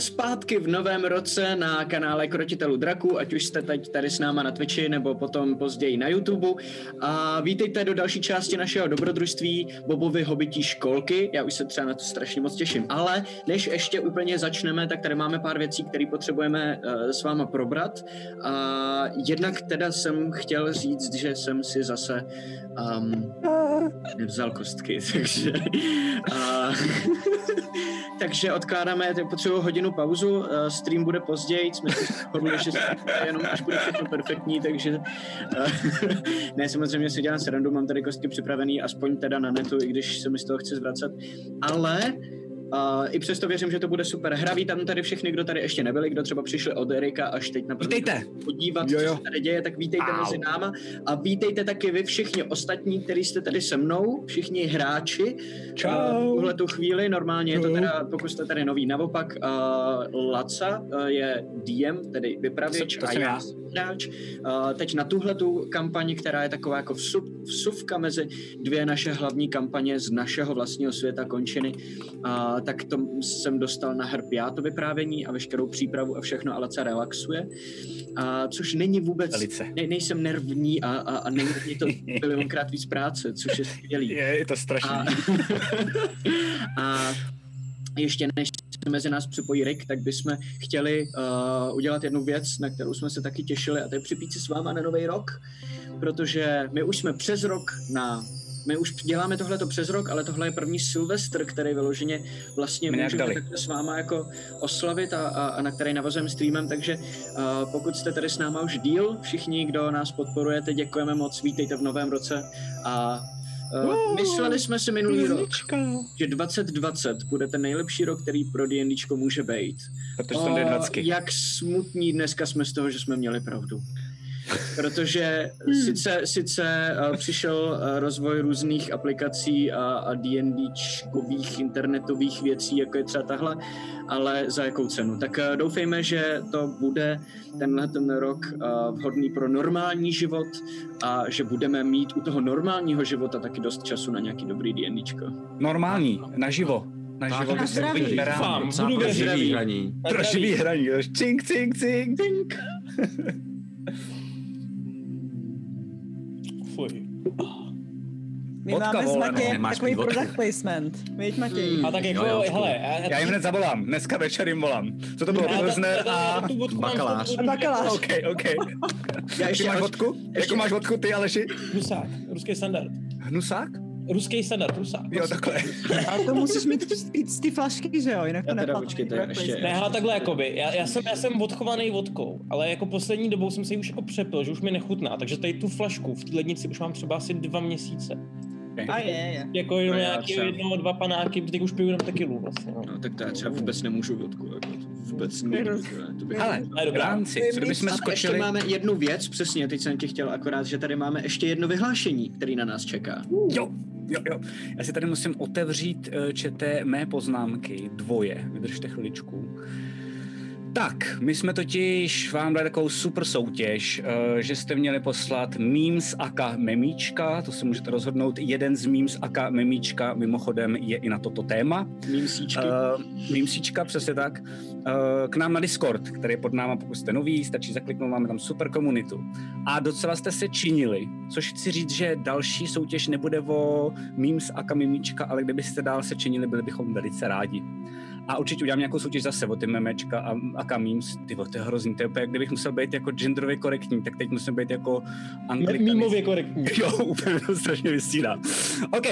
Zpátky v novém roce na kanále Krotitelů draků, ať už jste teď tady s náma na Twitchi nebo potom později na YouTube. A vítejte do další části našeho dobrodružství Bobovy hobití školky. Já už se třeba na to strašně moc těším. Ale než ještě úplně začneme, tak tady máme pár věcí, které potřebujeme uh, s váma probrat. A jednak teda jsem chtěl říct, že jsem si zase um, nevzal kostky, takže... Uh, takže odkládáme, potřebuji hodinu pauzu, uh, stream bude později, jsme si shodli, že jenom až bude všechno perfektní, takže uh, ne, samozřejmě si dělám srandu, mám tady kostky připravený, aspoň teda na netu, i když se mi z toho chce zvracet, ale Uh, I přesto věřím, že to bude super hra. Vítám tady všechny, kdo tady ještě nebyli, kdo třeba přišli od Erika až teď na Vítejte. podívat, jo, jo. co se tady děje, tak vítejte Au. mezi náma a vítejte taky vy všichni ostatní, kteří jste tady se mnou, všichni hráči. Čau. Uh, tuhle tu chvíli, normálně je to teda, pokud jste tady nový, naopak uh, Laca uh, je DM, tedy vypravěč to, to a já hráč. Uh, teď na tuhle tu kampaň, která je taková jako vsup, vsuvka mezi dvě naše hlavní kampaně z našeho vlastního světa končiny. Uh, tak to jsem dostal na hrb já to vyprávění a veškerou přípravu a všechno Alaca relaxuje, a, což není vůbec, ne, nejsem nervní a, a, a není to milionkrát víc práce, což je skvělý. Je, je to strašný. A, a ještě než se mezi nás připojí Rick, tak bychom chtěli uh, udělat jednu věc, na kterou jsme se taky těšili a to je připít si s váma na nový rok, protože my už jsme přes rok na my už děláme tohle přes rok, ale tohle je první Silvestr, který vyloženě vlastně My můžeme takhle s váma jako oslavit a, a, a na který navazujeme streamem, takže uh, pokud jste tady s náma už díl, všichni, kdo nás podporujete, děkujeme moc, vítejte v novém roce a Uh, mysleli jsme si minulý rok, že 2020 bude ten nejlepší rok, který pro D&Dčko může být. Protože uh, Jak smutní dneska jsme z toho, že jsme měli pravdu protože hmm. sice, sice uh, přišel uh, rozvoj různých aplikací a, a D&Dčkových internetových věcí, jako je třeba tahle, ale za jakou cenu. Tak uh, doufejme, že to bude tenhle ten rok uh, vhodný pro normální život a že budeme mít u toho normálního života taky dost času na nějaký dobrý D&Dčko. Normální, naživo. Na život na zdraví. Budu pro živý hraní. Pro živý hraní. Cink, cink, cink. cink. My Vodka, máme vole, s Matějem no, takový vodku. product placement. Víš, Matěj? Hmm. A tak jako, jo, jo, hele. Já, já, jim hned zavolám. Dneska večer jim volám. Co to bylo? Pilsner a... Bakalář. Bakalář. OK, OK. Já ještě máš vodku? Jakou máš vodku ty, Aleši? Hnusák. Ruský standard. Hnusák? Ruský standard, Rusák. Jo, takhle. Ale to musíš mít z ty flašky, že jo, jinak to neplatí. Počkejte, ještě, ne, ale takhle jakoby, já, já, jsem, já jsem odchovaný vodkou, ale jako poslední dobou jsem se ji už jako přepil, že už mi nechutná, takže tady tu flašku v té lednici už mám třeba asi dva měsíce. A je, je. Jako jenom no nějaký třeba... jedno, dva panáky, teď už piju jenom tequilu vlastně. No. no tak to já třeba vůbec nemůžu vodku, jako vůbec nemůžu. To bych... Ale, rámci, co kdybychom skočili... Ještě máme jednu věc, přesně, teď jsem tě chtěl akorát, že tady máme ještě jedno vyhlášení, který na nás čeká. Jo, Jo, jo. Já si tady musím otevřít uh, čete mé poznámky, dvoje, vydržte chviličku. Tak, my jsme totiž vám dali takovou super soutěž, uh, že jste měli poslat memes aka memíčka, to si můžete rozhodnout, jeden z memes aka memíčka mimochodem je i na toto téma. Memesíčky. Uh, memesíčka, přesně tak. Uh, k nám na Discord, který je pod náma, pokud jste nový, stačí zakliknout, máme tam super komunitu. A docela jste se činili, což chci říct, že další soutěž nebude o memes aka memíčka, ale kdybyste dál se činili, byli bychom velice rádi. A určitě udělám nějakou soutěž zase o ty memečka a, a kamíms. Ty to je hrozný, to je úplně, kdybych musel být jako genderově korektní, tak teď musím být jako anglikanist. Mímově korektní. Jo, úplně to strašně vysílá. OK.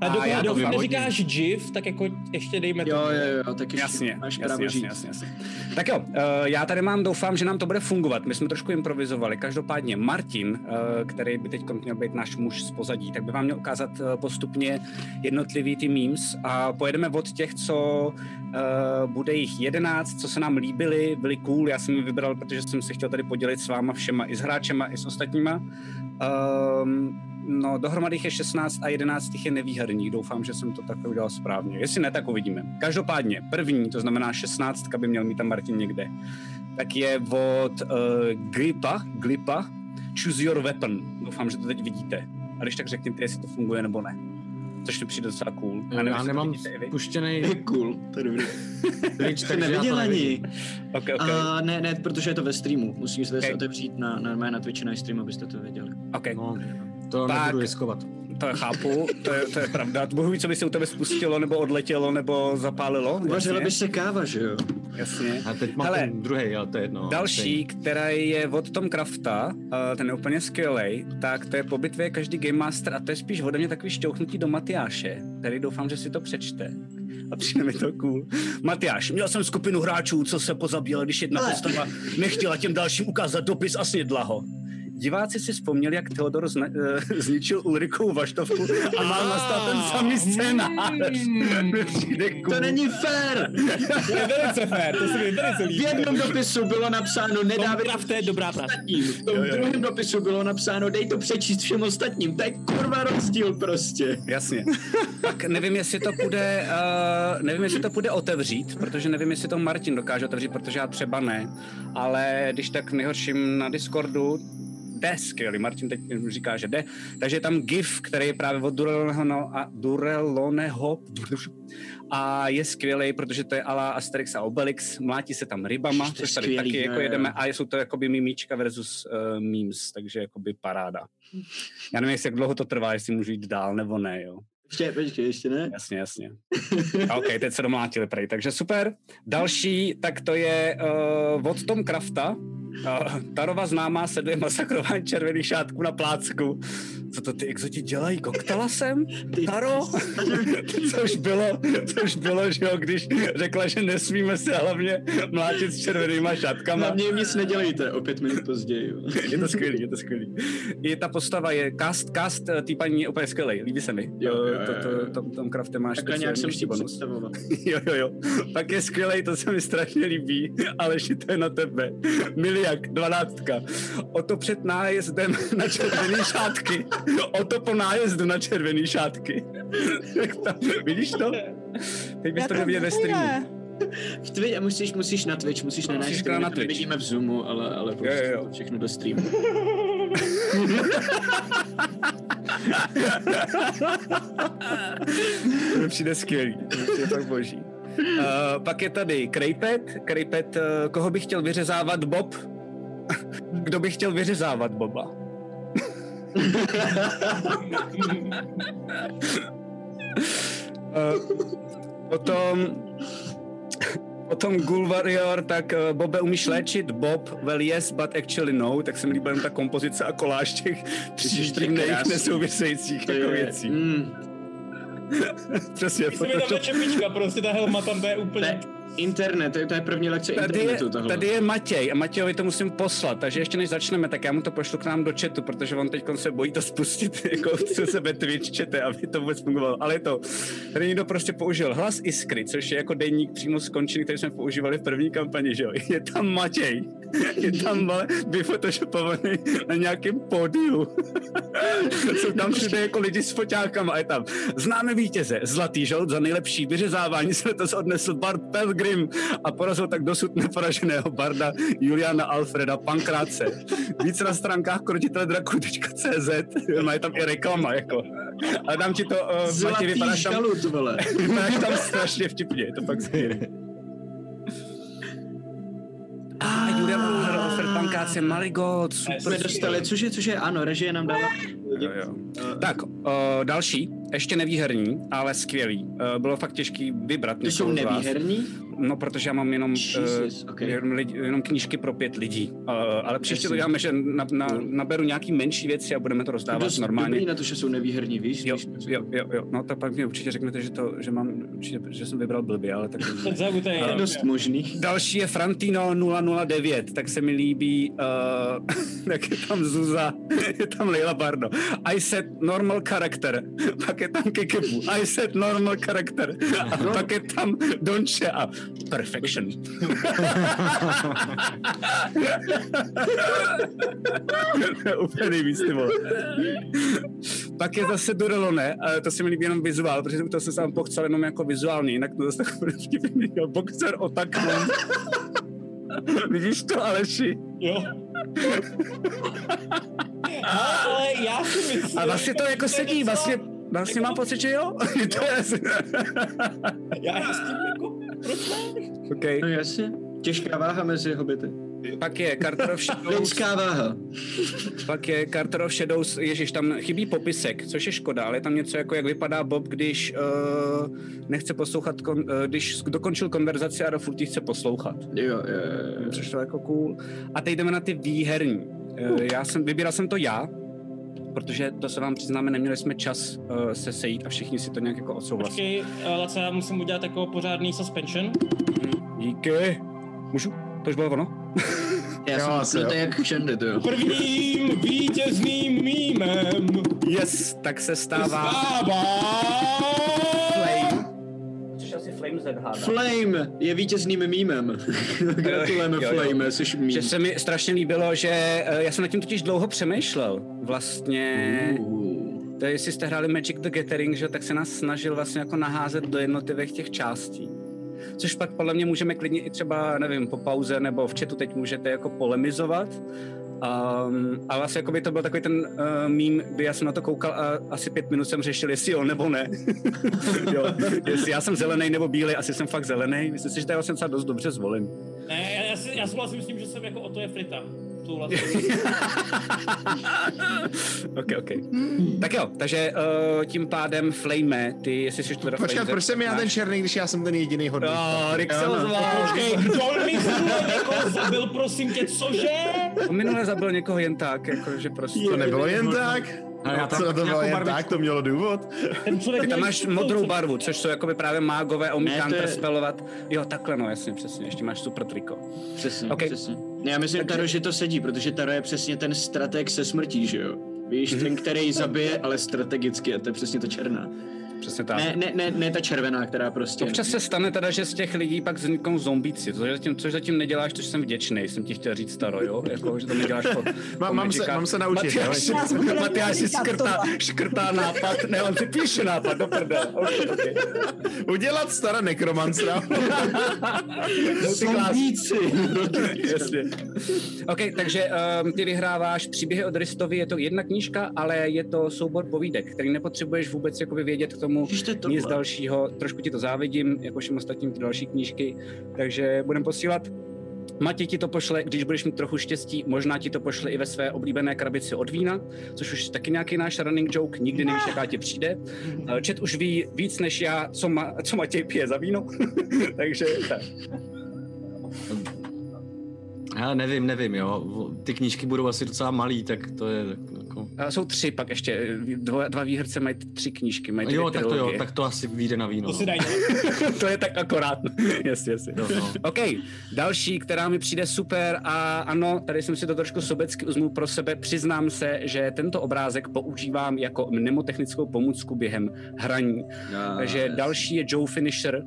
A, a dokud, já dokud neříkáš GIF, tak jako ještě dejme to. Jo, jo, jo, tak ještě jasně, máš jasně, jasně, jasně, jasně, Tak jo, uh, já tady mám, doufám, že nám to bude fungovat. My jsme trošku improvizovali. Každopádně Martin, uh, který by teď měl být náš muž z pozadí, tak by vám měl ukázat uh, postupně jednotlivý ty memes a pojedeme od těch, co uh, bude jich jedenáct, co se nám líbily, byly cool. Já jsem je vybral, protože jsem se chtěl tady podělit s váma všema, i s hráčema, i s ostatníma. Um, no, dohromady je 16 a 11 je nevýherní. Doufám, že jsem to takhle udělal správně. Jestli ne, tak uvidíme. Každopádně, první, to znamená 16, by měl mít tam Martin někde, tak je od uh, Glipa, Glipa, Choose Your Weapon. Doufám, že to teď vidíte. A když tak řekněte, jestli to funguje nebo ne. Což mi přijde docela cool. Já, nevím, já nemám puštěný... cool, to je dobrý. Twitch, takže neviděl ani. Okay, okay. A ne, ne, protože je to ve streamu. Musíte okay. se otevřít na, na, na Twitchi na stream, abyste to věděli. Okay. No, to tak, nebudu riskovat. To chápu, to je, to je pravda. Bohu co by se u tebe spustilo, nebo odletělo, nebo zapálilo. Uvařila by se káva, že jo? Jasně. A teď mám Hele, ten druhý, ale to je jedno. Další, který je od Tom Crafta, ten je úplně skvělý, tak to je po bitvě každý Game Master a to je spíš ode mě takový šťouchnutí do Matyáše, který doufám, že si to přečte. A přijde mi to cool. Matyáš, měl jsem skupinu hráčů, co se pozabíjeli, když jedna postava nechtěla těm dalším ukázat dopis a snědla ho diváci si vzpomněli, jak Theodor zna, uh, zničil Ulrikou Vaštovku a mal nastat ten samý scénář. Mm. cool. To není fér! to je velice fér, to se mi velice líbí. V jednom dopisu bylo napsáno nedávej to je dobrá práce. V tom druhém dopisu bylo napsáno dej to přečíst všem ostatním. To je kurva rozdíl prostě. Jasně. Tak nevím, jestli to půjde, uh, nevím, jestli to půjde otevřít, protože nevím, jestli to Martin dokáže otevřít, protože já třeba ne. Ale když tak nejhorším na Discordu, jde skvělý. Martin teď říká, že jde. Takže je tam GIF, který je právě od Dureloneho a Dureloneho a je skvělý, protože to je ala Asterix a Obelix, mlátí se tam rybama, což tady skvělý, taky jako jedeme a jsou to jakoby mimíčka versus uh, memes, takže jakoby paráda. Já nevím, jak dlouho to trvá, jestli můžu jít dál nebo ne, jo. Ještě, počkej, ještě ne? Jasně, jasně. OK, teď se domlátili prej, takže super. Další, tak to je uh, od Tom Crafta, uh, Tarova známá dvě masakrování červených šátků na plácku. Co to ty exoti dělají? Koktala jsem? Taro? což bylo, což bylo, že jo, když řekla, že nesmíme se hlavně mlátit s červenýma šátkama. Na mě jim nic nedělejte, o pět minut později. je to skvělý, je to skvělý. I ta postava je, cast, cast eh, tý paní je úplně skvělý, líbí se mi. Jo, jo, jo, to, to, to, tom krafte máš Takhle nějak jsem si bonus. jo, jo, jo. Pak je skvělý, to se mi strašně líbí, ale to je na tebe. Miliak, dvanáctka. O to před nájezdem na červený šátky. O to po nájezdu na červený šátky. Vidíš to? Teď bys to neviděl ve streamu. V Twitch, musíš, musíš na Twitch, musíš na náš stream, na Twitch. vidíme v Zoomu, ale, ale prostě jo, jo. všechno do streamu. to přijde skvělý, to je fakt boží. Uh, pak je tady Krejpet. Krejpet, uh, koho bych chtěl vyřezávat Bob? Kdo by chtěl vyřezávat Boba? Uh, potom Potom Ghoul Warrior, tak uh, Bobe umíš léčit? Bob, well yes, but actually no, tak se mi líbila ta kompozice a koláž těch tří nesouvisejících jako věcí. Mm. Přesně. Když se mi tam čepička, prostě ta helma tam, to je úplně... Ne Internet, to je, to je první lekce tady internetu je, tohle. Tady je Matěj a Matějovi to musím poslat, takže ještě než začneme, tak já mu to pošlu k nám do chatu, protože on teď se bojí to spustit jako se sebe Twitch chate, aby to vůbec fungovalo. Ale je to, tady někdo prostě použil hlas Iskry, což je jako denník přímo skončený, který jsme používali v první kampani, že jo. Je tam Matěj, je tam vyfotoshopovaný na nějakém pódiu. Jsou tam všude jako lidi s foťákama a je tam známe vítěze, zlatý žout za nejlepší vyřezávání se to odnesl Bart Pelgrim Grim a porazil tak dosud neporaženého barda Juliana Alfreda Pankráce. Víc na stránkách krotiteledraku.cz, má je tam i reklama, jako. A dám ti to, uh, Matěj, vypadáš tam, vypadáš tam strašně vtipně, je to fakt skvělé. A ah, Julian Alfred Imitace Maligot, super. Jsme dostali, což je, což je, ano, režie nám dala. Jo, jo. Tak, uh, další, ještě nevýherní, ale skvělý. Uh, bylo fakt těžký vybrat. Ty jsou nevýherní? No, protože já mám jenom, Jesus, uh, okay. jenom, lidi, jenom knížky pro pět lidí. Uh, ale příště to děláme, že na, na, naberu nějaký menší věci a budeme to rozdávat Dost normálně. dobrý na to, že jsou nevýherní, víš? Jo, jo, jo, jo, no to pak mi určitě řeknete, že to, že mám, určitě, že jsem vybral blbě, ale tak... To je dost možný. Další je Frantino 009, tak se mi líbí, uh, tak je tam Zuza, je tam Leila Bardo. I said normal character, pak je tam Kekebu, I said normal character, a pak je tam Donče a perfection. To je úplně nejvíc, ty vole. Pak je zase Durelone, ale to se mi líbí jenom vizuál, protože to se sám pochcel jenom jako vizuálně, jinak to zase takový vtipný, jo, boxer otaknul. Vidíš to, Aleši? Jo. Ale, ale já si myslím... A vlastně to jako sedí, vlastně, vlastně mám pocit, že jo? to je asi... Já s tím jako... Proč ne? okay. No jasně. Těžká váha mezi hobity. Pak je Carter of Shadows, Lidská váha. pak je Carter of Shadows, ježiš, tam chybí popisek, což je škoda, ale je tam něco jako, jak vypadá Bob, když uh, nechce poslouchat, kon, uh, když dokončil konverzaci a furt jí chce poslouchat. Jo, jo, jo. což je jako cool. A teď jdeme na ty výherní. Eh, Já jsem, vybíral jsem to já, protože to se vám přiznáme, neměli jsme čas uh, se sejít a všichni si to nějak jako odsouhlasili. Počkej, eh, Lace, já musím udělat jako pořádný suspension. Díky. Můžu? To už bylo ono? Já Jo, jsem asi jo. jak všende, to jo. Prvním vítězným mýmem Yes, tak se stává stává... Flame. Je vítězným mýmem. Gratulujeme Jo, jo. Flame, jsi mým. Že se mi strašně líbilo, že eh, já jsem nad tím totiž dlouho přemýšlel. Vlastně, Uh. to je, jestli jste hráli Magic the Gathering, že tak se nás snažil vlastně jako naházet do jednotlivých těch částí. Což pak podle mě můžeme klidně i třeba, nevím, po pauze nebo v chatu teď můžete jako polemizovat. Um, a vlastně jako by to byl takový ten uh, mím, kdy já jsem na to koukal a asi pět minut jsem řešil, jestli jo nebo ne. jo, jestli já jsem zelený nebo bílý, asi jsem fakt zelený. Myslím si, že to je vlastně docela dost dobře zvolen. Ne, já, já, si, já souhlasím s tím, že jsem jako o to je frita. Souhlasím. ok, ok. Tak jo, takže uh, tím pádem Flame, ty, jestli jsi teda Počkat, Flame, proč jsem já ten černý, když já jsem ten jediný hodný? Jo, Rick se no. ozval. Počkej, kdo mi někoho zabil, prosím tě, cože? On minule zabil někoho jen tak, jako, že prostě... To nebylo jen tak? Ale já A tam co to bylo nějakou jen tak? To mělo důvod? Ten člověk Ty tam máš modrou barvu, což jsou jakoby právě mágové, umí to je- counterspellovat. Jo, takhle, no jasně, přesně, ještě máš super triko. Přesně, Ok. přesně. Já myslím, Taro, že to sedí, protože Taro je přesně ten strateg se smrtí, že jo? Víš, ten, který zabije, ale strategicky, a to je přesně ta černá. Přesně tak. Ne, ne, ne, ne ta červená, která prostě... Občas se stane teda, že z těch lidí pak vzniknou zombíci, což zatím, což zatím neděláš, což jsem vděčný, jsem ti chtěl říct staro, jo? Jako, že to neděláš po, Mám- mám se- mám se naučit, Matyáš, si škrtá, škrtá nápad, ne, on si píše nápad, do prdele. Okay, okay. Udělat staré nekromancra. Zombíci! Jasně. OK, takže um, ty vyhráváš příběhy od Ristovi, je to jedna knížka, ale je to soubor povídek, který nepotřebuješ vůbec jakoby vědět k tomu Ježiš, to je tohle. nic dalšího. Trošku ti to závidím, jako všem ostatním ty další knížky, takže budem posílat Matěj ti to pošle, když budeš mít trochu štěstí, možná ti to pošle i ve své oblíbené krabici od vína, což už je taky nějaký náš running joke, nikdy nevíš, jaká ti přijde. Eh, Čet už ví víc než já, co, ma, co Matěj pije za víno, takže tak. Já nevím, nevím, jo. Ty knížky budou asi docela malý, tak to je tak jako... A jsou tři pak ještě, dva, dva výherce mají tři knížky, mají Jo, tak to jo, tak to asi vyjde na víno. To si no. daj. to je tak akorát. jasně, jasně. Jo, no. OK, další, která mi přijde super a ano, tady jsem si to trošku sobecky uzmul pro sebe. Přiznám se, že tento obrázek používám jako mnemotechnickou pomůcku během hraní. Takže další je Joe Finisher.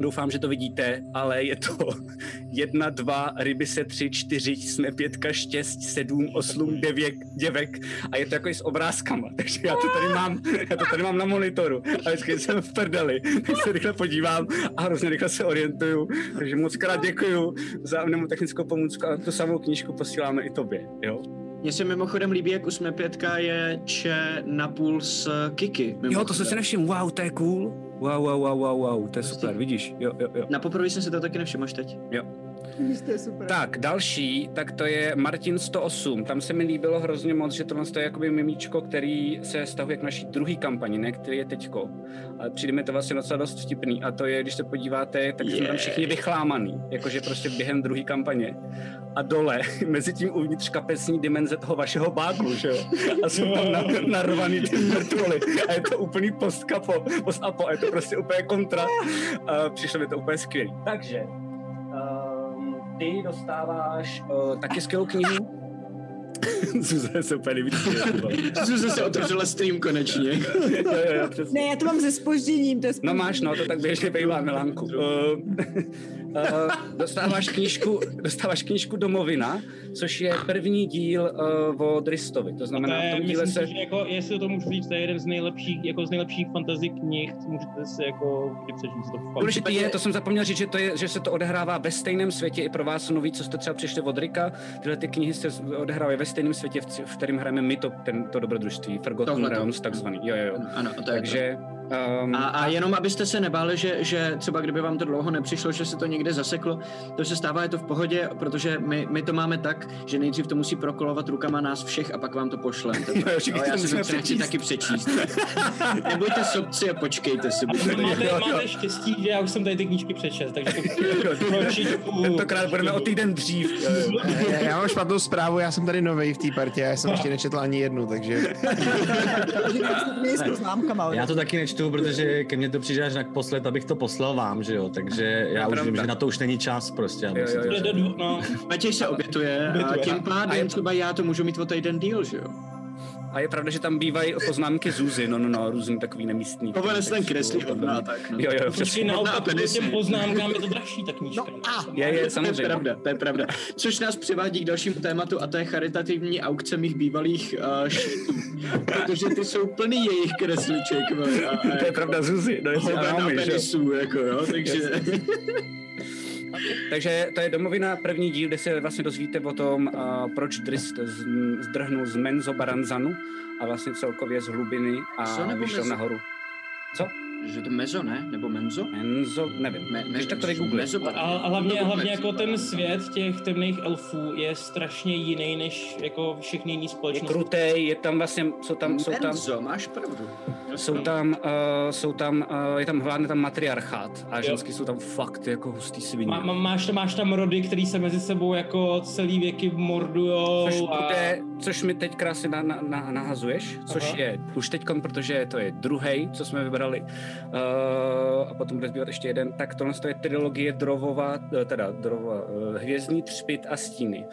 Doufám, že to vidíte, ale je to jedna, dva, ryby se tři, čtyři, jsme pětka, štěst, sedm, oslům, devět, děvek a je to jako i s obrázkama, takže já to tady mám, já to tady mám na monitoru a vždycky jsem v prdeli, tak se rychle podívám a hrozně rychle se orientuju, takže moc krát děkuju za mnemotechnickou pomůcku a tu samou knížku posíláme i tobě, jo? Mně se mimochodem líbí, jak u Jsme pětka je če napůl s Kiki. Jo, to jsem si nevšiml, wow, to je cool. Wow, wow, wow, wow, wow, to je super, vidíš, jo, jo, jo. Na poprvé jsem si to taky nevšiml až teď. Jo. Tak, další, tak to je Martin 108. Tam se mi líbilo hrozně moc, že tohle je jakoby mimíčko, který se stahuje k naší druhý kampani, ne který je teďko. Ale přijde mi to vlastně docela dost vtipný. A to je, když se podíváte, tak jsme tam všichni vychlámaný, jakože prostě během druhé kampaně. A dole, mezi tím uvnitř kapesní dimenze toho vašeho báku, že jo? A jsou tam na, narvaný ty mrtvoly. A je to úplný postkapo, postapo, a je to prostě úplně kontra. A přišlo mi to úplně skvělý. Takže, ty dostáváš uh, taky skvělou knihu. Zuza se úplně nevidí. Zuza se otevřela stream konečně. jo, jo, jo, Ne, já to mám se spožděním, to je spožděním. No máš, no, to tak běžně bývá, Milánku. Uh, uh, dostáváš knížku, dostáváš knížku Domovina, což je první díl uh, o Dristovi. To znamená, to je, v tom díle myslím se... Si, že jako, jestli to můžu říct, to je jeden z nejlepších, jako z nejlepších fantasy knih, můžete si jako kdy přečíst to fakt. Důležitý je, to jsem zapomněl říct, že, to je, že se to odehrává ve stejném světě i pro vás nový, co jste třeba přišli od Rika. Tyhle ty knihy se odehrávají ve stejném světě, v, v kterém hrajeme my to, ten, to dobrodružství, Forgotten Tohle to. Realms, takzvaný. Jo, jo, jo. Ano, to je Takže... Um, a, a jenom abyste se nebáli, že, že třeba kdyby vám to dlouho nepřišlo, že se to někde zaseklo, to se stává, je to v pohodě, protože my, my to máme tak, že nejdřív to musí prokolovat rukama nás všech a pak vám to všichni no, to já si to chci taky přečíst. Nebuďte sobci a počkejte si. Máte, máte, štěstí, že já už jsem tady ty knížky přečet, takže to. Tentokrát budeme o týden dřív. Jo, jo. Já, já mám špatnou zprávu, já jsem tady novej v té partě, já jsem ještě nečetl ani jednu, takže... Já to taky nečtu, protože ke mně to přijde až naposled, abych to poslal vám, že jo, takže já už vím, že na to už není čas prostě. Jo, si jo, to jo. Do- do- No, Matěj se obětuje a tím A je pádem to- třeba já to můžu mít o týden díl, že jo? A je pravda, že tam bývají poznámky Zuzy, no, no, no, různý takový nemístný. Povede se ten kreslí hodná, mě. tak no. Jo, jo, přesně. naopak těm poznámkám je to dražší ta knížka. No a Je, je, To je samozřejmě. pravda, to je pravda. Což nás přivádí k dalšímu tématu a to je charitativní aukce mých bývalých uh, šítů. Protože ty jsou plný jejich kresliček. A, a To je pravda Zuzy, no, jo. penisů, jako jo, takže... Takže to je domovina první díl, kde se vlastně dozvíte o tom, uh, proč Drist z, zdrhnul z Menzo Baranzanu a vlastně celkově z hlubiny Co a nebo vyšel nahoru. Co? Že to mezo, ne? Nebo menzo? Menzo, nevím. Me, Když tak to vygooglej. mezo, A, a hlavně, hlavně jako ten svět těch temných elfů je strašně jiný než jako všechny jiné Je společnosti. krutej, je tam vlastně, jsou tam, jsou tam, Menzo, máš pravdu. Jsou tam, uh, jsou tam, uh, je tam hlavně tam matriarchát a ženský jsou tam fakt jako hustý svině. Má, má, máš, tam, máš tam rody, který se mezi sebou jako celý věky mordujou Což, a... bude, což mi teď krásně na, na, na, nahazuješ, což Aha. je už teď, protože to je druhý, co jsme vybrali, uh, a potom bude zbývat ještě jeden, tak tohle je trilogie Drovova, eh, teda Drovova, uh, Hvězdný třpit a stíny.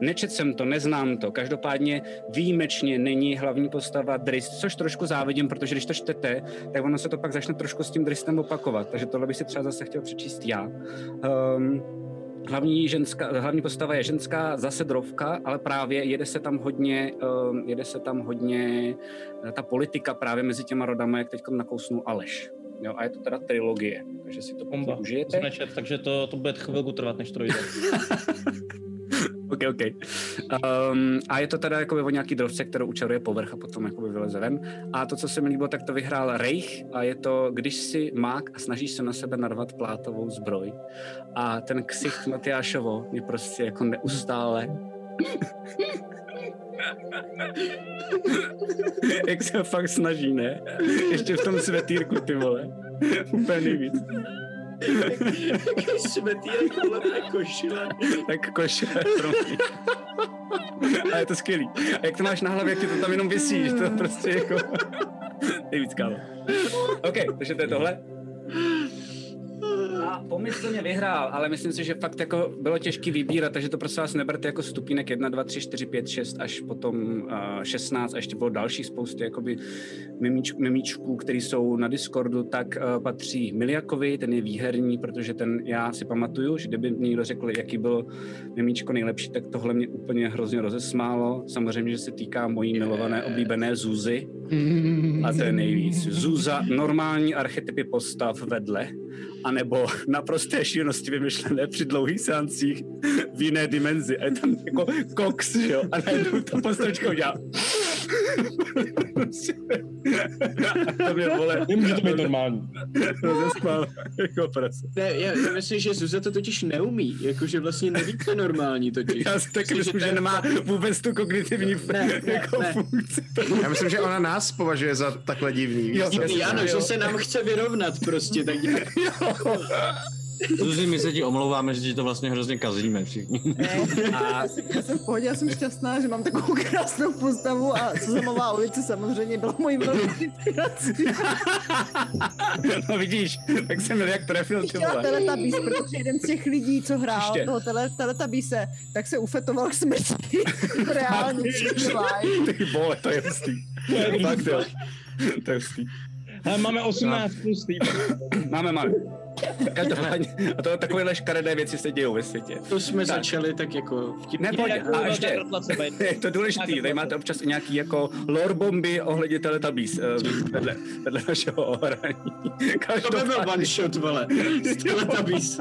Nečet jsem to, neznám to, každopádně výjimečně není hlavní postava Drist, což trošku závidím, protože když to čtete, tak ono se to pak začne trošku s tím Dristem opakovat, takže tohle bych si třeba zase chtěl přečíst já. Um, Hlavní, ženská, hlavní postava je ženská, zase drovka, ale právě jede se tam hodně, um, jede se tam hodně eh, ta politika právě mezi těma rodama, jak teď nakousnul Aleš. Jo, a je to teda trilogie, takže si to Bomba. Bomba. užijete. Nečet, takže to, to bude chvilku trvat, než to dojde. OK, OK. Um, a je to teda jako o nějaký drovce, kterou učaruje povrch a potom jakoby vyleze ven. A to, co se mi líbilo, tak to vyhrál Reich a je to, když si mák a snažíš se na sebe narvat plátovou zbroj. A ten ksicht Matyášovo je prostě jako neustále Jak se fakt snaží, ne? Ještě v tom svetýrku, ty vole. Úplně nejvíc. Svetýrek, vole, to je košile. Tak košile, promiň. A je to skvělý. A jak to máš na hlavě, jak ti to tam jenom vysí, to prostě jako... Nejvíc kámo. OK, takže to je tohle. A pomyslně vyhrál, ale myslím si, že fakt jako bylo těžký vybírat, takže to prosím vás neberte jako stupínek 1, 2, 3, 4, 5, 6 až potom uh, 16 a ještě bylo další spousty jakoby mimíč, mimíčků, který jsou na Discordu, tak uh, patří Miliakovi, ten je výherní, protože ten já si pamatuju, že kdyby mi někdo řekl, jaký byl mimíčko nejlepší, tak tohle mě úplně hrozně rozesmálo. Samozřejmě, že se týká mojí milované oblíbené Zuzy, a to je nejvíc. Zuza, normální archetypy postav vedle, anebo naprosté šílenosti vymyšlené při dlouhých seancích v jiné dimenzi. A je tam jako koks, že jo? A najednou ta postavička udělá to mě vole. Nemůže to být normální. Rozesmál jako prase. Ne, já, já myslím, že Zuza to totiž neumí, jakože vlastně neví, co je normální totiž. Já si taky myslím, že, nemá vůbec tu kognitivní Ne, ne, jako ne. funkci. Já myslím, že ona nás považuje za takhle divný. Jo, jasně. Ano, že se nám chce vyrovnat prostě, tak nějak. Zuzi, my se ti omlouváme, že ti to vlastně hrozně kazíme všichni. Ne, já, jsem, já jsem v pohodě, já jsem šťastná, že mám takovou krásnou postavu a Suzamová ulice samozřejmě byla mojí velkou inspirací. No vidíš, tak jsem měl jak trefil ty vole. Teletubbies, protože jeden z těch lidí, co hrál Ještě. toho tele, Teletubbiese, tak se ufetoval k smrti. Reálně. Ty vole, to je hustý. Fakt jo. To je hustý. Máme 18 plus. Máme, máme. Každopádně, a to takovéhle škaredé věci se dějou ve světě. To jsme Tak. začali tak jako vtipně. Ne, pojď, a ještě, je to důležitý, tady máte občas i nějaký jako lore bomby ohledně Teletubbies eh, vedle, vedle našeho ohraní. To by byl one shot, vole. Z Teletubbies.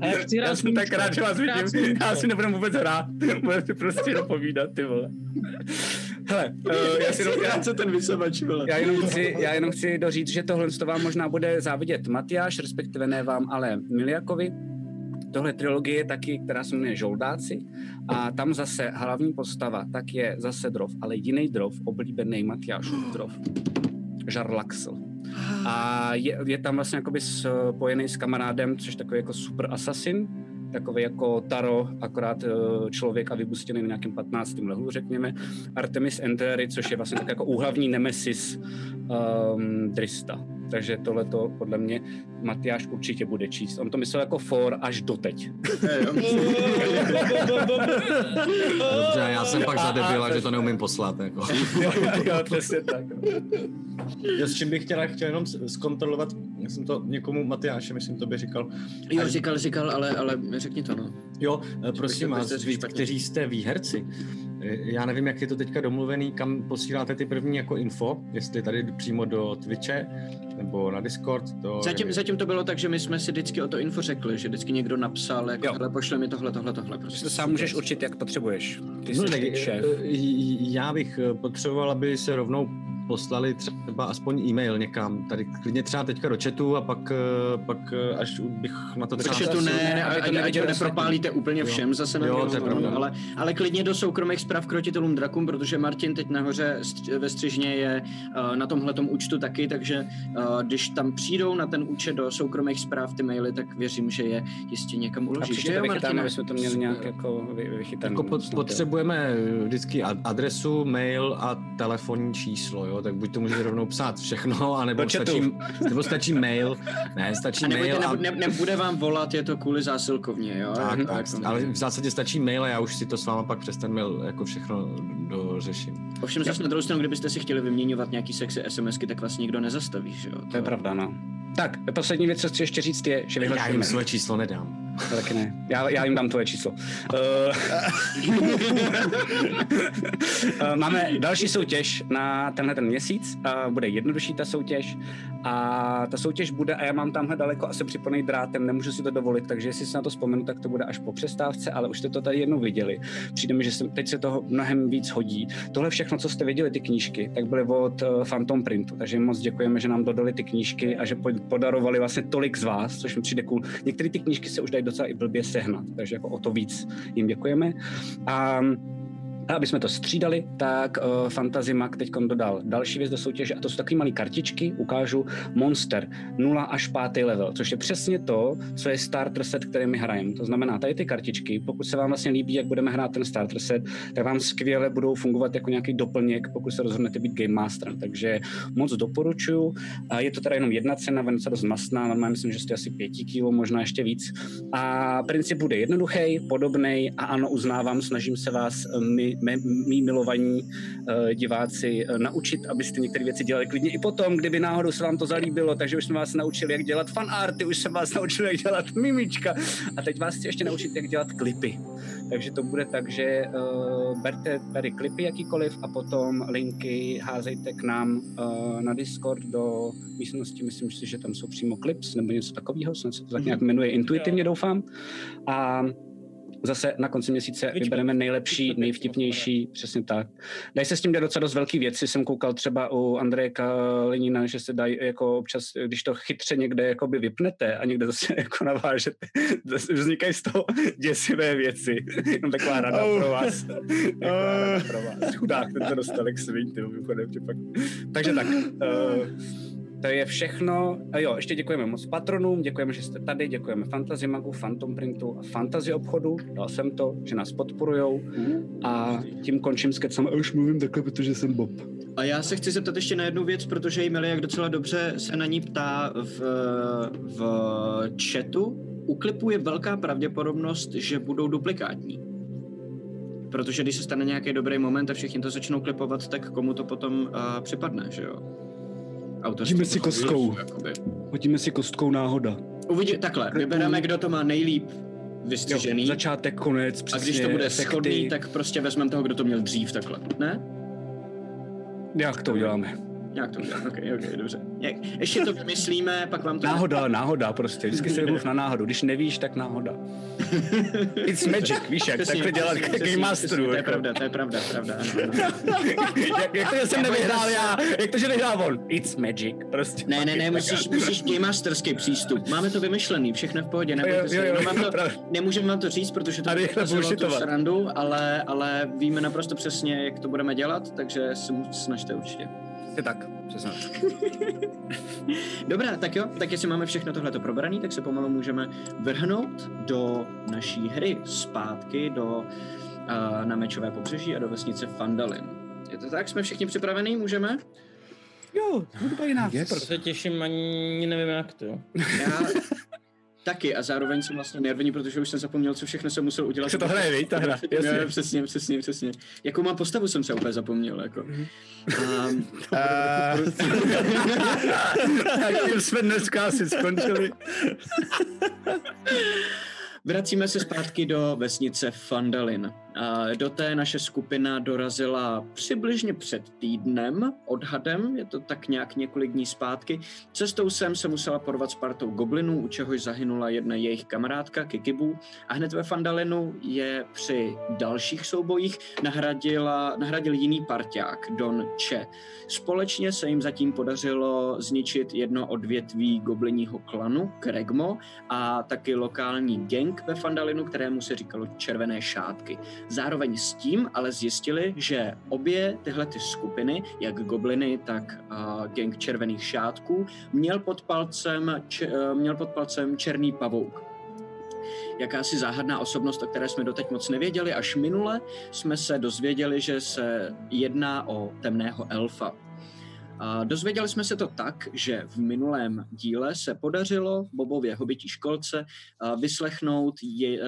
Ale chci hrát Já jsem tak rád, že vás vidím. Já si nebudem vůbec hrát. Budete prostě jenom povídat, ty vole. Hele, uh, já si jenom, co ten vysavač, vole. já jenom, chci, já jenom chci doříct, že tohle to vám možná bude závidět Matyáš, respektive ne vám, ale Miliakovi. Tohle trilogie je taky, která se jmenuje Žoldáci a tam zase hlavní postava tak je zase drov, ale jiný drov, oblíbený Matyášův drov. Žarlaxl. A je, je tam vlastně jakoby spojený s kamarádem, což takový jako super assassin, takový jako Taro, akorát eh, člověk a vybustěný na nějakém 15. lehlu, řekněme. Artemis Entery, což je vlastně tak jako úhlavní nemesis um, Drista. Takže tohle to podle mě Matyáš určitě bude číst. On to myslel jako for až doteď. Dobře, já jsem pak zadebila, že to neumím poslat. Jako. jo, přesně tak. Já s čím bych chtěla, chtěl jenom zkontrolovat, já jsem to někomu, Matyáše, myslím, to by říkal. Jo, říkal, říkal, ale, ale řekni to, no. Jo, prosím vás, vy, špatně. kteří jste výherci, já nevím, jak je to teďka domluvený, kam posíláte ty první jako info, jestli tady přímo do Twitche, nebo na Discord, to... Zatím, zatím to bylo tak, že my jsme si vždycky o to info řekli, že vždycky někdo napsal, jako, Jo. hele, pošle mi tohle, tohle, tohle. Prostě to sám můžeš určit, jak potřebuješ. Ty jsi No, tak, šéf. eh, já bych eh, potřeboval, aby se rovnou poslali třeba aspoň e-mail někam, tady klidně třeba teďka do chatu a pak, eh, pak eh, až bych na to třeba... Takže to ne, to ať, ať to nepropálíte úplně Jo. všem zase na Jo, to je pravda. ale, ale klidně do soukromých zpráv krotitelům drakům, protože Martin teď nahoře ve střižně je uh, na tomhletom účtu taky, takže když tam přijdou na ten účet do soukromých zpráv ty maily, tak věřím, že je jistě někam A uloží. příště to jo, vychytáme, aby jsme to měli nějak jako vy, vychytané. Jako pot, potřebujeme vždycky ad- adresu, mail a telefonní číslo, jo? Tak buď to můžete rovnou psát všechno, anebo stačí, nebo stačí mail, ne, stačí A mail a, nebu- ne, nebude vám volat, je to kvůli zásilkovně, jo? tak, Jako- tak, ale v zásadě stačí mail a já už si to s váma pak přes ten mail jako všechno dořeším. Ovšem zase na druhou stranu, kdybyste si chtěli vyměňovat nějaký sexy SMSky, tak vás nikdo nezastaví, že jo? To je pravda, no. Tak, poslední věc, co chci ještě říct, je, že Já jim vyhlašujeme. své číslo nedám. Taky ne. Já, já jim dám tvoje číslo. Eh, Máme další soutěž na tenhle ten měsíc. Eh, Bude jednodušší ta soutěž. A ta soutěž bude, a já mám tamhle daleko asi připojený drátem, nemůžu si to dovolit, takže jestli si na to vzpomenu, tak to bude až po přestávce, ale už jste to tady jednou viděli. Přijde mi, že se, teď se toho mnohem víc hodí. Tohle všechno, co jste viděli, ty knížky, tak byly od Phantom Printu, takže moc děkujeme, že nám dodali ty knížky a že po- podarovali vlastně tolik z vás, což mi přijde cool. Některé ty knížky se už dají docela i blbě sehnat, takže jako o to víc jim děkujeme. A a aby jsme to střídali, tak uh, Fantasy Mag teď dodal další věc do soutěže a to jsou takové malé kartičky, ukážu Monster 0 až 5. level, což je přesně to, co je starter set, který my hrajeme. To znamená, tady ty kartičky, pokud se vám vlastně líbí, jak budeme hrát ten starter set, tak vám skvěle budou fungovat jako nějaký doplněk, pokud se rozhodnete být Game Masterem. Takže moc doporučuju. A je to teda jenom jedna cena, velice dost masná, normálně myslím, že jste asi 5 kg, možná ještě víc. A princip bude jednoduchý, podobný a ano, uznávám, snažím se vás, eh, my milovaní uh, diváci, uh, naučit, abyste některé věci dělali klidně i potom, kdyby náhodou se vám to zalíbilo, takže už jsme vás naučili, jak dělat fanarty, už jsem vás naučil, jak dělat mimička. A teď vás chci ještě naučit, jak dělat klipy. Takže to bude tak, že uh, berte tady klipy jakýkoliv a potom linky házejte k nám uh, na Discord do místnosti, myslím si, že tam jsou přímo clips nebo něco takového, snad se to tak nějak jmenuje. Intuitivně, doufám. A zase na konci měsíce Vyčkej. vybereme nejlepší, nejvtipnější, přesně tak. Dají se s tím dělat docela dost velký věci. Jsem koukal třeba u Andreje Kalinina, že se dají jako občas, když to chytře někde jakoby vypnete a někde zase jako navážete, zase vznikají z toho děsivé věci. Jenom taková rada Oh. pro vás. Taková rada pro vás. Chudák, ten to dostal jak svým, ty mimochodem. Takže tak, uh, to je všechno. A jo, ještě děkujeme moc patronům, děkujeme, že jste tady, děkujeme Fantasy Magu, Phantom Printu a Fantasy obchodu, dal jsem to, že nás podporujou a tím končím s kecem. A už mluvím takhle, protože jsem Bob. A já se chci zeptat ještě na jednu věc, protože Emily jak docela dobře se na ní ptá v, v chatu. U klipu je velká pravděpodobnost, že budou duplikátní. Protože když se stane nějaký dobrý moment a všichni to začnou klipovat, tak komu to potom uh, připadne, že jo? Autorství Hodíme si kostkou. jakoby. Hodíme si kostkou náhoda. Uvidí, takhle, vybereme, kdo to má nejlíp Jo, vystřižený. začátek, konec, a přesně. když to bude efekty. schodný, tak prostě vezmeme toho, kdo to měl dřív, takhle. Ne? Jak to uděláme? Jak to udělat? Ok, ok, dobře. Jak, ještě to vymyslíme, pak vám to... Náhoda, náhoda prostě. Vždycky se vymluv na náhodu. Když nevíš, tak náhoda. It's magic, víš jak, Přesně, takhle dělat přesně, Masteru. To je jako. pravda, to je pravda, pravda. Ano, ano. jak, jak to, že jsem nevyhrál já? Jak to, že nehrál on? It's magic, prostě. Ne, ne, ne, musíš, musíš Game Masterský přístup. Máme to vymyšlený, všechno v pohodě, nebojte se. Jenom vám to, nemůžeme vám to říct, protože to ukazilo tu srandu, ale, ale víme naprosto přesně, jak to budeme dělat, takže se snažte určitě. Je tak, přesně. Dobrá, tak jo, tak jestli máme všechno tohleto probraný, tak se pomalu můžeme vrhnout do naší hry zpátky do uh, na mečové pobřeží a do vesnice Fandalin. Je to tak? Jsme všichni připravení? Můžeme? Jo, hudba jiná, Yes. super. Se těším, ani nevím jak to. Já taky a zároveň jsem vlastně nervní, protože už jsem zapomněl, co všechno jsem musel udělat. Se to hraje, viď, ta hra, jasně. Jo, přesně, přesně, přesně. Jakou mám postavu jsem se úplně zapomněl, jako. Um, tím jsme dneska asi skončili. Vracíme se zpátky do vesnice Fandalin. Do té naše skupina dorazila přibližně před týdnem, odhadem, je to tak nějak několik dní zpátky. Cestou sem se musela porvat s partou goblinů, u čehož zahynula jedna jejich kamarádka Kikibu. A hned ve Fandalinu je při dalších soubojích nahradila, nahradil jiný parťák, Don Che. Společně se jim zatím podařilo zničit jedno odvětví goblinního klanu, Kregmo, a taky lokální gang ve Fandalinu, kterému se říkalo Červené šátky. Zároveň s tím ale zjistili, že obě tyhle ty skupiny, jak gobliny, tak uh, gang Červených šátků, měl pod palcem, č, uh, měl pod palcem Černý pavouk. Jakási záhadná osobnost, o které jsme doteď moc nevěděli, až minule jsme se dozvěděli, že se jedná o temného elfa. Dozvěděli jsme se to tak, že v minulém díle se podařilo Bobově hobití školce vyslechnout je,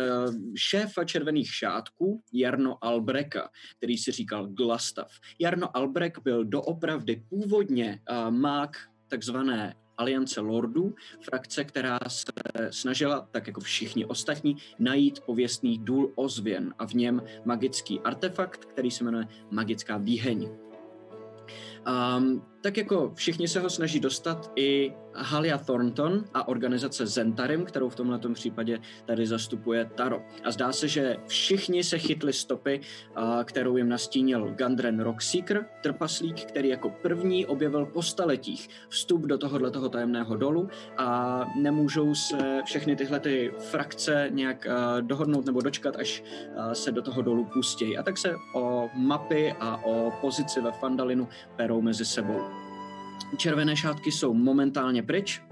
šéfa červených šátků Jarno Albreka, který si říkal Glastav. Jarno Albrek byl doopravdy původně mák takzvané Aliance Lordů, frakce, která se snažila, tak jako všichni ostatní, najít pověstný důl ozvěn a v něm magický artefakt, který se jmenuje Magická výheň. Um, tak jako všichni se ho snaží dostat i Halia Thornton a organizace Zentarim, kterou v tomhle případě tady zastupuje Taro. A zdá se, že všichni se chytli stopy, kterou jim nastínil Gundren Rockseeker, trpaslík, který jako první objevil po staletích vstup do tohoto tajemného dolu a nemůžou se všechny tyhle ty frakce nějak dohodnout nebo dočkat, až se do toho dolu pustějí. A tak se o mapy a o pozici ve Fandalinu perou mezi sebou. Červené šátky jsou momentálně pryč.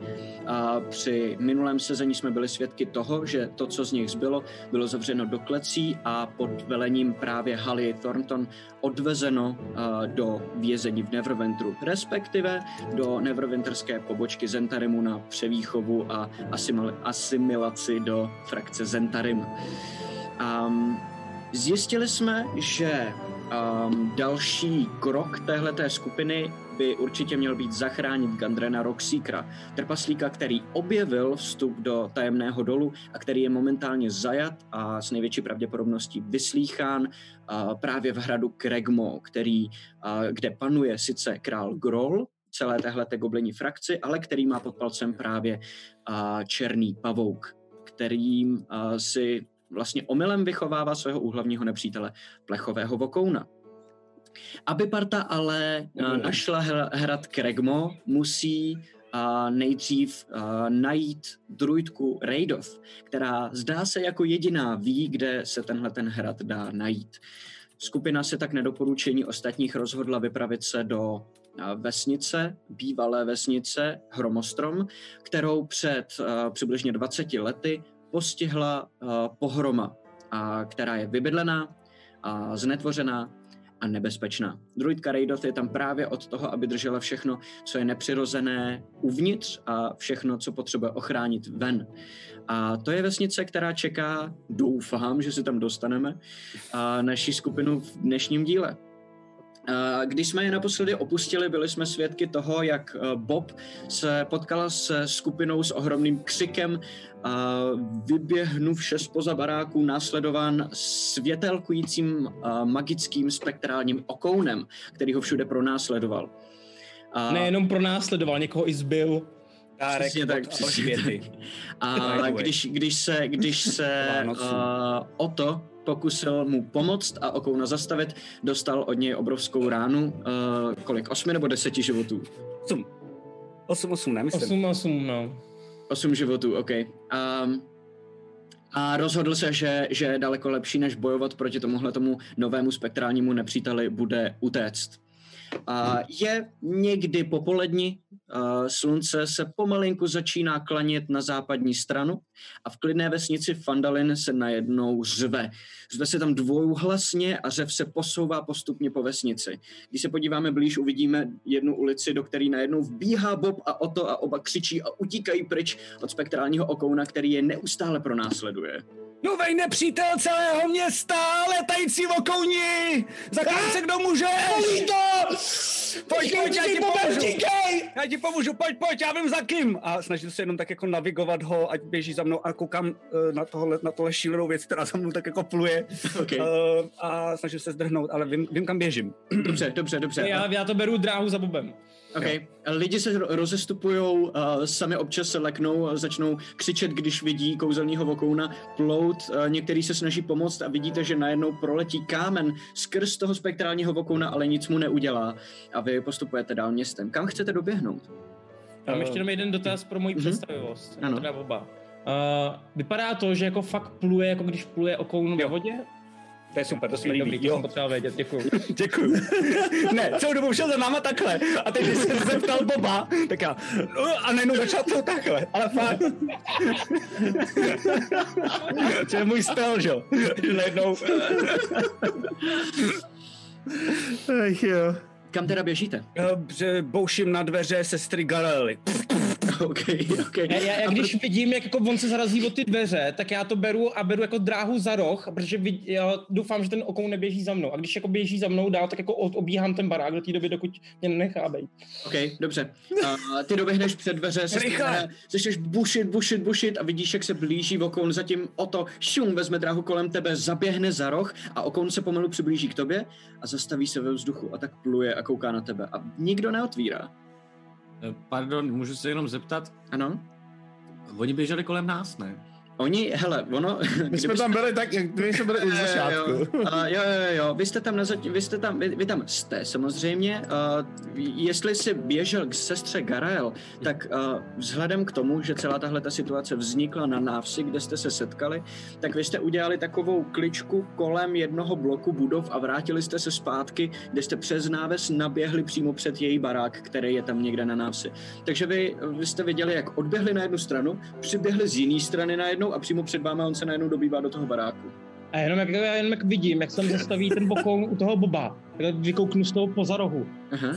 A při minulém sezení jsme byli svědky toho, že to, co z nich zbylo, bylo zavřeno do klecí a pod velením právě Halie Thornton odvezeno a, do vězení v Neverwinteru, respektive do Neverwinterské pobočky Zentarimu na převýchovu a asimil- asimilaci do frakce Zentarim. Um, zjistili jsme, že um, další krok téhleté skupiny by určitě měl být zachránit Gandrena Rockseekera, trpaslíka, který objevil vstup do tajemného dolu a který je momentálně zajat a s největší pravděpodobností vyslýchán právě v hradu Kregmo, který, kde panuje sice král Groll, celé téhleté goblení frakci, ale který má pod palcem právě černý pavouk, kterým si vlastně omylem vychovává svého úhlavního nepřítele, plechového vokouna. Aby parta ale uh, našla hr- hrad Kregmo, musí uh, nejdřív uh, najít druidku Raidov, která zdá se jako jediná ví, kde se tenhle ten hrad dá najít. Skupina se tak nedoporučení ostatních rozhodla vypravit se do vesnice, bývalé vesnice Hromostrom, kterou před a, přibližně 20 lety postihla pohroma, a, která je vybydlená, a znetvořená a nebezpečná. Druidka Raidoth je tam právě od toho, aby držela všechno, co je nepřirozené uvnitř a všechno, co potřebuje ochránit ven. A to je vesnice, která čeká, doufám, že se tam dostaneme, a naší skupinu v dnešním díle. A Když jsme je naposledy opustili, byli jsme svědky toho, jak eh, Bob se potkal se skupinou s ohromným křikem, a vyběhnuvše spoza baráku, následován světelkujícím a magickým spektrálním okounem, který ho všude pronásledoval. A Nejenom pro následoval, někoho i zbyl. Dárek Přesně tak, přesně Alžběty. A když, když se, když se uh, Oto pokusil mu pomoct a Okouna zastavit, dostal od něj obrovskou ránu, uh, kolik, osmi nebo deseti životů? Osm. Osm, osm, ne, myslím. 8 8, no. Osm životů, OK. Um, a rozhodl se, že, že je daleko lepší, než bojovat proti tomuhle tomu novému spektrálnímu nepříteli, bude utéct. Je někdy popolední, slunce se pomalinku začíná klanět na západní stranu a v klidné vesnici Fandalin se najednou řve. Řve se tam dvouhlasně a řev se posouvá postupně po vesnici. Když se podíváme blíž, uvidíme jednu ulici, do které najednou vbíhá Bob a Oto a oba křičí a utíkají pryč od spektrálního okouna, který je neustále pronásleduje. Novej nepřítel celého města, letající vokouni! Zakryj se, kdo může! to! Pojď, pojď, já ti pomůžu! Já ti pomůžu, pojď, pojď, já vím za kým! A snažím se jenom tak jako navigovat ho, ať běží za mnou a koukám uh, na, tohle, na tohle šílenou věc, která za mnou tak jako pluje. Okay. Uh, a snažím se zdrhnout, ale vím, vím kam běžím. Dobře, dobře, dobře. Já, já to beru dráhu za Bobem. Okay. Lidi se ro- rozestupují, uh, sami občas se leknou, a začnou křičet, když vidí kouzelného vokouna plout. Uh, některý se snaží pomoct a vidíte, že najednou proletí kámen skrz toho spektrálního vokouna, ale nic mu neudělá. A vy postupujete dál městem. Kam chcete doběhnout? Mám Eh, ještě jenom jeden dotaz pro moji mhm. představivost. Ano. Teda oba. Uh, vypadá to, že jako fakt pluje, jako když pluje okoun ve Jo. vodě? To je super, to se mi Dobrý, líbí. to jsem Jo, potřeboval vědět, děkuju. děkuju. ne, celou dobu šel za náma takhle. A teď, když jsem se zeptal Boba, tak já, no, a najednou začal to takhle. Ale fakt. to je můj styl, že jo? Najednou, Ach jo. Kam teda běžíte? že bouším na dveře sestry Garely. OK, OK. Já, já, já když vidím, jak jako on se zarazí o ty dveře, tak já to beru a beru jako dráhu za roh, protože vid, já doufám, že ten okoun neběží za mnou. A když jako běží za mnou dál, tak jako od- obíhám ten barák do té doby, dokud mě nenechá být. OK, dobře. Uh, ty doběhneš před dveře, se Rychle! začneš bušit, bušit, bušit a vidíš, jak se blíží vokoun, zatím o to šum vezme dráhu kolem tebe, zaběhne za roh a okoun se pomalu přiblíží k tobě a zastaví se ve vzduchu a tak pluje a kouká na tebe a nikdo neotvírá. Eh, Pardon, můžu se jenom zeptat? Ano? Oni běželi kolem nás, ne? Oni, hele, ono... My jsme tam byli tak, jak my jsme byli už začátku. Jo, jo, jo, jo, vy jste tam, na zati- vy jste tam, vy, vy tam jste samozřejmě. Uh, jestli jsi běžel k sestře Garael, tak uh, vzhledem k tomu, že celá tahle ta situace vznikla na návsi, kde jste se setkali, tak vy jste udělali takovou kličku kolem jednoho bloku budov a vrátili jste se zpátky, kde jste přes náves naběhli přímo před její barák, který je tam někde na návsi. Takže vy, vy jste viděli, jak odběhli na jednu stranu, přiběhli z jiné strany najednou a přímo před váma on se najednou dobývá do toho baráku. A jenom jak, já jenom jak vidím, jak se tam zastaví ten okoun u toho Boba, tak vykouknu z toho poza rohu. Aha.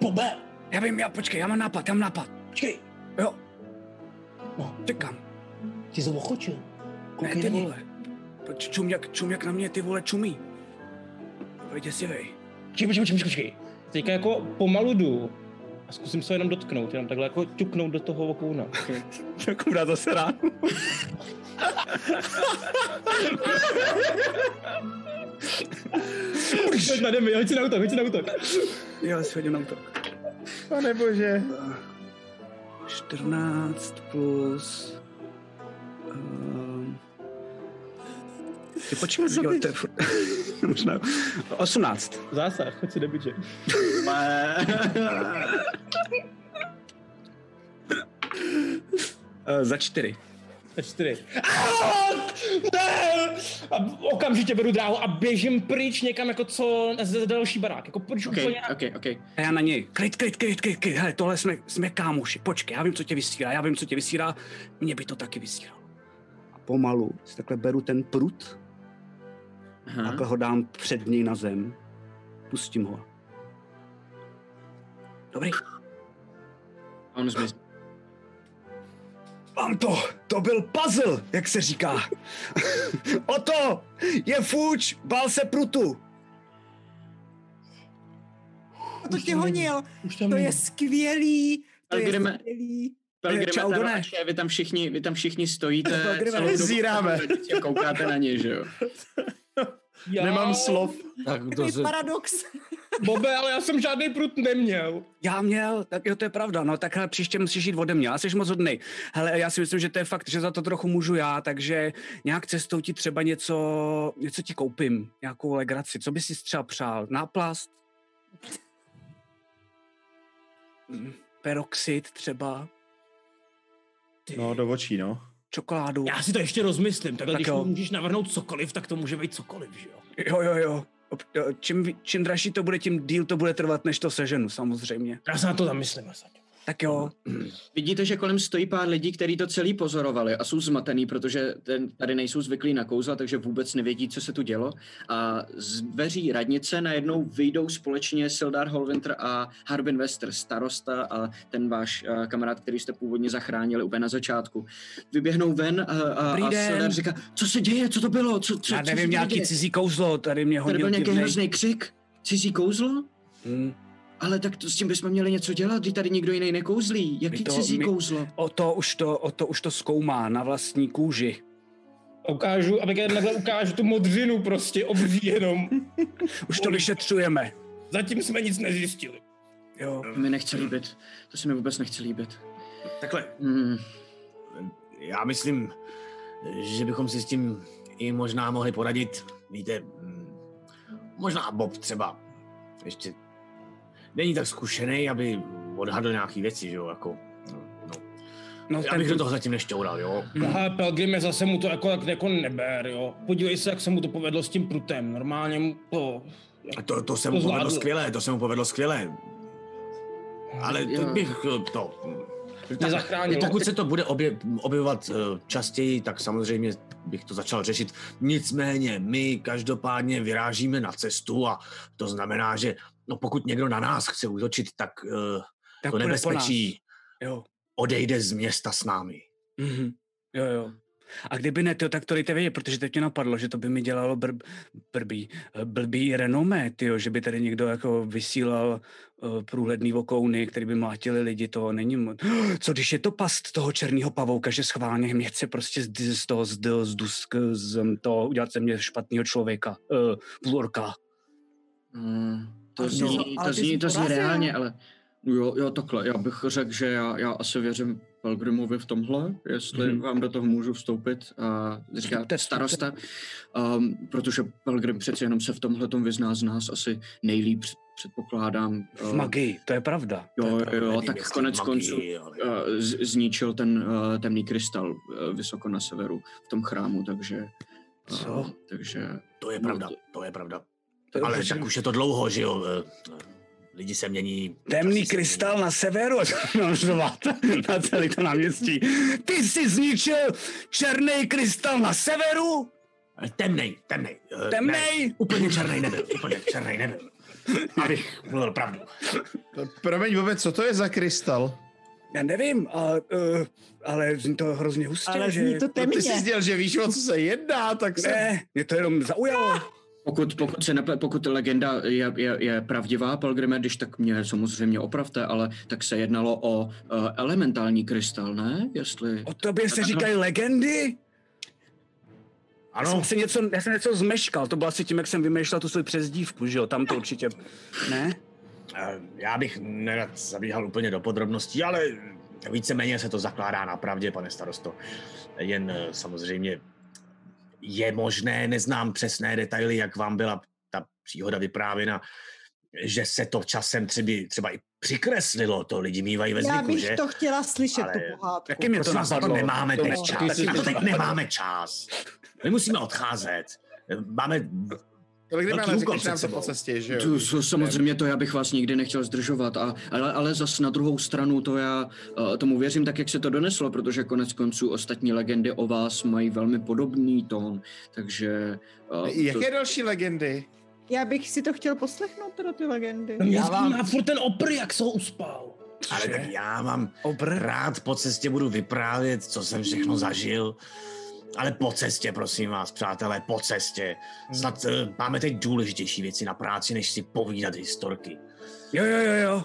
Bobe! Já vím, já počkej, já mám nápad, já mám nápad. Počkej. Jo. No, čekám. Ty jsi ochočil. Ne, ty vole. Proč čum jak, čum jak na mě ty vole čumí? To je děsivej. Počkej, počkej, počkej, počkej. Teďka jako pomalu jdu a zkusím se jenom dotknout, jenom takhle jako ťuknout do toho okouna. Tak mu dá zase ránu. Hoď na demi, hoď si na útok, hoď si na útok. Jo, si hodím na útok. Pane bože. 14 plus... Um, Ty počkej, jo, to je furt... Možná. 18. Zásah, choď si do biče. Uh, za čtyři. Na čtyři. Aaaa! Ne! A okamžitě beru dráhu a běžím pryč někam jako co z další barák. Jako pryč OK, úplně. OK, OK. A já na něj. Klid, klid, klid, klid, klid. Hele, tohle jsme, jsme kámoši. Počkej, já vím, co tě vysírá, já vím, co tě vysírá. Mě by to taky vysíralo. A pomalu si takhle beru ten prut, Aha. takhle ho dám před něj na zem. Pustím ho. Dobrý. A on zmizí. Mám to, to byl puzzle, jak se říká. o to je fuč, bál se prutu. A to tě honil. To je skvělý. To Ale je jdeme- skvělý. Pelgrime, Čau, Done. Done. vy tam všichni, vy tam všichni stojíte, Pelgrime, celou dobu zíráme. a koukáte na ně, že jo? Já... Nemám slov. Tak to se, paradox. Bobe, ale já jsem žádný prut neměl. Já měl, tak jo, to je pravda, no tak hele, příště musíš jít ode mě, já jsi moc hodnej. Hele, já si myslím, že to je fakt, že za to trochu můžu já, takže nějak cestou ti třeba něco, něco ti koupím, nějakou legraci, co bys si třeba přál? Náplast? Mm, Peroxid třeba? No, do očí, no. Čokoládu? Já si to ještě rozmyslím. Takhle, Tak když jo. můžeš navrhnout cokoliv, tak to může být cokoliv, že jo? Jo, jo, jo. Čím, čím dražší to bude, tím díl to bude trvat, než to seženu, samozřejmě. Já se na to zamyslím, Asaď. Tak jo, Vidíte, že kolem stojí pár lidí, kteří to celý pozorovali a jsou zmatený, protože ten, tady nejsou zvyklí na kouzla, takže vůbec nevědí, co se tu dělo. A z dveří radnice najednou vyjdou společně Sildar Holwinter a Harbin Wester, starosta a ten váš uh, kamarád, který jste původně zachránili úplně na začátku. Vyběhnou ven a, a, Dobrý a den. Sildar říká, co se děje, co to bylo, co, co, já co nevím, tady nějaký děje? cizí kouzlo, tady mě Tady hodil byl nějaký hrozný křik, cizí kouzlo? Hmm. Ale tak to, s tím bychom měli něco dělat, když tady nikdo jiný nekouzlí. Jaký to- cizí my- kouzlo? O to už to, o to už to zkoumá na vlastní kůži. Ukážu, abych jen takhle ukážu tu modřinu prostě, obří jenom. Už to vyšetřujeme. Zatím jsme nic nezjistili. Jo. To mi nechce líbit. To se mi vůbec nechce líbit. takhle, Hmm. já myslím, že bychom si s tím i možná mohli poradit. Víte, mm, možná Bob třeba ještě není tak zkušený, aby odhadl nějaký věci, že jo, jako, no, no. No, Já ten, bych do toho zatím nešťoural, jo. Aha, Pelgrim zase mu to jako, jako neber, jo. Podívej se, jak se mu to povedlo s tím prutem. Normálně mu to... A to, to se To mu povedlo zvládl. skvěle, to se mu povedlo skvěle. Ale teď bych eh, to... Nezachránil. Pokud se to bude obje, objevovat eh, častěji, tak samozřejmě bych to začal řešit. Nicméně my každopádně vyrážíme na cestu a to znamená, že no pokud někdo na nás chce útočit, tak eh, tak to nebezpečí. Jo. odejde z města s námi. Mhm. Jo, jo. A kdyby ne, to, tak to dejte vědět, protože teď mě napadlo, že to by mi dělalo br, brbý, eh, blbý renomé, tyjo, že by tady někdo jako vysílal uh, průhledný vokouny, který by mlátili lidi, to není moc. Co když je to past toho černého pavouka, že schválně mě chce prostě z, z toho, z, z, dusk, z toho udělat ze mě špatného člověka, uh, půlorka. Hmm. To zní, ale to zní, to zní reálně, ale jo, jo, takhle. Já bych řekl, že já, já asi věřím Pelgrimovi v tomhle, jestli Mhm. mm-hmm. vám do toho můžu vstoupit. A říká Vstupte, starosta, um, protože Pelgrim přeci jenom se v tomhle tom vyzná z nás asi nejlíp, před- předpokládám. V uh, magii, to je pravda. to je Jo, pravda. jo, tak konec magii, konců ale- z- zničil ten uh, temný krystal uh, vysoko na severu v tom chrámu, takže... Uh, Co? takže... To je No, pravda, to- to je pravda. To je Ale tak už je to dlouho, že jo. Eh, Lidi se mění. Temný krystal na severu, namřovat na celý to náměstí. Ty jsi zničil černý krystal na severu? mění. Temnej, temnej. eh, Temnej? Ne, úplně černý nebyl, úplně černý nebyl. Abych mluvil pravdu. Promiň, vůbec, co to je za krystal? Já nevím, a, uh, ale zní to hrozně hustě, Ale že... zní to No, ty temně. jsi sdělal, že víš, o co se jedná, tak se... Ne, mě to jenom zaujalo. Pokud, pokud, se neple, pokud legenda je, je, je pravdivá, Pelgrime, když tak mě samozřejmě opravte, ale tak se jednalo o uh, elementální krystal, ne? Jestli... O tobě se říkají legendy? Já Ano, jsem, si něco, já jsem něco zmeškal, to bylo asi tím, jak jsem vymýšlel tu svou přezdívku, že jo, tam to určitě, ne? eh, já bych nerad zabíhal úplně do podrobností, ale víceméně se to zakládá na pravdě, pane starosto. Jen eh, samozřejmě je možné, neznám přesné detaily, jak vám byla ta příhoda vyprávěna, že se to časem třeba, třeba i přikreslilo, to lidi mývají ve Já zvyku, bych že? to chtěla slyšet, Ale tu pohádku. Taky mě to na to nemáme To- teď čas. si Na to teď nemáme čas. My musíme odcházet. Máme Kolik kdyby ale řekneš nám to po cestě, že jo? To, samozřejmě to já bych vás nikdy nechtěl zdržovat, a, ale, ale zas na druhou stranu to já uh, tomu věřím tak, jak se to doneslo, protože konec konců ostatní legendy o vás mají velmi podobný tón, takže... Uh, Jaké další legendy? Já bych si to chtěl poslechnout, teda ty legendy. Já vám- zajímá furt ten opr, jak se ho uspal. Ale tak já vám Obr? rád po cestě budu vyprávět, co jsem všechno zažil. Ale po cestě, prosím vás, přátelé, po cestě. Snad uh, máme teď důležitější věci na práci, než si povídat historky. Jo, jo, jo, jo.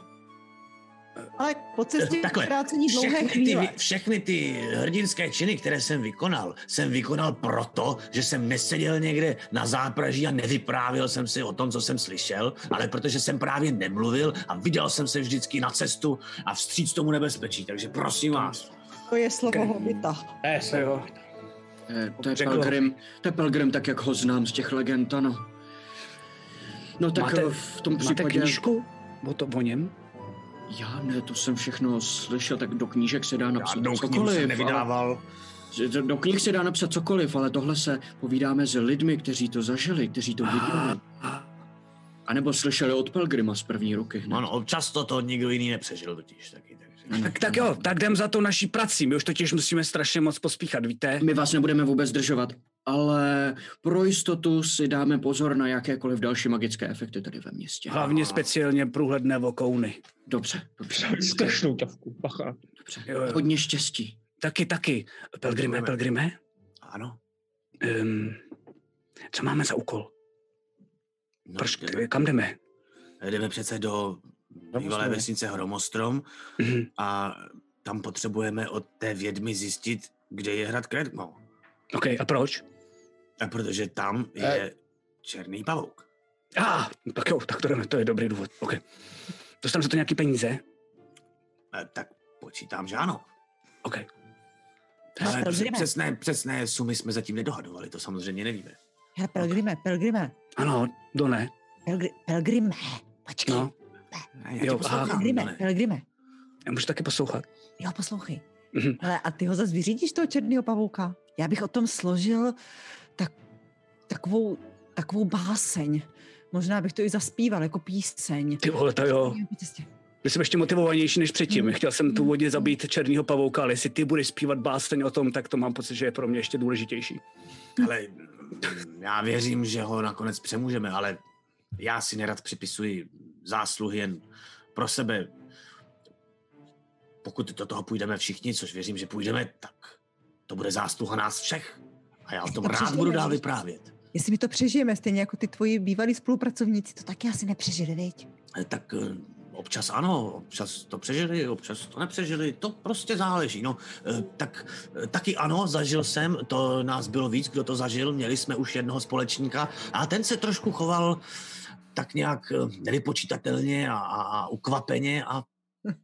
Ale po cestě Takhle, krácení dlouhé všechny ty, chvíle. vy- všechny ty hrdinské činy, které jsem vykonal, jsem vykonal proto, že jsem neseděl někde na zápraží a nevyprávěl jsem si o tom, co jsem slyšel, ale protože jsem právě nemluvil a viděl jsem se vždycky na cestu a vstříc tomu nebezpečí. Takže prosím vás, To je slovo hobita. To je slovo. Eh, to je Řekl- Pelgrim, to je Pelgrim tak, jak ho znám z těch legend, ano. No tak Máte- eh, v tom Máte případě... knížku o, to, o něm? Já ne, to jsem všechno slyšel, tak do knížek se dá napsat knihu cokoliv. jsem ale- nevydával. že Do knih se dá napsat cokoliv, ale tohle se povídáme s lidmi, kteří to zažili, kteří to viděli. A nebo slyšeli od Pelgrima z první ruky. hned. Ano, občas to, to nikdo jiný nepřežil totiž taky. Takže. Tak, tak jo, tak jdem za to naší prací. My už totiž musíme strašně moc pospíchat, víte? My vás nebudeme vůbec zdržovat, ale pro jistotu si dáme pozor na jakékoliv další magické efekty tady ve městě. Hlavně speciálně průhledné vokouny. Dobře, dobře, Strašnou ťavku, bacha. dobře. Jo, jo. Hodně štěstí. Taky, taky. Pelgrime. Pelgrime, Ano. um, co máme za úkol? No, Proč, jdeme, kam jdeme? jdeme přece do bývalé vesnice Hromostrom Mhm. a tam potřebujeme od té vědmy zjistit, kde je hrad Kredmo. OK, a proč? A protože tam je černý pavouk. A, ah, tak jo, tak to jdeme, to je dobrý důvod. OK. Dostanu za to nějaký peníze? A tak počítám, že ano. OK. Ale přesné, přesné sumy jsme zatím nedohadovali, to samozřejmě nevíme. hele, Pelgrime, Pelgrime, Ano, do ne. Pelgri, Pelgrime, počkej. No, Já Jo, tě poslouchám, Pelgrime, Dane. Pelgrime. já můžu taky poslouchat. Jo, poslouchej. Mhm. Ale a ty ho zase vyřídíš toho černého pavouka? Já bych o tom složil tak, takovou, takovou báseň. Možná bych to i zaspíval jako píseň. Ty vole, to jo. Byl jsem ještě motivovanější než předtím. Mm. Chtěl jsem tu vodě zabít černýho pavouka, ale jestli ty budeš zpívat báseň o tom, tak to mám pocit, že je pro mě ještě důležitější. Ale já věřím, že ho nakonec přemůžeme, ale já si nerad připisuji zásluhy jen pro sebe. Pokud do toho půjdeme všichni, což věřím, že půjdeme, tak to bude zásluha nás všech. A já o tom to rád přežijeme, budu dál vyprávět. Jestli my to přežijeme, stejně jako ty tvoji bývalí spolupracovníci, to taky asi nepřežili, viď? Eh, Tak eh, občas ano, občas to přežili, občas to nepřežili, to prostě záleží. No, eh, tak taky ano, zažil jsem, to nás bylo víc, kdo to zažil, měli jsme už jednoho společníka a ten se trošku choval tak nějak eh, nevypočítatelně a, a, a ukvapeně a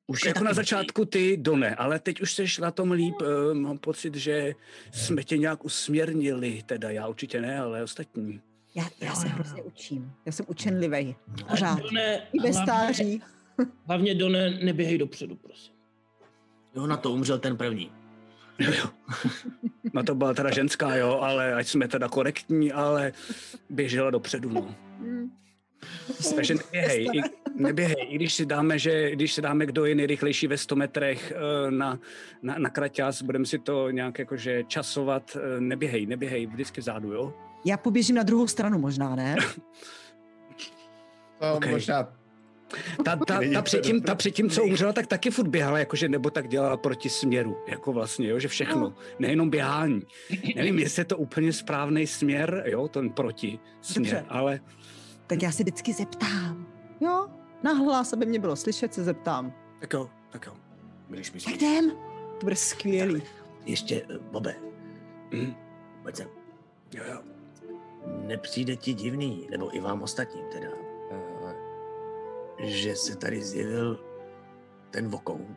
už je Jako na začátku ty Done, ale teď už jsi na tom líp. eh, Mám pocit, že jsme tě nějak usměrnili, teda já určitě ne, ale ostatní. Já, já se hrozně jo. učím. Já jsem učenlivej. Pořád. Done, I ve hlavně- stáří. Hlavně Done, neběhej dopředu, prosím. Jo, na to umřel ten první. Jo, jo. Na to byla teda ženská, jo, ale ať jsme teda korektní, ale běžela dopředu, no. Takže neběhej, i, neběhej, i když si dáme, že když si dáme, kdo je nejrychlejší ve 100 metrech eh, na, na, na kraťas, budeme si to nějak jakože časovat, eh, neběhej, neběhej, vždycky zádu, jo? Já poběžím na druhou stranu možná, ne? To Okej. možná Ta, ta, ta, předtím, ta předtím, co umřela, tak taky furt běhala, jakože nebo tak dělala proti směru, jako vlastně, jo, že všechno, nejenom běhání. Nevím, jestli je to úplně správný směr, jo, ten proti směr, Dobře. ale Tak já se vždycky zeptám. Jo? Nahlas, aby mě bylo slyšet, se zeptám. tak jo, tak jo. Když Tak jdem. To bude skvělý. Ještě, eh, Bobe, Hm, pojď sem. jo, jo. nepřijde ti divný, nebo i vám ostatním teda, eh, že se tady zjevil ten vokoun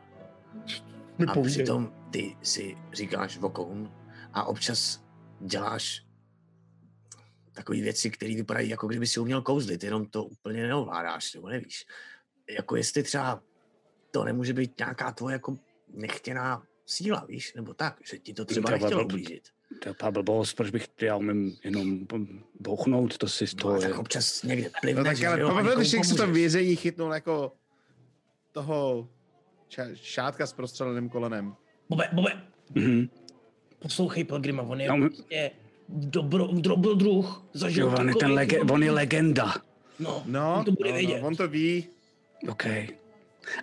a přitom ty si říkáš vokoun a občas děláš takové věci, které vypadají, jako kdyby si uměl kouzlit, jenom to úplně neovládáš, nebo nevíš. Jako jestli třeba to nemůže být nějaká tvoje jako nechtěná síla, víš, nebo tak, že ti to třeba je nechtělo ublížit. To je blbost, proč bych já umím jenom bouchnout, to si z No, toho tak je. občas někde No plivneš, tak ale že jo, a pamatuješ, jak se to vězení chytnul jako toho šátka s prostřeleným kolenem. Bobe, Bobe, Mhm. poslouchej Pelgrima, on je umím- prostě dobro, dobrodruh, zažil Jo, on je, ten lege, on je legenda. No, No, on to bude no, vědět. no, on to ví. OK.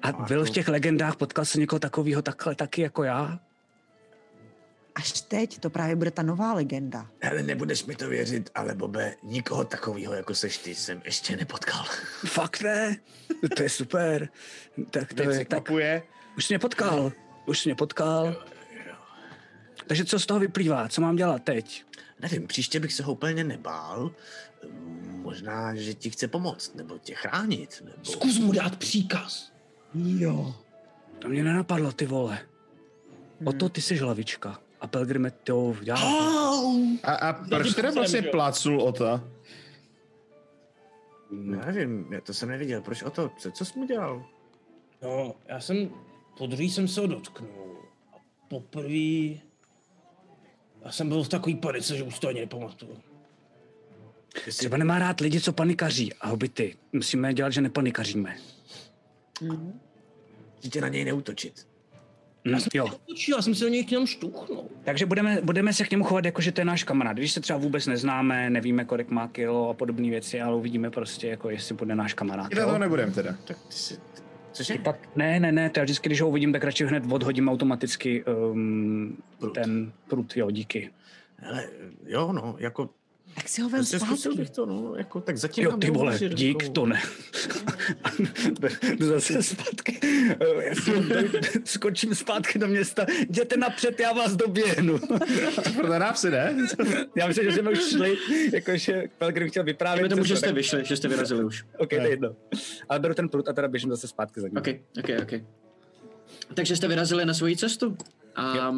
A byl v těch legendách, potkal se někoho takového takhle taky jako já? Až teď to právě bude ta nová legenda. Hele, nebudeš mi to věřit, ale Bobe, nikoho takového, jako seš ty, jsem ještě nepotkal. Fakt ne? To je super. Tak to Mě je, tak překvapuje. už jsi mě potkal. Už jsi mě potkal. Takže co z toho vyplývá? Co mám dělat teď? Nevím, příště bych se ho úplně nebál. Možná, že ti chce pomoct, nebo tě chránit, nebo... Zkus mu dát příkaz. Jo. To mě nenapadlo, ty vole. O to ty jsi hlavička. A Pelgrime to dělá. A, a proč teda vlastně plácul o to? Nevím, já to jsem neviděl. Proč o to? Co, co jsi mu dělal? No, já jsem, po druhý jsem se ho dotknul. A poprvé, já jsem byl v takový panice, že už to ani nepamatuju. Třeba nemá rád lidi, co panikaří. A hobity. Musíme dělat, že nepanikaříme. Tě na něj neútočit. Hm, jo. Točil, já jsem se do něj chtěl štuchnout. Takže budeme, budeme se k němu chovat jako, že to je náš kamarád. Když se třeba vůbec neznáme, nevíme, kolik má kilo a podobné věci, ale uvidíme prostě, jako jestli bude náš kamarád. I to jo? nebudem teda. Tak ty si... Cože? Pak, ne, ne, ne, to já vždycky, když ho uvidím, tak radši hned odhodím automaticky um, Prut. ten prut, jo, díky. Hele, jo, no, jako... Tak si ho vem Prostě zkusil zpátky. bych to, no, jako, tak zatím Jo, ty vole, dík, rukou. to ne. Zase zpátky. Eh, Já si skočím zpátky do města. Jděte napřed, já vás doběhnu. Proto nám si ne? Já myslím, že jsme už šli, jakože Pelgrim chtěl vyprávět. Dejme tomu, že jste vyšli, že jste vyrazili už. OK, to je jedno. Ale beru ten prut a teda běžím zase zpátky za ním. OK, OK, OK. Takže jste vyrazili na svoji cestu. A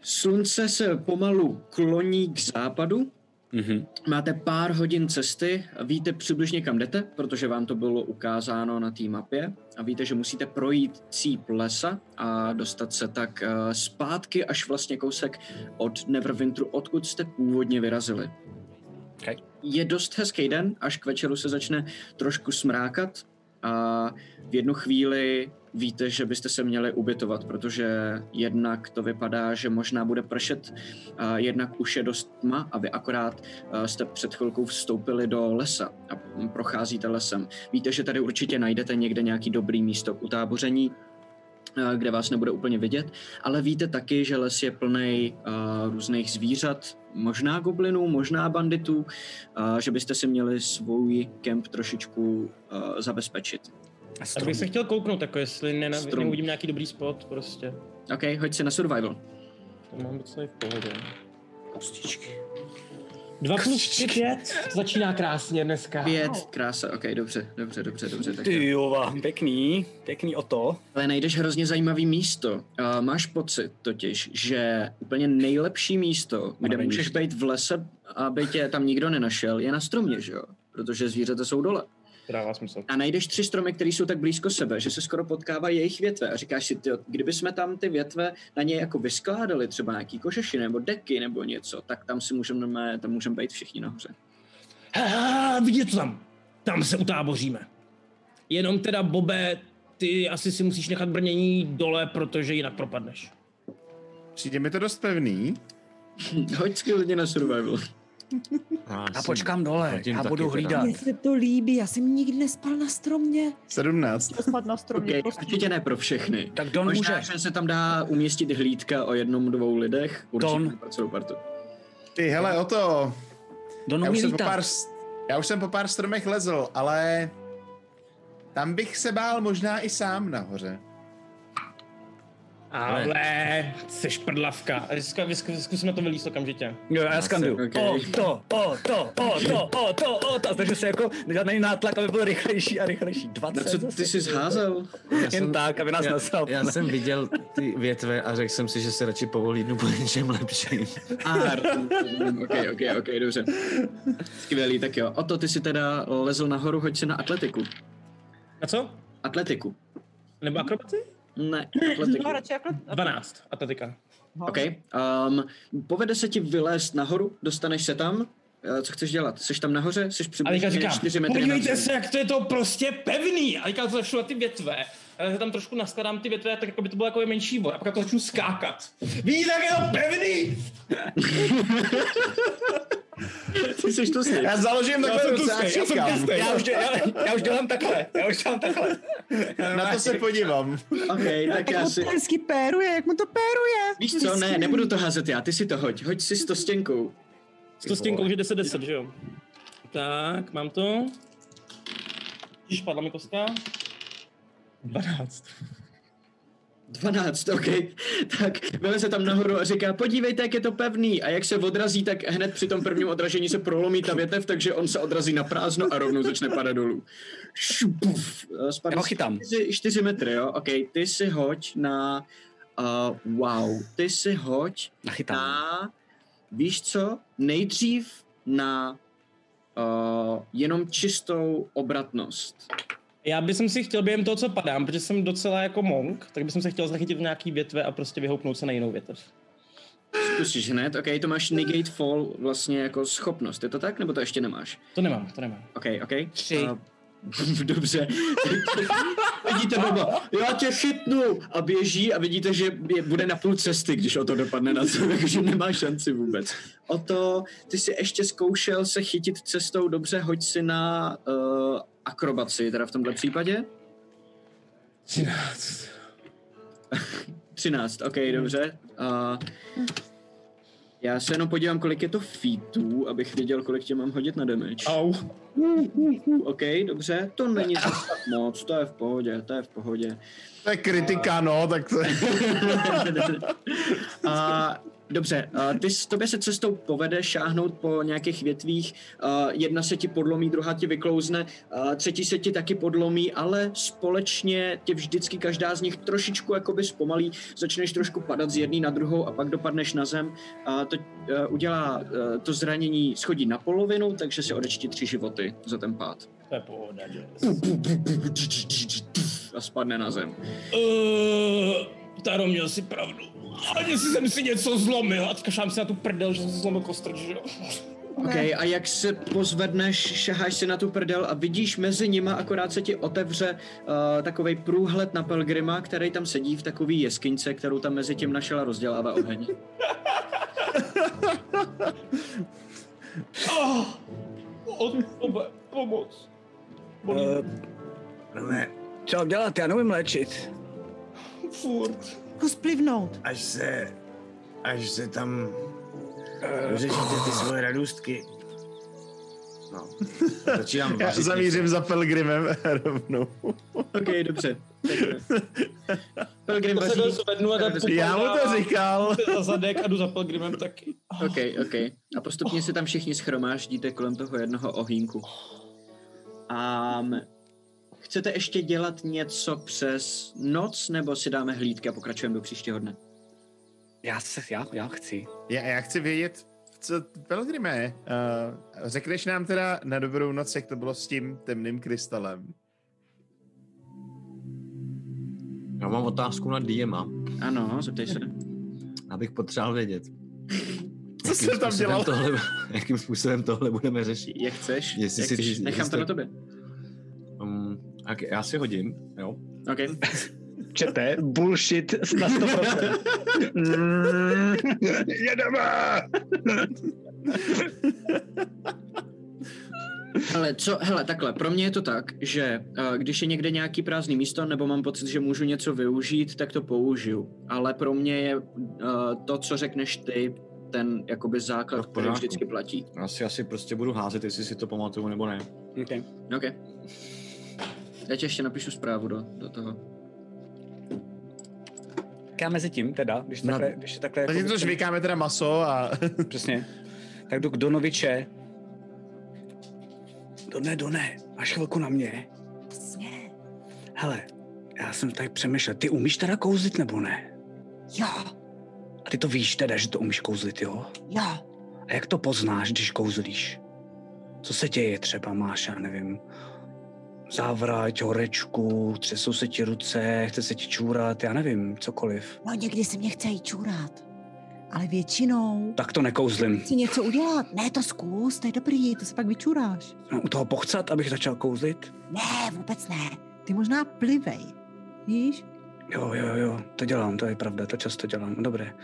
slunce se pomalu kloní k západu. Mhm. Máte pár hodin cesty, víte přibližně kam jdete, protože vám to bylo ukázáno na té mapě a víte, že musíte projít cíp lesa a dostat se tak eh, zpátky až vlastně kousek od Neverwinteru, odkud jste původně vyrazili. Okay. Je dost hezký den, až k večeru se začne trošku smrákat a v jednu chvíli víte, že byste se měli ubytovat, protože jednak to vypadá, že možná bude pršet, a jednak už je dost tma a vy akorát jste před chvilkou vstoupili do lesa a procházíte lesem. Víte, že tady určitě najdete někde nějaký dobrý místo k utáboření, kde vás nebude úplně vidět, ale víte taky, že les je plný různých zvířat, možná goblinů, možná banditů, že byste si měli svůj kemp trošičku zabezpečit. A Tak bych se chtěl kouknout, jako jestli ne, Strom. neuvidím nějaký dobrý spot prostě. OK, hoď si na survival. To mám docela v pohodě. Kostičky. 2 plus 3, 5. Začíná krásně dneska. Pět, krása, ok, dobře, dobře, dobře, dobře. Tak Ty jo, pěkný, pěkný o to. Ale najdeš hrozně zajímavý místo. Uh, máš pocit totiž, že úplně nejlepší místo, kde můžeš být v lese, aby tě tam nikdo nenašel, je na stromě, že jo? Protože zvířata jsou dole. Dává smysl. A najdeš tři stromy, které jsou tak blízko sebe, že se skoro potkávají jejich větve. A říkáš si, tyjo, kdyby jsme tam ty větve na ně jako vyskládali, třeba nějaký kožeši nebo deky nebo něco, tak tam si můžeme, tam můžeme být všichni nahoře. Ha, vidět to tam. Tam se utáboříme. Jenom teda, Bobe, ty asi si musíš nechat brnění dole, protože jinak propadneš. Přijde mi to dost pevný. Hoď klidně na survival. Já počkám dole, já budu hlídat. Mně se to líbí, já jsem nikdy nespal na stromě. 17. Spad na stromě. Okay, určitě ne pro všechny. Tak Don Možná, může. že se tam dá umístit hlídka o jednom, dvou lidech. Určitě Don. pro celou partu. Ty, hele, o to. Don Já umí už, jsem po pár, já už jsem po pár stromech lezl, ale tam bych se bál možná i sám nahoře. Ale, jsi prdlavka. A zkuska- vysku- Zkusíme to vylíst okamžitě. Jo, já skanduju. Okay. O, to, o, to, o, to, o, to, o, to. Takže se jako žádný nátlak, aby byl rychlejší a rychlejší. 20 Na co ty jsi zházel? Jen tak, aby nás já, nasral. já jsem viděl ty větve a řekl jsem si, že se radši povolídnu po něčem lepším. A, ok, ok, ok, dobře. Skvělý, tak jo. O to ty si teda lezl nahoru, hoď si na atletiku. A co? Atletiku. Nebo akrobaci? Ne, atletiku. No, radši jako... 12, atletika. OK. Um, povede se ti vylézt nahoru, dostaneš se tam. Eh, Co chceš dělat? Jsi tam nahoře? Jsi přibližně říkám, 4 metry podívejte se, jak to je to prostě pevný. A teďka to začnu na ty větve. A já tam trošku naskladám ty větve, tak jako by to bylo jako menší vod. A pak to začnu skákat. Vidíte, jak je to pevný? Ty jsi tu Já založím Já takhle ruce a já. Já už, já, já už dělám takhle, já už dělám takhle. Na to se podívám. OK, tak já Jak si... mu to hezky péruje, jak mu to péruje. Víš co, ne, nebudu to házet já, ty si to hoď. Hoď si s to stěnkou. S to stěnkou, že 10-10, že jo? Tak, mám to. Když padla mi kostka. 12. 12, OK. Tak veme se tam nahoru a říká, podívejte, jak je to pevný. A jak se odrazí, tak hned při tom prvním odražení se prolomí ta větev, takže on se odrazí na prázdno a rovnou začne padat dolů. Šupuf. Spadne Já ho chytám. 4, 4 metry, jo? OK, ty si hoď na... Uh, wow, ty si hoď Nachytám. na... Víš co? Nejdřív na uh, jenom čistou obratnost. Já bych si chtěl během toho, co padám, protože jsem docela jako monk, tak bych se chtěl zachytit v nějaký větve a prostě vyhoupnout se na jinou větev. Zkusíš hned, OK, to máš negate fall vlastně jako schopnost, je to tak, nebo to ještě nemáš? To nemám, to nemám. OK, OK. Tři. A, dobře. vidíte Boba, já tě chytnu a běží a vidíte, že je, bude na půl cesty, když o to dopadne na to, takže nemá šanci vůbec. O to, ty si ještě zkoušel se chytit cestou, dobře, hoď si na uh, akrobaci, teda v tomhle případě. 13. 13, OK, dobře. Uh, já se jenom podívám, kolik je to feetů, abych věděl, kolik tě mám hodit na damage. Au. OK, dobře, to není zase tak moc, to je v pohodě, to je v pohodě. To je kritika, no, tak to A, dobře, a ty, s- tobě se cestou povede šáhnout po nějakých větvích, a jedna se ti podlomí, druhá ti vyklouzne, a třetí se ti taky podlomí, ale společně tě vždycky každá z nich trošičku jakoby zpomalí, začneš trošku padat z jedné na druhou a pak dopadneš na zem. A to a, udělá a, to zranění, schodí na polovinu, takže si odečti tři životy za ten pád. To je pohoda? A spadne na zem. Uh, Taro, měl si pravdu. Ani si jsem si něco zlomil a kašám si na tu prdel, že jsem si zlomil kostrč, že jo? OK, a jak se pozvedneš, šaháš si na tu prdel a vidíš mezi nima, akorát se ti otevře uh, takový průhled na Pelgrima, který tam sedí v takový jeskyňce, kterou tam mezi tím našel a rozdělává oheň. Oh, od, obe, pomoc. Uh, Ne, co dělat? Já neumím léčit. furt. Zkus plivnout. až se, až se tam řešíte ty svoje radostky. No, začínám já vařit zamířím za Pelgrimem rovnou. OK, dobře. Pelgrim vaří. to zvednu a tak Já mu to říkal. za zadek a jdu za Pelgrimem taky. OK, OK. A postupně se tam všichni schromáždíte kolem toho jednoho ohýnku. A chcete ještě dělat něco přes noc, nebo si dáme hlídky a pokračujeme do příštího dne? Já se, já, já chci. Já, já chci vědět, co, Pelgrime, uh, řekneš nám teda na dobrou noc, jak to bylo s tím temným krystalem. Já mám otázku na Diema, Ano, zeptej se. abych potřeboval vědět. Co jsi tam dělal? Tohle, jakým způsobem tohle budeme řešit? Jak chceš? Jestli jak si- chceš? jestli Nechám to to- na tobě. Um, tak já si hodím, jo. OK. Čete, bullshit na 100%. Mm, Jedeme! Ale co, hele, takhle, pro mě je to tak, že uh, když je někde nějaký prázdný místo, nebo mám pocit, že můžu něco využít, tak to použiju. Ale pro mě je uh, to, co řekneš ty, ten jakoby základ, který vždycky platí. Já si asi prostě budu házet, jestli si to pamatuju nebo ne. Okay. Já ti ještě napíšu zprávu do, do toho. tak já mezi tím teda, když No. takhle, když takhle jako Zatímco žvíkáme teda maso a... Přesně. Tak jdu k Donoviče. Done, Done, máš chvilku na mě. Jasně. Hele, já jsem tady přemýšlel, ty umíš teda kouzlit nebo ne? Jo, A ty to víš teda, že to umíš kouzlit, jo? jo. A jak to poznáš, když kouzlíš? Co se děje třeba, máš, já nevím, závrať, horečku, třesou se ti ruce, chce se ti čůrat, já nevím, cokoliv. No někdy se mě chce jít čůrat. Ale většinou Tak to nekouzlím. chci něco udělat. Ne, to zkus, to je dobrý, to se pak vyčuráš. No, u toho pochcat, abych začal kouzlit? Ne, vůbec ne. Ty možná plivej. Víš? Jo, jo, jo, to dělám, to je pravda, to často dělám, dobré.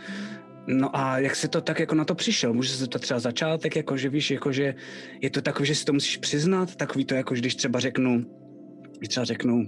No a jak jsi to tak jako na to přišel? Může se to třeba začátek, jako že víš, jako že je to takový, že si to musíš přiznat, takový to jako, že když třeba řeknu, když třeba řeknu,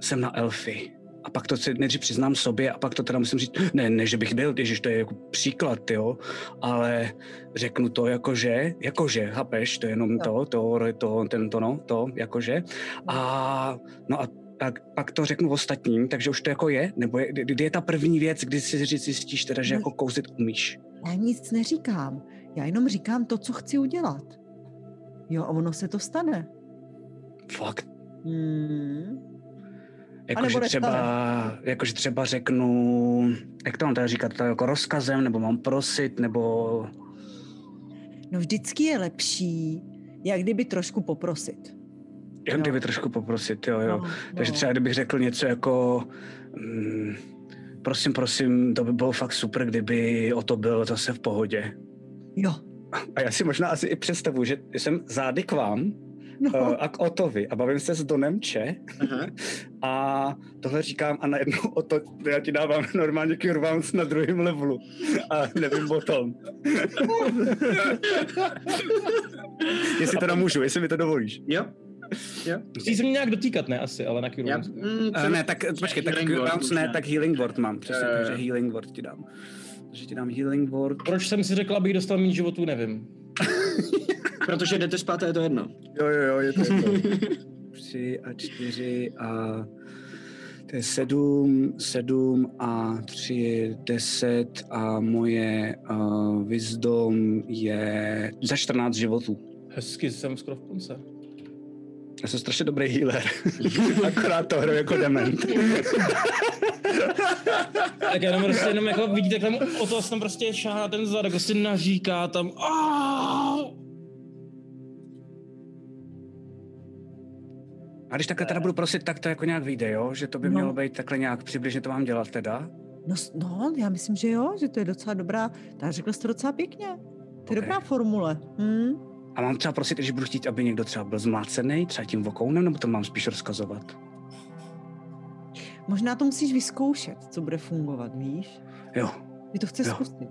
jsem na elfy. A pak to si nejdřív přiznám sobě a pak to teda musím říct, ne, ne, že bych byl, ježiš, to je jako příklad, jo, ale řeknu to jakože, jakože, chápeš, to je jenom to, to, to, tento, no, to, jakože. A, no a tak pak to řeknu ostatním, takže už to jako je? Nebo je, kdy je ta první věc, kdy si říct zjistíš teda, že jako kouzit umíš? Já nic neříkám. Já jenom říkám to, co chci udělat. Jo, a ono se to stane. Fakt. Hmm. Jakože třeba, jakože třeba řeknu, jak to mám teda říkat, to jako rozkazem, nebo mám prosit, nebo... No vždycky je lepší, jak kdyby trošku poprosit. Jen Jo. kdyby trošku poprosit, jo, jo. No, Takže no. třeba kdybych řekl něco jako, mm, prosím, prosím, to by bylo fakt super, kdyby o to bylo zase v pohodě. Jo. A já si možná asi i představu, že jsem zády k vám No, uh, a k Otovi a bavím se s Donem Če Aha. a tohle říkám a najednou o to, já ti dávám normálně Cure Wounds na druhém levelu a nevím o tom. jestli teda můžu, jestli mi to dovolíš. Jo. Jo. Musí se mě nějak dotýkat, ne asi, ale na Cure Já, Wounds. mm, Uh, třeba- ne, tak počkej, tak Healing Cure word Wounds ne, tak Healing Word mám, přesně, jo. takže Healing Word ti dám. Takže ti dám Healing Word. Proč jsem si řekl, abych dostal méně životů, nevím. Protože jdete spát a je to jedno. Jo, jo, jo, je to jedno. Tři a čtyři a to je sedm, sedm a tři je deset a moje uh, wisdom je za 14 životů. Hezky jsem skoro v konce. Já jsem strašně dobrý healer. Akorát to hraju jako dement. Tak jenom prostě jenom jako vidíte, jak tam o to tam prostě šáhá ten zadek, prostě naříká tam. "Aaah!" A když takhle teda budu prosit, tak to jako nějak vyjde, jo? Že to by No. mělo být takhle nějak přibližně to mám dělat teda. no, no, já myslím, že jo, že to je docela dobrá. Tak řekl jsi to docela pěkně. To je Ok. dobrá formule. Hmm? A mám třeba prosit, když budu chtít, aby někdo třeba byl zmlácený, třeba tím vokounem, nebo to mám spíš rozkazovat? Možná to musíš vyzkoušet, co bude fungovat, víš? Jo. Ty to chce Jo. zkusit.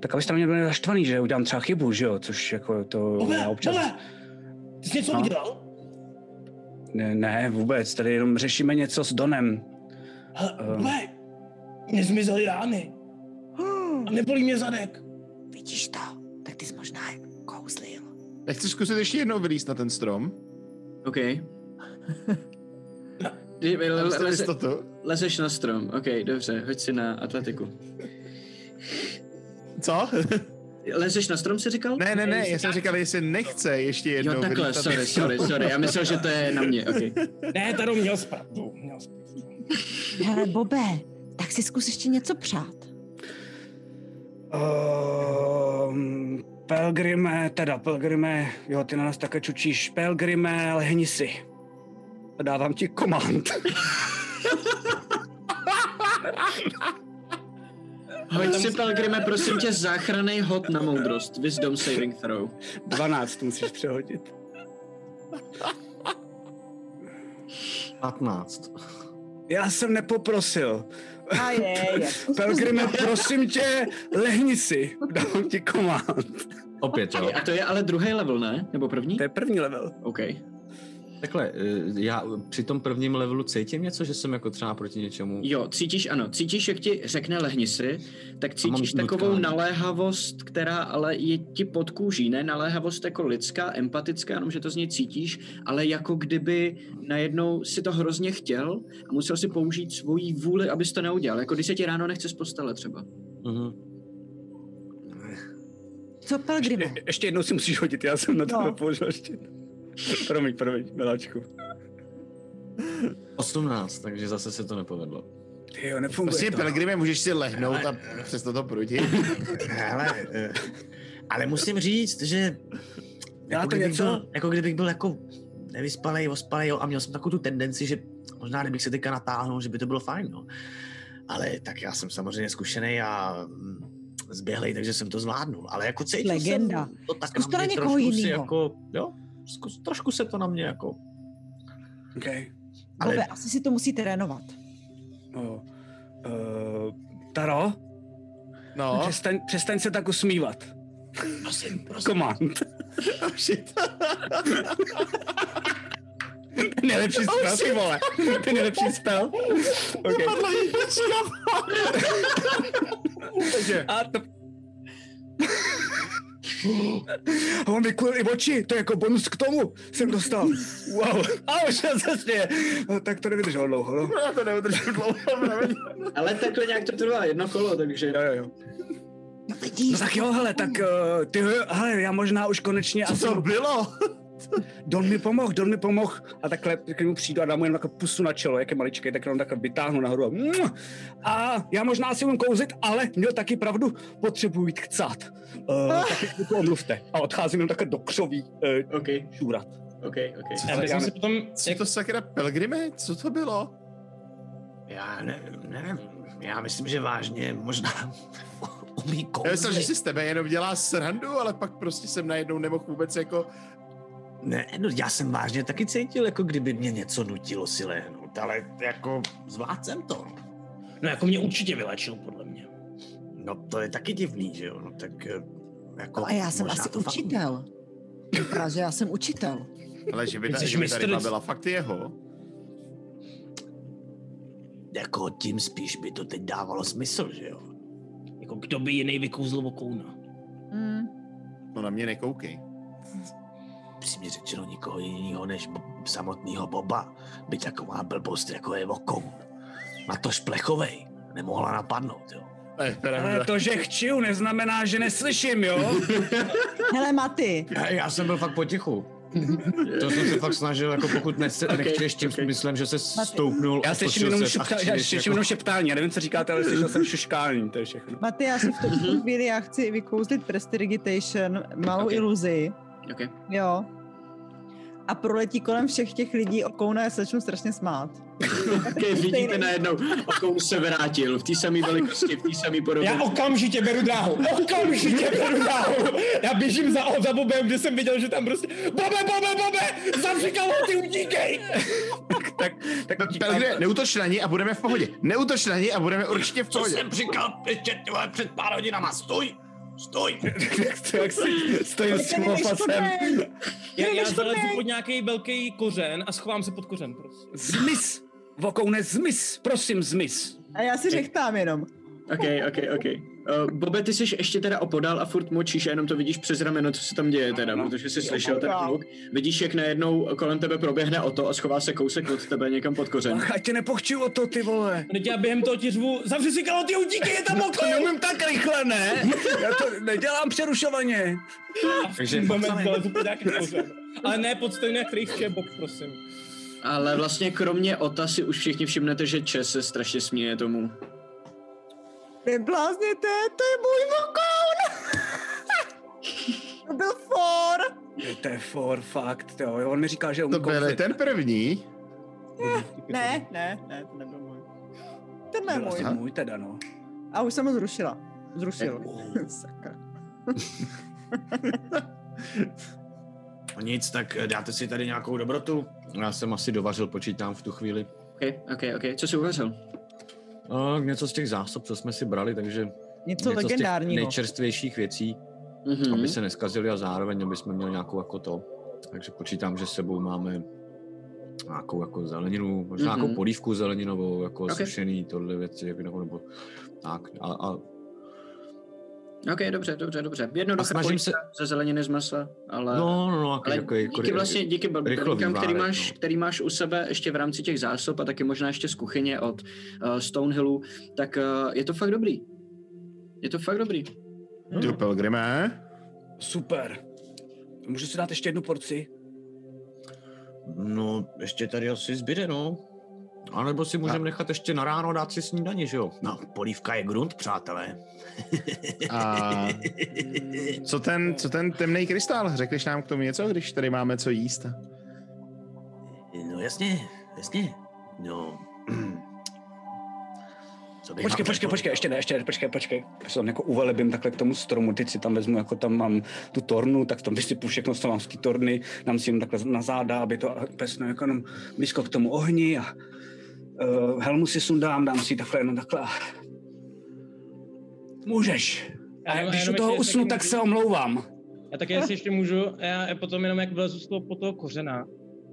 Tak abyste mě byli naštvaný, že udělám třeba chybu, že jo, což jako to já Bole, občas... bole! Ty jsi něco No. udělal? Ne, ne, vůbec, tady jenom řešíme něco s Donem. Hele, bole! Mně zmizely rány. A nebolí mě zadek. Vidíš to? Tak ty jsi možná kouzlil. Nechci zkusit ještě jednou vylíst na ten strom? OK. Leze, jistotu? lezeš na strom. OK, dobře, hoď si na atletiku. Co? Lezeš na strom, si říkal? ne, ne, ne, já jsem říkal, jestli nechce ještě jednou Jo, takhle, vylíst na ten sorry, strom. sorry, sorry. Já myslel, že to je na mě, OK. Ne, Taro, měl jsi pravdu. Měl jsi pravdu. Hele, Bobe, tak si zkus ještě něco přát. Um, Pelgrime, teda Pelgrime, jo, ty na nás také čučíš. Pelgrime, lehni si. Dávám ti komand. Hoď si, Pelgrime, prosím tě, záchranný hod na moudrost. Wisdom saving throw. 12 musíš přehodit. 15. Já jsem nepoprosil. A je, je. Pelgrime, prosím tě, lehni si. Dávám ti komand. Opět, jo. A to je ale druhý level, ne? Nebo první? To je první level. OK. Takhle, eh, já při tom prvním levelu cítím něco, že jsem jako třeba proti něčemu... Jo, cítíš, ano, cítíš, jak ti řekne lehni si, tak cítíš mám takovou nutkání. naléhavost, která ale je ti pod kůží, ne naléhavost jako lidská, empatická, jenom že to z něj cítíš, ale jako kdyby najednou si to hrozně chtěl a musel si použít svoji vůli, abys to neudělal, jako když se ti ráno nechce z postele třeba. Mhm. Co, Pelgrimo? Je, ještě jednou si musíš hodit, já jsem na to No. nepoužil ještě. promiň, promiň, miláčku. 18, takže zase se to nepovedlo. Ty jo, nefunguje Prostě, to. Pelgrime, můžeš si lehnout a přesto to prudit. Ale, eh, ale musím říct, že Já jako to kdybych, něco- byl, jako kdybych byl jako nevyspalej, ospalej, jo, a měl jsem takovou tu tendenci, že možná kdybych se teďka natáhnul, že by to bylo fajn, no. Ale tak já jsem samozřejmě zkušený a mm, zběhlej, takže jsem to zvládnul. Ale jako cítil Legenda. jsem to tak Zkus to na mě někoho jinýho. Jako, jo, zkus, trošku se to na mě jako... Okay. Ale- Bobe, asi si to musí trénovat. Oh. Uh, Taro, No, přestaň, přestaň se tak usmívat. Prosím, prosím. Command. oh shit. nejlepší spell, ty vole. To je nejlepší spell. Okay. Takže, A to... A on vykulil i oči, to je jako bonus k tomu, jsem dostal. Wow, a už se směje. No, tak to nevydrželo dlouho, no. já to neudržím dlouho. Ale takhle nějak to trvá jedno kolo, takže... Jo, jo, jo. No No tak jo, hele, tak uh, ty, hele, já možná už konečně Co asi... to bylo? Don mi pomohl, Don mi pomohl. A takhle, když mu přijdu a dám mu jen takhle pusu na čelo, jak je maličký, tak jenom takhle vytáhnu nahoru. A, a já možná si umím kouzit, ale měl taky pravdu, potřebuji jít chcát. Uh, taky mi to omluvte. A odcházím jenom takhle do křoví uh, OK, šůrat. OK, OK. Já bych já- si potom, Co jak, to sakra, Pelgrime? Co to bylo? Já ne, nevím, já myslím, že vážně možná umí Já myslel, že si z tebe jenom dělá srandu, ale pak prostě jsem najednou nemohl vůbec jako... Ne, no já jsem vážně taky cítil, jako kdyby mě něco nutilo si lehnout, ale jako zvládl jsem to. no. jako mě určitě vylečil, podle mě. No to je taky divný, že jo, no tak eh, jako... no a já jsem asi fakt- učitel. Vypadá, že já jsem učitel. Ale že by ta, že by ta mistr- ryba byla fakt jeho. Jako tím spíš by to teď dávalo smysl, že jo. Jako kdo by jiný vykouzl okouna. Hmm. No na mě nekoukej. Přímě řečeno nikoho jiného než samotného Boba by taková blbost jako je okoun. Na to šplechovej nemohla napadnout, jo. Ale to, že chčiju, neznamená, že neslyším, jo? Hele, Maty, Já, já jsem byl fakt potichu. To jsem se fakt snažil, jako pokud nechce, Ok, nechčeš tím ok. smyslem, že se stoupnul Já slyším jenom, šepta, já slyším jako- jenom šeptání, já nevím, co říkáte, ale slyšel jsem šuškání, to je všechno. Maty, já si v tu, chvíli já chci vykouzlit Prestidigitation, malou Ok. iluzi, OK. jo. A proletí kolem všech těch lidí okouna, já se začnu strašně smát. OK, vidíte najednou, okoun se vrátil v té samé velikosti, v té samé podobě. Já okamžitě beru dráhu, okamžitě beru dráhu. Já běžím za, za Bobem, kde jsem viděl, že tam prostě Bobe, Bobe, Bobe, zavřikal ho, ty utíkej. Tak, tak Pelgrime, neutoč na ní a budeme v pohodě. Neutoč na ní a budeme určitě v Co pohodě. jsem říkal ještě před pár hodinama, stůj, stůj. to, jak si stojím s tím opasem. Já, já zalezu pod nějaký velký kořen a schovám se pod kořen, prostě. Zmiz! Vokoune, zmiz! Prosím, zmiz! A já si řechtám jenom. OK, OK, OK. Uh, Bobe, ty jsi ještě teda opodal a furt močíš a jenom to vidíš přes rameno, co se tam děje teda, protože jsi slyšel ten hluk. Vidíš, jak najednou kolem tebe proběhne o to a schová se kousek od tebe někam pod kořen. Ach, ať tě nepochču o to, ty vole. Teď já během toho ti řvu, zavři si kalo, ty utíkej, je tam To okoun. neumím tak rychle, ne? Já to nedělám přerušovaně. Takže moment nějaký kořen. Ale ne pod stejné krychče, Bob, prosím. Ale vlastně kromě Ota si už všichni všimnete, že Čes se strašně směje tomu. Neblázněte, to je můj vokoun! to byl for! To je for fakt, jo. On mi říkal, že umí To byl ten první. Ne, ne, ne, to nebyl můj. Ten asi můj. můj teda, no. A už jsem ho zrušila. Zrušil. Sakra. No nic, tak eh, dáte si tady nějakou dobrotu. Já jsem asi dovařil, počítám v tu chvíli. OK, OK, OK. Co jsi uvařil? No, něco z těch zásob, co jsme si brali, takže Něco něco z těch legendárního. nejčerstvějších věcí, Mhm. aby se neskazili a zároveň, aby jsme měli nějakou jako to. Takže počítám, že s sebou máme nějakou jako zeleninu, možná Mhm. nějakou polívku zeleninovou, jako Ok. sušený, tohle věci, jako nebo, nebo tak. A, a OK, dobře, dobře, dobře. Jednoduché snažím se- ze zeleniny z masa, ale... no, no, no, jaký, Ale jaký, díky vlastně, díky balíkám, který máš, no. který máš u sebe ještě v rámci těch zásob a taky možná ještě z kuchyně od uh, Stonehillu, tak uh, je to fakt dobrý. Je to fakt dobrý. Tu Pelgrime. Super. Můžu si dát ještě jednu porci? No, ještě tady asi zbyde, no. A nebo si můžeme nechat ještě na ráno dát si snídaní, že jo? No, polívka je grunt, přátelé. A co ten, co ten temný krystal? Řekneš nám k tomu něco, když tady máme co jíst? No jasně, jasně. No. Co bych Počkej, počkej, počkej, ještě ne, ještě ne, počkej, počkej. Já se tam jako uvelebím takhle k tomu stromu, teď si tam vezmu, jako tam mám tu tornu, tak tam vysypu všechno, co mám z té torny, dám si jenom takhle na záda, aby to pesno jako jenom blízko k tomu ohni a uh, helmu si sundám, dám si takhle jenom takhle. Můžeš. A Ano, když u toho ještě usnu, tak můžu- se omlouvám. Já taky jestli ještě můžu, já potom jenom jak vlezu z toho po toho kořena,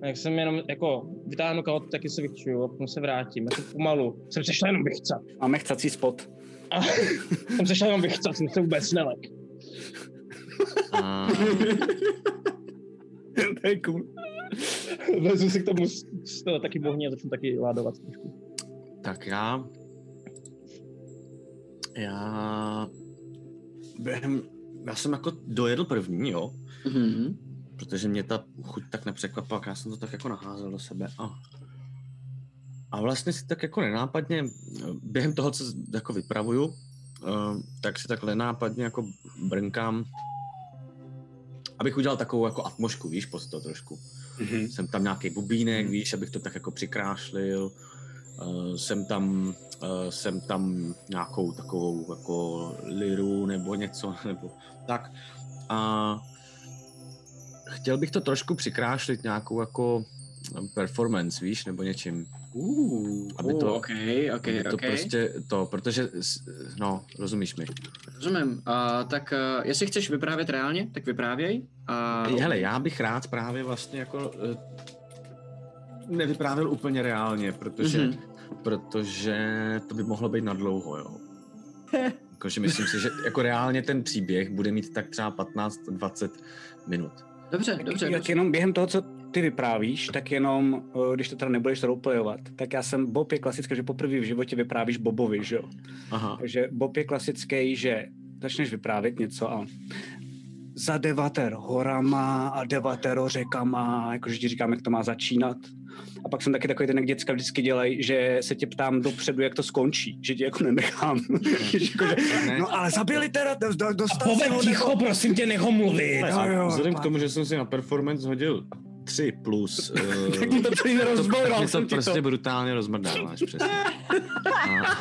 jak jsem jenom jako vytáhnu kalot, taky se vychčuju a potom se vrátím, jako pomalu. Jsem se šel jenom vychcat. Máme chcací spot. A jsem se šel jenom vychcat, jsem se vůbec nelek. A, to je cool. Vlezu si k tomu z, z toho taky bohně a začnu taky ládovat trošku. tak já... Já... Během... Já jsem jako dojedl první, jo? Mhm. protože mě ta chuť tak nepřekvapila, já jsem to tak jako naházel do sebe a a vlastně si tak jako nenápadně, během toho, co jako vypravuju, eh, tak si tak nenápadně jako brnkám, abych udělal takovou jako atmošku, víš, pod to trošku. Mhm. Jsem tam nějaký bubínek, víš, abych to tak jako přikrášlil. Uh, jsem tam, uh, jsem tam nějakou takovou jako liru nebo něco, nebo tak. A chtěl bych to trošku přikrášlit nějakou jako performance, víš, nebo něčím. Uh, Aby uh, to- OK, OK, aby to OK. prostě to, protože, no, rozumíš mi. Rozumím. Uh, tak uh, jestli chceš vyprávět reálně, tak vyprávěj. A Hele, já bych rád právě vlastně jako eh, nevyprávěl úplně reálně, protože, Mhm. protože to by mohlo být na dlouho, jo. Jakože myslím si, že jako reálně ten příběh bude mít tak třeba 15-20 minut. Dobře, dobře, Jak dobře. jenom během toho, co ty vyprávíš, tak jenom, eh, když to teda nebudeš roleplayovat, tak já jsem, Bob je klasické, že poprvé v životě vyprávíš Bobovi, že jo? Aha. Takže Bob je klasický, že začneš vyprávět něco a za devatero horama a devatero řekama, jakože ti říkám, jak to má začínat. A pak jsem taky takový ten, jak děcka vždycky dělají, že se tě ptám dopředu, jak to skončí, že tě jako nenechám. Že jakože, Ne. no ale zabili teda, do- do- A dostal se poved ho, ticho, nebo... prosím tě, nech ho mluvit. A jo, vzhledem k tomu, že jsem si na performance hodil 3 plus, uh, Tak mi to celý rozboural, to prostě to. brutálně rozmrdáváš přesně. A,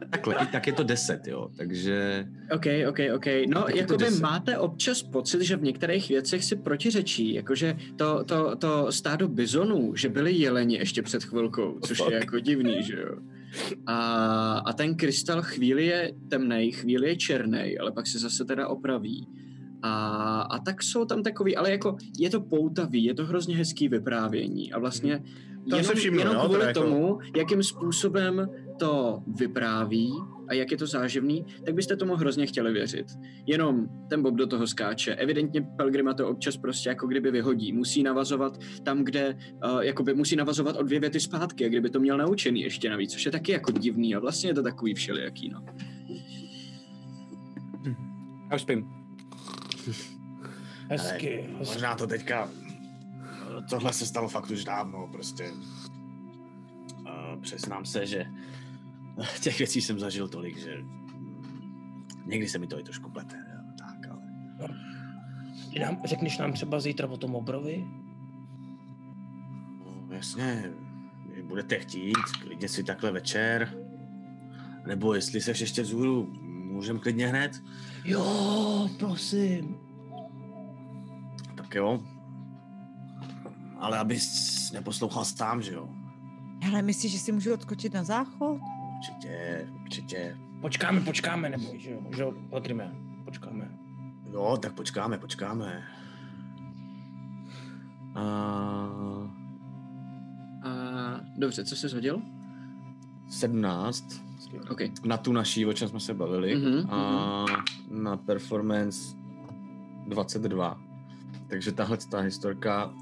takhle, i tak je to 10, jo, takže OK, OK, OK. No, jakoby deset. máte občas pocit, že v některých věcech si protiřečí, jakože to, to, to stádo bizonů, že byli jeleni ještě před chvilkou, což je jako divný, že jo. A, a ten krystal chvíli je temnej, chvíli je černý, ale pak se zase teda opraví. A, a tak jsou tam takový, ale jako je to poutavý, je to hrozně hezký vyprávění a vlastně se jenom, všimnu, jenom jo, kvůli teda jako- tomu, jakým způsobem to vypráví a jak je to záživný, tak byste tomu hrozně chtěli věřit. Jenom ten Bob do toho skáče. Evidentně Pelgrima to občas prostě jako kdyby vyhodí. Musí navazovat tam, kde uh, jakoby musí navazovat o dvě věty zpátky, a kdyby to měl naučený ještě navíc, což je taky jako divný a vlastně je to takový všelijaký, no. Já už spím. Hezky, hezky. možná to teďka, tohle se stalo fakt už dávno, prostě. Uh, přiznám se, že těch věcí jsem zažil tolik, že někdy se mi to i trošku plete, tak, ale... Nám, řekneš nám třeba zítra o tom obrovi? No, jasně, budete chtít, klidně si takhle večer, nebo jestli se ještě vzhůru, můžem klidně hned, Jo, prosím. tak jo. Ale abys neposlouchal sám, že jo? Ale myslíš, že si můžu odskočit na záchod? Určitě, určitě. Počkáme, počkáme, neboj, že jo, že jo, Pelgrime, počkáme. Jo, tak počkáme, počkáme. Uh, Dobře, co jsi hodil? 17 OK. na tu naší, o čem jsme se bavili, Mhm, a na performance 22. Takže tahle ta historka,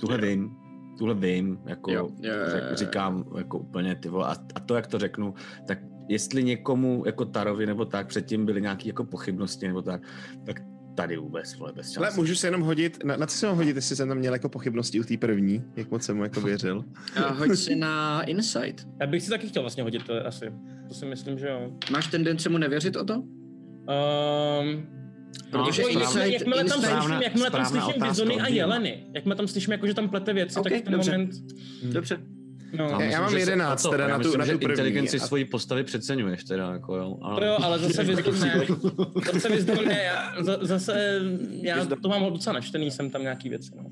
tuhle vím, tuhle vím, jako jo, jo, řek, říkám jako úplně ty vole, a, a to, jak to řeknu, tak jestli někomu jako Tarovi nebo tak předtím byly nějaké jako pochybnosti nebo tak, tak tady vůbec, vole, bez Ale šance. můžu se jenom hodit, na, na co se mám hodit, jestli jsem tam měl jako pochybnosti u té první, jak moc jsem mu jako věřil. A hoď si na Insight. Já bych si taky chtěl vlastně hodit to asi. To si myslím, že jo. Máš tendenci mu nevěřit o to? Um, Protože jako, insight- jakmile, jakmile tam insight- slyším, jakmile tam správná slyším bizony a jeleny, jakmile tam slyším, jako, že tam plete věci, Ok, tak v ten dobře. moment... Dobře. No, Já- já mám že se- 11 a to, teda já na tu- myslím, na že tu první. inteligenci A- svojí postavy přeceňuješ teda, jako jo. to jo, ale zase Wisdom ne. Zase Wisdom ne, já, za- zase já to mám docela načtený, jsem tam nějaký věci, no.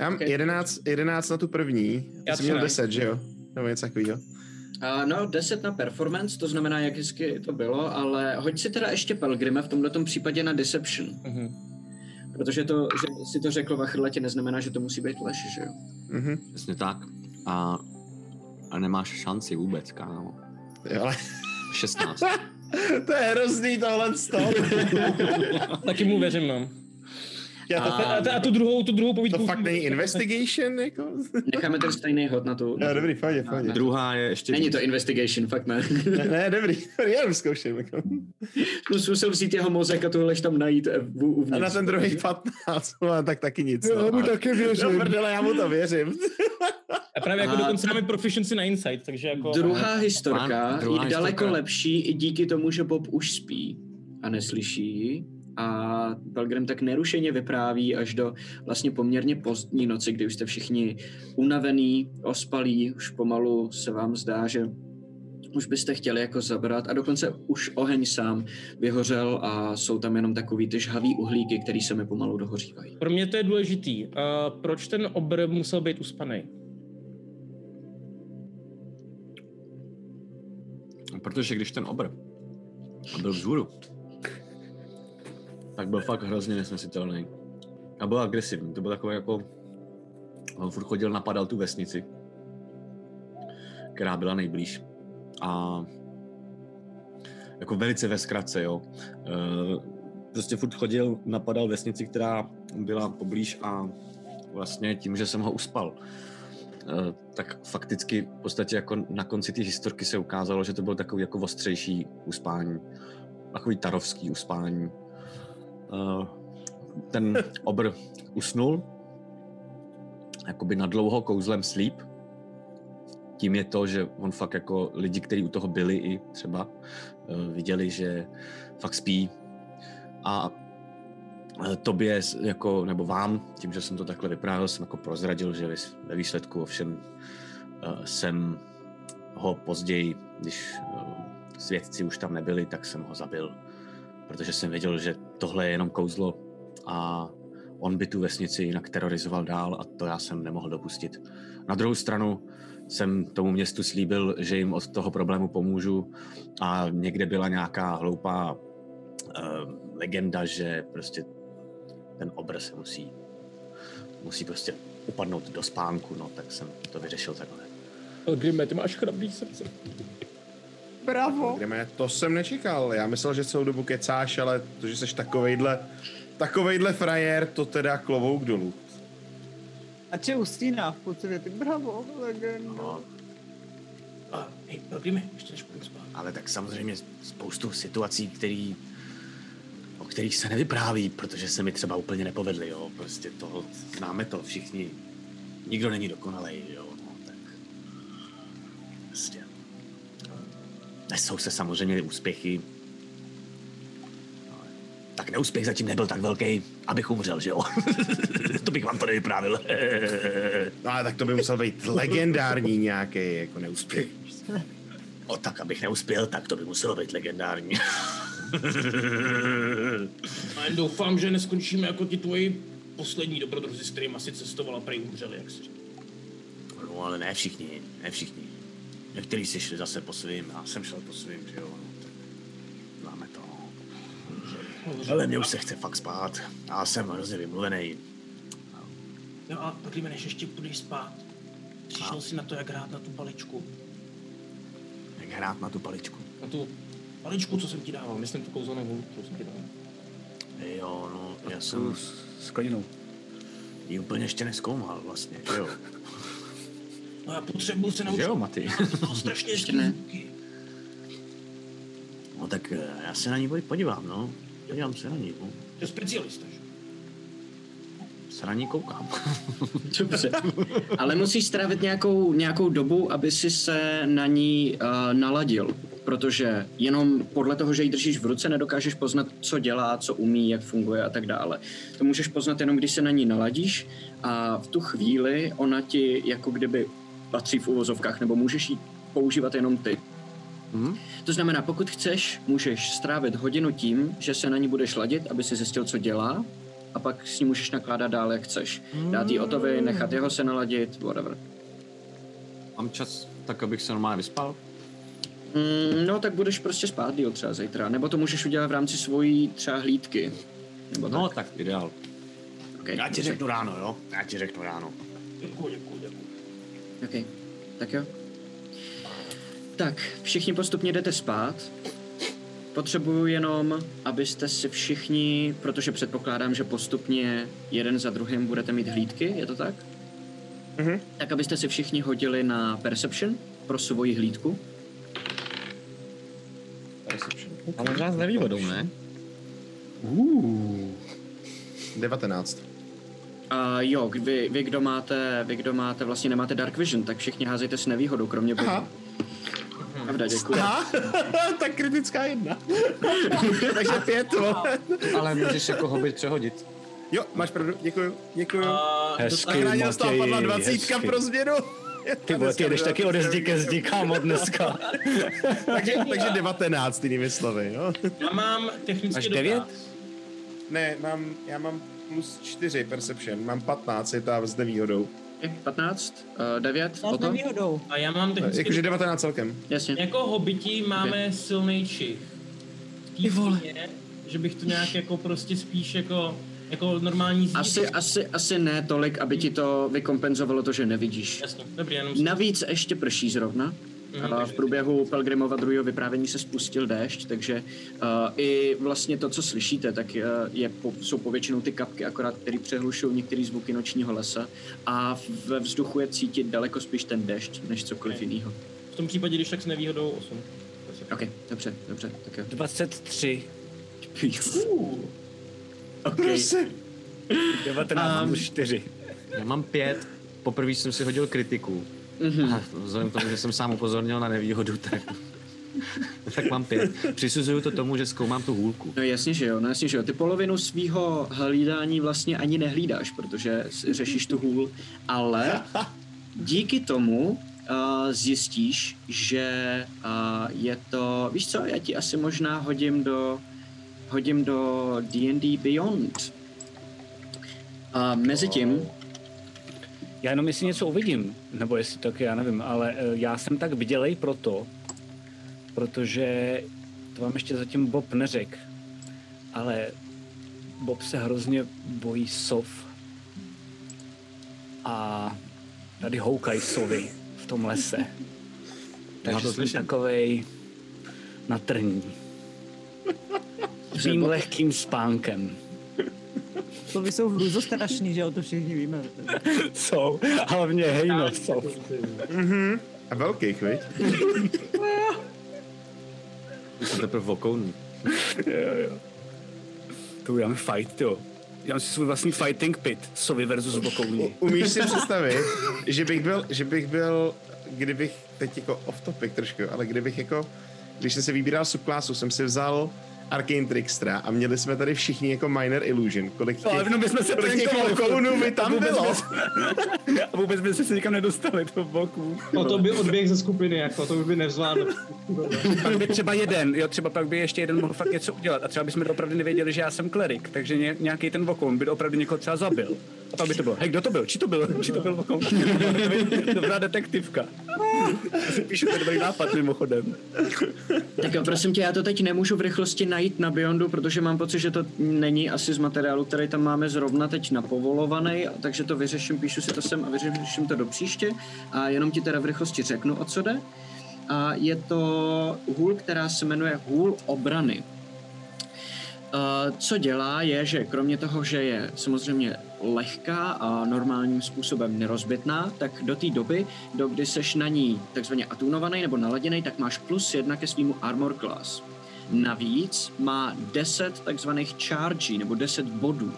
Já mám Ok. 11, 11 na tu první, Já jsem měl ne. 10, že jo? Nebo něco takového. Uh, no, 10 na performance, to znamená, jak hezky to bylo, ale hoď si teda ještě Pelgrime v tomto případě na Deception. Mhm. Protože to, že si to řekl vachrlatě, neznamená, že to musí být lež, že jo? Mhm. Přesně tak. A, a nemáš šanci vůbec, kámo. Jo, ale 16. to je hrozný tohle stop. Taky mu věřím, no. Já to, A, a, a tu druhou, tu druhou povídku... to fakt není investigation, jako? Necháme ten stejný hod na tu... Jo, dobrý, fajně, fajně. Druhá je ještě Není to investigation, fakt ne. Ne, ne, dobrý, jenom zkouším. Jako. Jsem zkusil vzít jeho mozek a tu lež tam najít eh, v- A uvnitř. na ten druhý 15, no, tak taky nic. No. Já mu taky věřím. No, prdele, já mu to věřím. A právě jako A- dokonce máme proficiency na insight, takže jako... Druhá historka Plán- druhá je daleko historka. lepší i díky tomu, že Bob už spí a neslyší a Pelgrim tak nerušeně vypráví až do vlastně poměrně pozdní noci, kdy už jste všichni unavený, ospalí, už pomalu se vám zdá, že už byste chtěli jako zabrat a dokonce už oheň sám vyhořel a jsou tam jenom takový ty žhavý uhlíky, který se mi pomalu dohořívají. Pro mě to je důležitý. Uh, proč ten obr musel být uspaný? Protože když ten obr byl vzhůru, tak byl fakt hrozně nesnesitelný. A byl agresivní. To byl takový jako... On furt chodil, napadal tu vesnici, která byla nejblíž. A jako velice ve zkratce, jo. E, prostě furt chodil, napadal vesnici, která byla poblíž a vlastně tím, že jsem ho uspal, e, tak fakticky v podstatě jako na konci té historky se ukázalo, že to bylo takový jako ostřejší uspání. Takový tarovský uspání. E, ten obr usnul, jakoby na dlouho kouzlem sleep. Tím je to, že on fakt jako lidi, kteří u toho byli i třeba, eh, viděli, že fakt spí. A eh, tobě, jako, nebo vám, tím, že jsem to takhle vyprávěl, jsem jako prozradil, že ve výsledku ovšem eh, jsem ho později, když eh, svědci už tam nebyli, tak jsem ho zabil. Protože jsem věděl, že tohle je jenom kouzlo a on by tu vesnici jinak terorizoval dál a to já jsem nemohl dopustit. Na druhou stranu jsem tomu městu slíbil, že jim od toho problému pomůžu a někde byla nějaká hloupá uh, legenda, že prostě ten obr se musí, musí prostě upadnout do spánku, no tak jsem to vyřešil takhle. Grime, ty máš chrabrý srdce. Bravo. Jdeme, to jsem nečekal. Já myslel, že celou dobu kecáš, ale to, že jsi takovejhle, takovejhle frajer, to teda klovouk dolů. A či Ustína, v pocitě, ty bravo, legendo. No, A, hej, Grime, ještě než spát. ale tak samozřejmě spoustu situací, který, o kterých se nevypráví, protože se mi třeba úplně nepovedly, jo. Prostě to, známe to všichni. Nikdo není dokonalej, jo. No, tak prostě. Nesou se samozřejmě úspěchy. Tak neúspěch zatím nebyl tak velký, abych umřel, že jo? to bych vám to nevyprávil. No ale tak to by musel být legendární nějaký jako neúspěch. o tak, abych neuspěl, tak to by muselo být legendární. A jen doufám, že neskončíme jako ti tvoji poslední dobrodruzi, s kterými asi cestovala, prej umřeli, jak si. No ale ne všichni, ne všichni. Někteří si šli zase po svým, já jsem šel po svým, že jo. No, tak známe to. Ale mě už se chce fakt spát. Já jsem hrozně vymluvený. No a Grime, než ještě půjdeš spát, Přišel si na to, jak hrát na tu paličku. Jak hrát na tu paličku. Na tu paličku, co jsem ti dával. Myslím tu kouzelnou hůl, co jsem ti dával. Jo, no, já jsem s, s kladinou. ji úplně ještě neskoumal vlastně, že jo. No já potřebuju se naučit. jo, Maty? To bylo strašně Ještě ne. No tak eh, já se na ní podívám, no. Podívám se na ní, no. To je specialista, že? Se na ní koukám. Dobře. Ale musíš strávit nějakou, nějakou dobu, aby si se na ní uh, naladil. Protože jenom podle toho, že ji držíš v ruce, nedokážeš poznat, co dělá, co umí, jak funguje a tak dále. To můžeš poznat jenom, když se na ní naladíš a v tu chvíli ona ti jako kdyby patří v uvozovkách, nebo můžeš ji používat jenom ty. Mhm. To znamená, pokud chceš, můžeš strávit hodinu tím, že se na ní budeš ladit, aby si zjistil, co dělá, a pak s ní můžeš nakládat dál, jak chceš. Dát jí Otovi, nechat jeho se naladit, whatever. Mám čas tak, abych se normálně vyspal? Mm, no, tak budeš prostě spát díl třeba zítra, nebo to můžeš udělat v rámci svojí třeba hlídky. Nebo No, tak. tak ideál. Okay. Já ti řeknu ráno, jo? Já ti řeknu ráno. Děkuji, děkuji. OK, tak jo. Tak, všichni postupně jdete spát. Potřebuju jenom, abyste si všichni, protože předpokládám, že postupně jeden za druhým budete mít hlídky, je to tak? Mhm. Tak abyste si všichni hodili na Perception pro svoji hlídku. A možná s nevýhodou, ne? 19. A jo, vy, vy, kdo máte, vy, kdo máte, vlastně nemáte Dark Vision, tak všichni házejte s nevýhodou, kromě. Aha. Pravda, děkuji. Aha, tak kritická jedna. Takže pět. Ale můžeš jako hobit přehodit. Jo, máš pravdu, děkuju, děkuju. A Hezky, z toho Matěj, padla dvacítka pro změnu. Ty vole, ty jdeš taky ode zdi ke zdi, kámo, dneska. takže, takže 19, jinými slovy, jo. já mám technicky Máš dotaz. devět? Ne, mám, já mám plus 4 perception, mám 15, je ta s nevýhodou. Ok, 15, uh, 9, S o to? nevýhodou. A já mám technicky Jakože 19 celkem. Jasně. Jako hobití máme silný čich. Ty vole. Že bych to nějak jako prostě spíš jako, jako normální zdi. Asi, asi, asi ne tolik, aby ti to vykompenzovalo to, že nevidíš. Jasně, dobrý, jenom si- Navíc ještě prší zrovna. V průběhu Pelgrimova druhého vyprávění se spustil déšť, takže uh, i vlastně to, co slyšíte, tak uh, je po, jsou povětšinou ty kapky, akorát který přehlušují některé zvuky nočního lesa a ve vzduchu je cítit daleko spíš ten déšť, než cokoliv jiného. v tom případě, když tak s nevýhodou 8. Ok, dobře, dobře, tak jo. 23. Ok, 19 Um, plus 4. Já mám pět. Poprvé jsem si hodil kritiku. Mhm. A vzhledem k tomu, že jsem sám upozornil na nevýhodu, tak, tak mám pět. Přisuzuju to tomu, že zkoumám tu hůlku. No jasně, že jo, no jasně, že jo. Ty polovinu svého hlídání vlastně ani nehlídáš, protože řešíš tu hůl, ale díky tomu uh, zjistíš, že uh, je to, víš co, já ti asi možná hodím do, hodím do D&D Beyond. A mezi tím, Já jenom jestli něco uvidím, nebo jestli tak, já nevím, ale eh, já jsem tak vidělej proto, protože to vám ještě zatím Bob neřekl, ale Bob se hrozně bojí sov a tady houkají sovy v tom lese. Takže to jsem slyším. takovej natrní. Svým lehkým spánkem. To by jsou hruzostrašný, že jo, to všichni víme. Jsou, hlavně hejno sov. A velkých, viď? Jsem teprve vokouný. Jo, jo. To uděláme fight, jo. Já si svůj vlastní fighting pit, sovy versus bokouní. Umíš si představit, že bych byl, že bych byl, kdybych, teď jako off topic trošku, ale kdybych jako, když jsem se vybíral subklásu, jsem si vzal Arcane Trickstra a měli jsme tady všichni jako Minor Illusion. Kolik těch, Ale jenom bychom se kolik těch vokounů by tam vůbec bylo? by- A vůbec by se nikam nedostali do boku. O to by odběh ze skupiny, jako, to už by nevzvládl. Pak by třeba jeden, jo, třeba pak by ještě jeden mohl fakt něco udělat. A třeba bychom opravdu nevěděli, že já jsem klerik, takže ně, nějaký ten vokoun by opravdu někoho třeba zabil. Pak by to bylo, hej, kdo to byl? Či to byl? Či to byl? Dobrá detektivka. Píšu ten dobrý nápad mimochodem. Tak jo, prosím tě, já to teď nemůžu v rychlosti najít na Beyondu, protože mám pocit, že to není asi z materiálu, který tam máme zrovna teď napovolovaný, takže to vyřeším, píšu si to sem a vyřeším to do příště a jenom ti teda v rychlosti řeknu, o co jde. A je to hůl, která se jmenuje hůl obrany. Uh, co dělá je, že kromě toho, že je samozřejmě lehká a normálním způsobem nerozbitná, tak do té doby, do kdy seš na ní takzvaně atunovaný nebo naladěný, tak máš plus jedna ke svýmu armor class. Navíc má 10 takzvaných chargí nebo 10 bodů.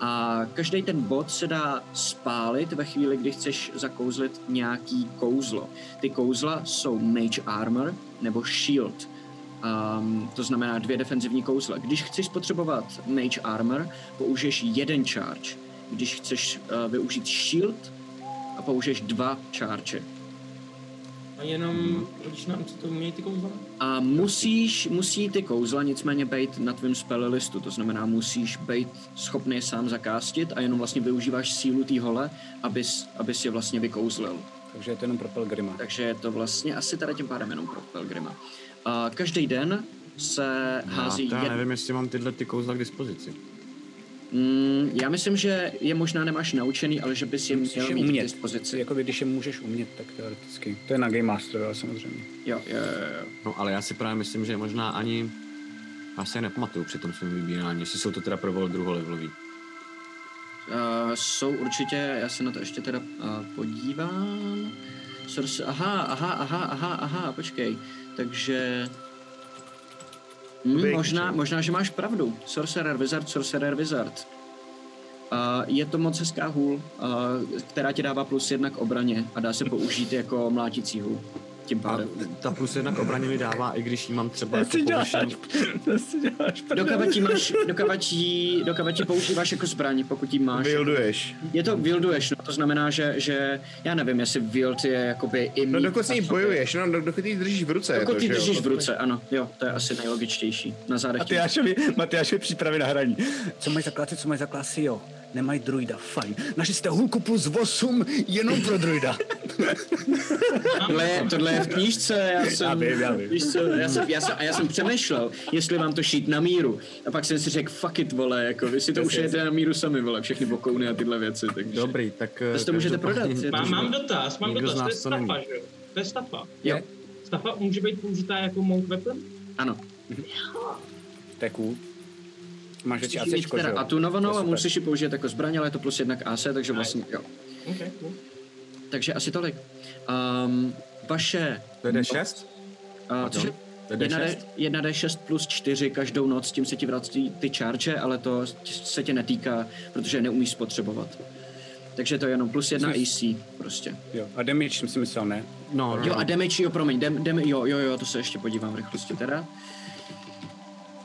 A každý ten bod se dá spálit ve chvíli, kdy chceš zakouzlit nějaký kouzlo. Ty kouzla jsou Mage Armor nebo Shield. Um, to znamená dvě defenzivní kouzla. Když chceš spotřebovat Mage Armor, použiješ jeden charge. Když chceš uh, využít Shield, a použiješ dva charge. A jenom, když nám co to umějí ty kouzla? A musíš, musí ty kouzla nicméně být na tvém spell listu, to znamená musíš být schopný je sám zakástit a jenom vlastně využíváš sílu té hole, abys, abys je vlastně vykouzlil. Takže je to jenom pro Pelgrima. Takže je to vlastně asi teda tím pádem jenom pro Pelgrima. A každý den se hází Já, já jed... nevím, jestli mám tyhle ty kouzla k dispozici. Mm, já myslím, že je možná nemáš naučený, ale že bys je měl mít k umět. dispozici. Jako když je můžeš umět, tak teoreticky. To je na Game Master, ale samozřejmě. Jo, jo, jo. No ale já si právě myslím, že možná ani... Já si je nepamatuju při tom svém vybírání, jestli jsou to teda pro druholevelový. Uh, jsou určitě, já se na to ještě teda uh, podívám. Sorce, aha, aha, aha, aha, aha, počkej. Takže... Hmm, možná, možná, že máš pravdu. Sorcerer Wizard, Sorcerer Wizard. Uh, je to moc hezká hůl, uh, která ti dává plus jedna k obraně a dá se použít jako mlátící hůl. Tím A pádem. ta plus jedna k obraně mi dává, i když jí mám třeba jako si děláš, to si děláš Dokávat ji máš, dokávat ji, dokávat ji používáš jako zbraň, pokud ji máš. Wielduješ. Je to wielduješ, no, to znamená, že, že já nevím, jestli wield je jakoby i No mít dokud s na ní sobě. bojuješ, no do- dokud ji držíš v ruce. je Dokud že jo? držíš v ruce, ano, jo, to je asi nejlogičtější. Na zádech. Matyášovi, Matyášovi přípravy na hraní. Co mají za klasy, co mají za klasy, jo? Nemají druida, fajn. Našli jste hulku plus 8 jenom pro druida. Tohle je, tohle je v knížce, já jsem, Já vím, já vím. Víš co, já jsem, já jsem, a já jsem přemýšlel, jestli mám to šít na míru. A pak jsem si řekl, fuck it, vole, jako vy si to ušijete na míru sami, vole, všechny bokouny a tyhle věci. Takže. Dobrý, tak... To si to můžete prodat, Mám, mám dotaz, mám dotaz, to je stafa, že jo? To je stafa. Jo, Stafa může být použitá jako monk weapon? ano. To je cool. Máš větší ACčko, že teda jo? atunovanou a musíš ji použít jako zbraň, ale je to plus jedna k AC, takže vlastně, jo. Okay. Takže asi tolik. Um, vaše... To je D6? Uh, cože? To je D6? 1D, 1D6 plus 4 každou noc, tím se ti vrací ty charge, ale to se tě netýká, protože neumíš spotřebovat. Takže to je jenom plus jedna AC prostě. Jo. A damage jsem si myslel, ne? No, no, Jo a no. damage, jo promiň, dam, dam, jo, jo, jo, to se ještě podívám v rychlosti teda.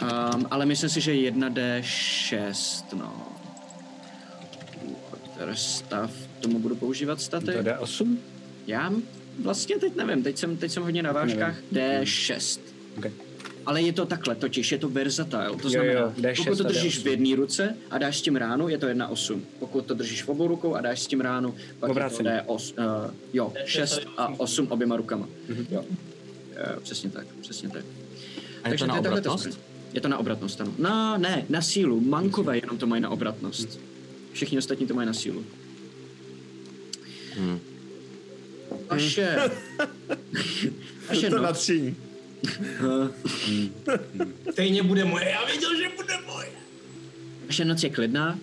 Um, ale myslím si, že 1D6, no. Water stav, tomu budu používat staty. To jde 8? Já vlastně teď nevím, teď jsem, teď jsem hodně na vážkách D6. Okay. Ale je to takhle, totiž je to versatile. To Jo, znamená, jo, D6 pokud to držíš D8. v jedné ruce a dáš s tím ránu, je to 1,8. Pokud to držíš v obou rukou a dáš s tím ránu, pak je to Obráceně. D8, uh, jo, 6 a 8 oběma rukama. Mhm. Jo. Jo, přesně tak, přesně tak. A je to na obratnost? Je to na obratnost, ano. No, ne, na sílu. Mankové jenom to mají na obratnost. Všichni ostatní to mají na sílu. Hmm. Vaše... Vaše To noc, natření. Stejně bude moje, já věděl, že bude moje. vaše noc je klidná,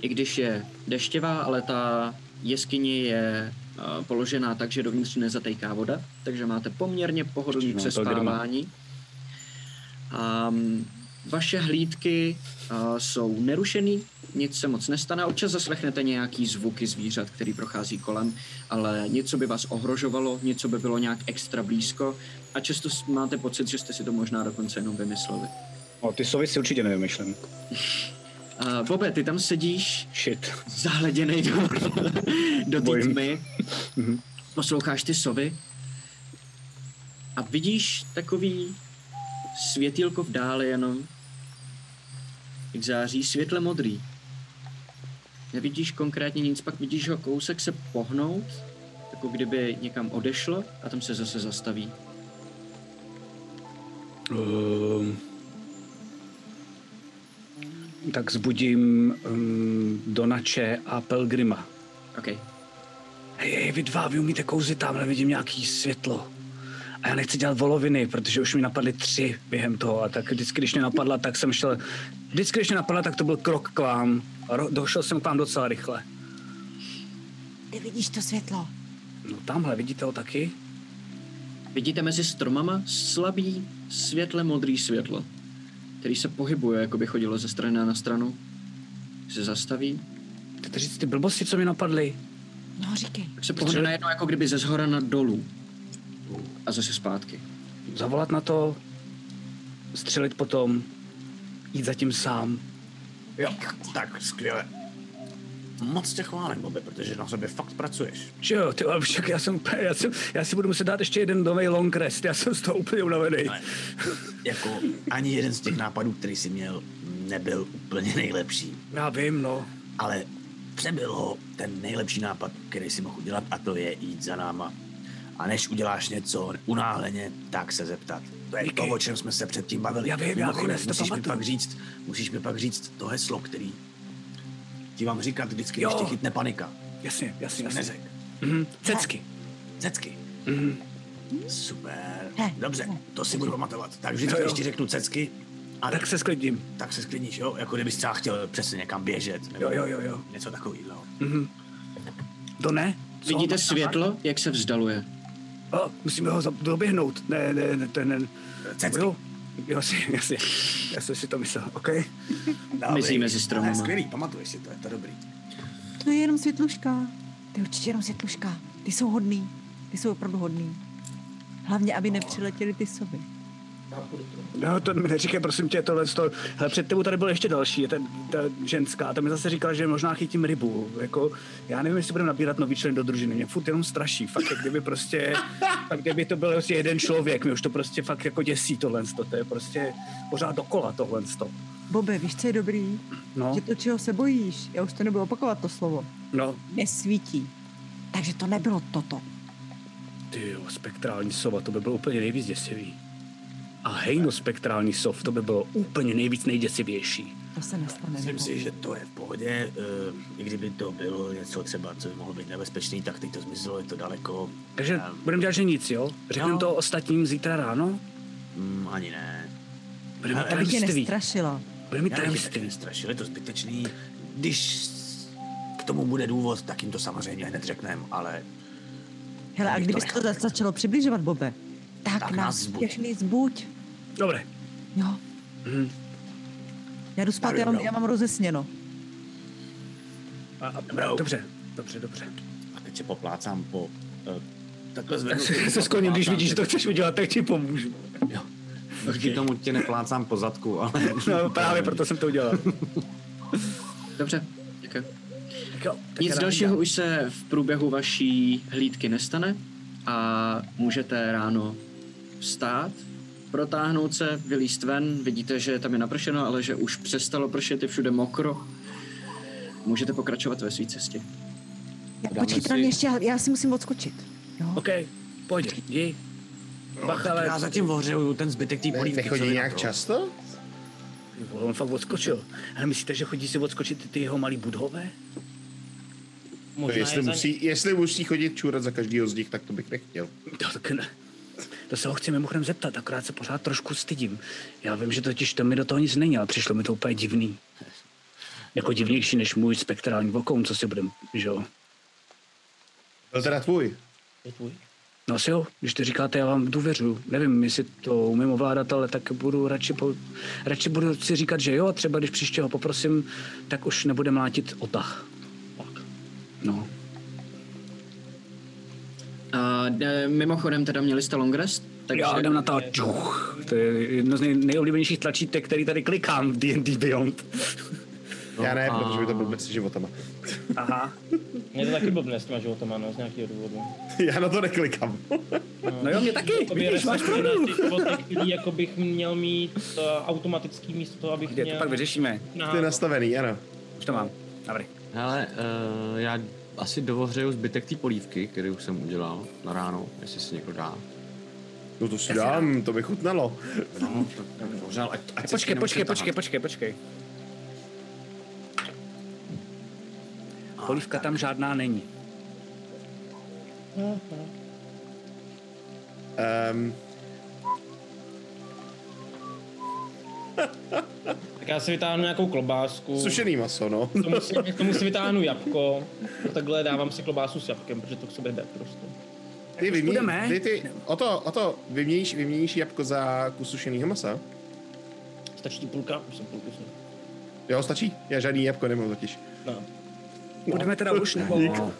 i když je deštěvá, ale ta jeskyně je uh, položená tak, že dovnitř nezatejká voda, takže máte poměrně pohodlný No, to přespávání. Um, vaše hlídky uh, jsou nerušený, nic se moc nestane. Občas zaslechnete nějaký zvuky zvířat, který prochází kolem, ale něco by vás ohrožovalo, něco by bylo nějak extra blízko a často máte pocit, že jste si to možná dokonce jenom vymysleli. O, ty sovy si určitě nevymyšlím. Uh, Bobe, ty tam sedíš Shit. zahleděnej do, do té tmy, posloucháš ty sovy a vidíš takový světýlko v dále jenom, jak září světle modrý. Nevidíš konkrétně nic, pak vidíš ho kousek se pohnout, jako kdyby někam odešlo a tam se zase zastaví. Um, tak zbudím um, Donače a Pelgrima. OK. Hej, hej, vy dva, vy umíte kouzit, tamhle vidím nějaký světlo. A já nechci dělat voloviny, protože už mi napadly tři během toho. A tak vždycky, když mě napadla, tak jsem šel... Vždycky, když mě napadla, tak to byl krok k vám. A ro- došel jsem k vám docela rychle. Ty vidíš to světlo? No tamhle, vidíte ho taky? Vidíte mezi stromama slabý světle modrý světlo, který se pohybuje, jako by chodilo ze strany na stranu. Se zastaví, Chcete říct ty blbosti, co mi napadly? No, říkej. tak se pohne najednou jako kdyby ze zhora na dolů. A zase zpátky. Zavolat na to, střelit potom, jít zatím sám. Jo, tak skvěle. Moc tě chválím, Bobe, protože na sebe fakt pracuješ. Jo, ty, ale však já jsem, já, jsem, já si budu muset dát ještě jeden nový long rest, já jsem z toho úplně unavený. Ale jako ani jeden z těch nápadů, který jsi měl, nebyl úplně nejlepší. Já vím, no. Ale přebyl ho ten nejlepší nápad, který si mohl udělat, a to je jít za náma. A než uděláš něco unáhleně, tak se zeptat. To je Díky. to, o čem jsme se předtím bavili. Já vím, já vím, to musíš mi pak říct, musíš mi pak říct to heslo, který ti vám říkat vždycky, Jo. když tě chytne panika. Jasně, jasně, jasně. Neřek. Mhm. Cecky. Cecky. Mhm. Super. Dobře, to si budu pamatovat. Tak vždycky, když ti řeknu cecky, a Tak se sklidím. tak se sklidníš, jo? Jako kdybys třeba chtěl přesně někam běžet. Nebo Jo, jo, jo, jo. Něco takového. To ne? Co? Vidíte světlo, jak se vzdaluje. O, musíme ho doběhnout. Ne, ne, ne, to ne. Cecky. Jo, jasně, jasně. Já jsem si to myslel, OK? Mizí mezi stromama. Skvělý, pamatuješ si to, je to dobrý. To je jenom světluška. To je určitě jenom světluška. Ty jsou hodný. Ty jsou opravdu hodný. Hlavně, aby nepřiletěli ty sovy. No, to mi neříkej, prosím tě, tohle to. Hele, před tebou tady byl ještě další, je ten, ta ženská, ta mi zase říkala, že možná chytím rybu. Jako, já nevím, jestli budeme nabírat nový člen do družiny, mě furt jenom straší. Fakt, jak kdyby prostě, tak kdyby to byl prostě jeden člověk, mě už to prostě fakt jako děsí tohle, to je prostě pořád dokola tohle. Bobe, víš, co je dobrý? No, Že to, čeho se bojíš, já už to nebudu opakovat to slovo, no, nesvítí. Takže to nebylo toto. ty jo, spektrální sova, to by bylo úplně nejvíc děsivý. A hejno spektrální sov, to by bylo úplně nejvíc nejděsivější. To se nestane. Myslím si, že to je v pohodě. Uh, I kdyby to bylo něco třeba, co by mohlo být nebezpečný, tak teď to zmizelo, je to daleko. Takže Ehm, budeme dělat, že nic, jo? Řekneme Jo. to ostatním zítra ráno? mm, ani ne. Budeme mít Ale Aby tě tajemství. nestrašila. Budeme tajemství. nestrašil, je to zbytečný. Když k tomu bude důvod, tak jim to samozřejmě hned řekneme, ale Hele, a to kdyby se to za- začalo přibližovat, Bobe, tak, Tak nás zbuď. všechny zbuď. Dobré. Jo. Mhm. Já jdu spát, já mám, já mám rozesněno. A, a, Dobrou. dobře, dobře, dobře. a teď se poplácám po... Uh, takhle zvednu. se skloním, když vidíš, že to chceš udělat, tak ti pomůžu. Jo. Díky tomu tě neplácám po zadku, ale... No, právě proto jsem to udělal. Dobře, děkuji. Jo, Nic dalšího už se v průběhu vaší hlídky nestane a můžete ráno vstát, protáhnout se, vylíst ven, vidíte, že tam je napršeno, ale že už přestalo pršet, je všude mokro. Můžete pokračovat ve své cestě. Já, Dáme počkej, si- ještě, já, si musím odskočit. Jo? OK, pojď, jdi. Bachale, Já zatím ohřeju ten zbytek té polívky. nechodí nějak to. často? On fakt odskočil. Ale myslíte, že chodí si odskočit ty jeho malý budhové? Možná jestli, je musí, jestli musí chodit čůrat za každýho z nich, tak to bych nechtěl. To tak ne. To se ho chci mimochodem zeptat, akorát se pořád trošku stydím. Já vím, že totiž to mi do toho nic není, ale přišlo mi to úplně divný. Jako divnější než můj spektrální vokoun, co si budem, že jo. Byl teda tvůj. je tvůj. No asi jo, když to říkáte, já vám důvěřuju. Nevím, jestli to umím ovládat, ale tak budu radši, po, radši budu si říkat, že jo, a třeba když příště ho poprosím, tak už nebude mlátit otah. Tak. No, A de, mimochodem teda měli jste long rest, takže já jdem na to, čuch. To je jedno z nej, nejoblíbenějších tlačítek, který tady klikám v D&D Beyond. Já ne, a- protože by to byl mezi životama. Aha. Mě to taky blbne s těma životama, no, z nějakého důvodu. Já na to neklikám. No jo, mě taky, Jakoby vidíš, máš pravdu. ty jako bych měl mít uh, automatický místo toho, abych Kde to měl... pak vyřešíme. na- Ty je nastavený, ano. Už to mám. Dobrý. Hele, uh, já asi dovohřeju zbytek té polívky, kterou jsem udělal na ráno, jestli si někdo dá. No to si dám, to by chutnalo. No, tak, tak dohřel, ať, ať se Počkej, počkej, počkej, počkej, počkej. Polívka tam žádná není. Um, Tak já si vytáhnu nějakou klobásku. sušený maso, no. K tomu si, k tomu si vytáhnu jabko. A takhle dávám si klobásu s jabkem, protože to k sobě jde prostě. Ty, půjdeme? ty, ty, o to, o to, vyměníš, vyměníš jabko za kus sušenýho masa? Stačí ti půlka? Už jsem půlku jsem. Jo, stačí? Já žádný jabko nemám totiž. No. Budeme teda už nebo... No,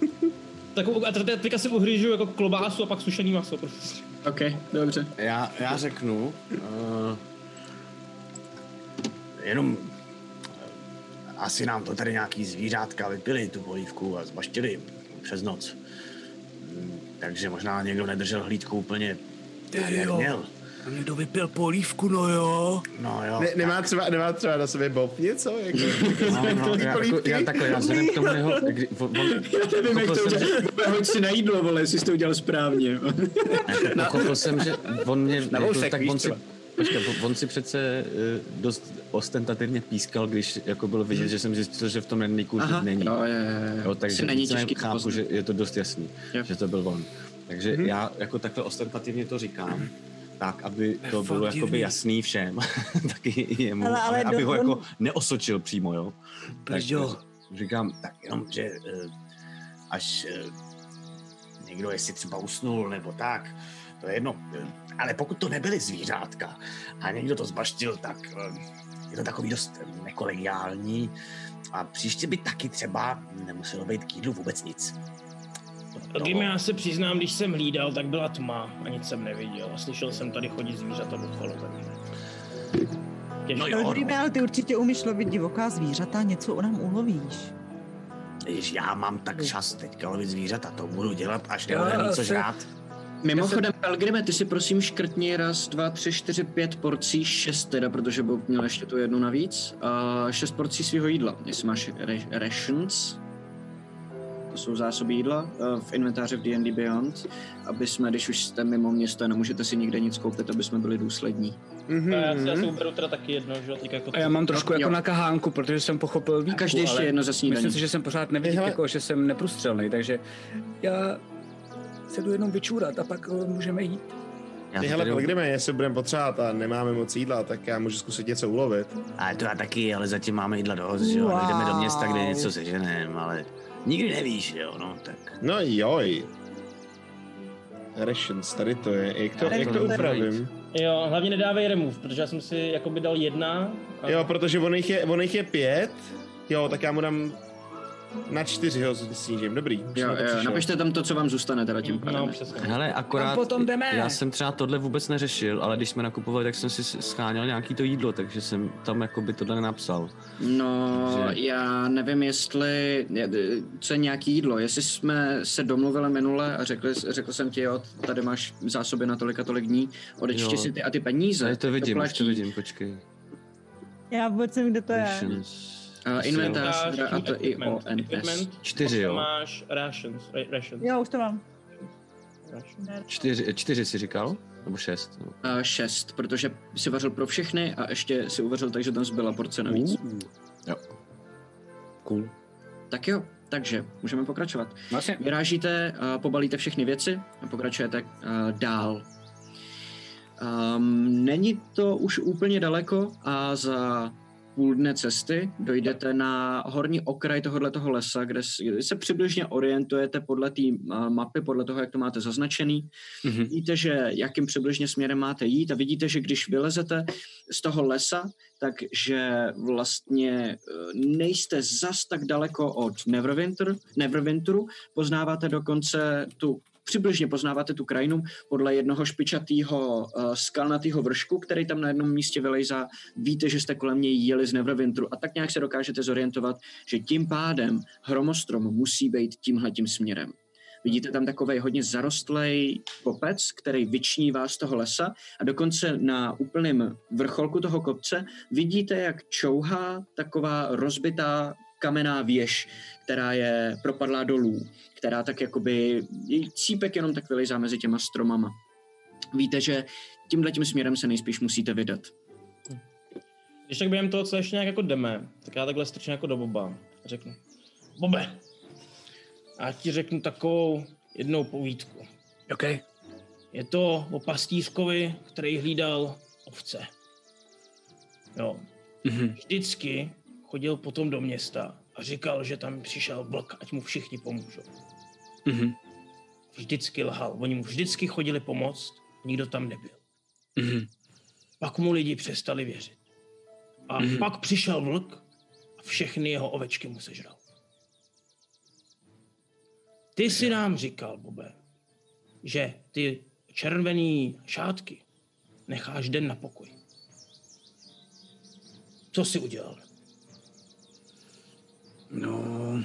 Tak a teď- teďka si uhryžu jako klobásu a pak sušený maso prostě. OK, dobře. já, já řeknu, uh, jenom eh, asi nám to tady nějaký zvířátka vypili, tu polívku a zbaštili přes noc. Mm, Takže možná někdo nedržel hlídku úplně tak, jak jo. měl. A někdo vypil polívku, no jo. No jo. Ne, nemá, třeba, nemá třeba na sobě Bob něco? Jako, No, no, já, jako, polívky? já takhle, já vzhledem k tomu jeho, kdy, on, on, Já nevím, jak to jsem, že, udělat. Hoď si na jídlo, vole, jestli jsi to udělal správně. pochopil jsem, že on mě, Na jako, tak on si, třeba. Počkej, on- si přece uh, dost ostentativně pískal, když jako bylo vidět, že jsem zjistil, že v tom Aha, není. jo, je, je, je. Jo, takže není těžký chápu, poznat. že je to dost jasný, Jo. že to byl on. Takže Mhm. já jako takhle ostentativně to říkám, tak, aby to bylo jakoby divný. jasný všem, taky jemu, Ale- ale, ale aby do- ho on- jako neosočil přímo, jo. Brďo. říkám, tak jenom, že eh, až eh, někdo, jestli třeba usnul nebo tak, to je jedno. Ale pokud to nebyly zvířátka a někdo to zbaštil, tak eh, je to takový dost nekolegiální a příště by taky třeba nemuselo být k jídlu vůbec nic. Gim, já se přiznám, když jsem hlídal, tak byla tma a nic jsem neviděl. A slyšel jsem tady chodit zvířata okolo, takže... Těžko. No jo, Ale Dobrý, ale ty určitě umíš lovit divoká zvířata, něco o nám ulovíš. Když já mám tak čas teďka lovit zvířata, to budu dělat, až Já nebude mít co se-. Mimochodem, Pelgrime, ty si prosím škrtni raz, dva, tři, čtyři, pět porcí, šest teda, protože Bob měl ještě tu jednu navíc. A šest porcí svého jídla. Jestli máš re- rations, to jsou zásoby jídla eh, v inventáři v D&D Beyond, aby jsme, když už jste mimo město a nemůžete si nikde nic koupit, aby jsme byli důslední. Mhm. A já si, já si uberu teda taky jedno, že jo, teďka jako A já mám trošku Jo. jako na kahánku, protože jsem pochopil výtku, každý ještě jedno za snídaní. Myslím si, že jsem pořád nevěděl, jako, že jsem neprůstřelný, takže já se jdu jenom vyčůrat a pak eh, můžeme jít. Já Ty hele, tady- Pelgrime, jestli budeme potřebovat a nemáme moc jídla, tak já můžu zkusit něco ulovit. Ale to já taky, ale zatím máme jídla dost, že jo, wow. jdeme do města, kde něco seženem, ale nikdy nevíš, jo, no, tak. No joj. Rations, tady to je. Jak to, Já jak to upravím? Jo, hlavně nedávej remove, protože já jsem si jakoby dal jedna. A... Jo, protože on jich je, on jich je pět. Jo, tak já mu dám na čtyři ho snížím. Dobrý. Jo, to jo, napište tam to, co vám zůstane teda tím pádem. No, přesně. Hele, akorát, potom jdeme? já jsem třeba tohle vůbec neřešil, ale když jsme nakupovali, tak jsem si scháněl nějaký to jídlo, takže jsem tam jakoby tohle nenapsal. No, Takže- já nevím, jestli, co je nějaký jídlo. Jestli jsme se domluvili minule a řekli, řekl jsem ti, jo, tady máš zásoby na tolik a tolik dní, odečti si ty a ty peníze. Tady to vidím, už platí. to vidím, počkej. Já vůbec nevím, kde to je. Uh, inventář a to i ONS. equipment, Čtyři, potom jo. máš rations, ra- rations. Jo, už to mám. rations. Čtyři, čtyři si říkal? Nebo šest? No. Uh, šest, protože si vařil pro všechny a ještě si uvařil tak, že tam zbyla porce navíc. Jo. Cool. Tak jo, takže můžeme pokračovat. Vlastně, Vyrážíte, uh, pobalíte všechny věci a pokračujete uh, dál. Um, není to už úplně daleko a za půl dne cesty dojdete na horní okraj tohohle toho lesa, kde se přibližně orientujete podle té uh, mapy, podle toho, jak to máte zaznačený. Mhm. Vidíte, že jakým přibližně směrem máte jít a vidíte, že když vylezete z toho lesa, takže vlastně eh, nejste zas tak daleko od Neverwinter, Neverwinteru, poznáváte dokonce tu přibližně poznáváte tu krajinu podle jednoho špičatého uh, skalnatého vršku, který tam na jednom místě vylejzá. Víte, že jste kolem něj jeli z Neverwinteru a tak nějak se dokážete zorientovat, že tím pádem hromostrom musí být tímhletím směrem. Vidíte tam takový hodně zarostlej kopec, který vyčnívá z toho lesa a dokonce na úplném vrcholku toho kopce vidíte, jak čouhá taková rozbitá kamenná věž, která je propadlá dolů, která tak jakoby, její cípek jenom tak vylejzá mezi těma stromama. Víte, že tímhle tím směrem se nejspíš musíte vydat. Když tak během toho, co ještě nějak jako jdeme, tak já takhle strčím jako do Boba a řeknu, Bobe, já ti řeknu takovou jednou povídku. OK. Je to o pastýřkovi, který hlídal ovce. Jo. Mhm. Vždycky chodil potom do města a říkal, že tam přišel vlk, ať mu všichni pomůžou. Mhm. Vždycky lhal. Oni mu vždycky chodili pomoct, nikdo tam nebyl. Mhm. Pak mu lidi přestali věřit. A Mhm. pak přišel vlk a všechny jeho ovečky mu sežral. Ty si nám říkal, Bobe, že ty červený šátky necháš den na pokoj. Co jsi udělal? No...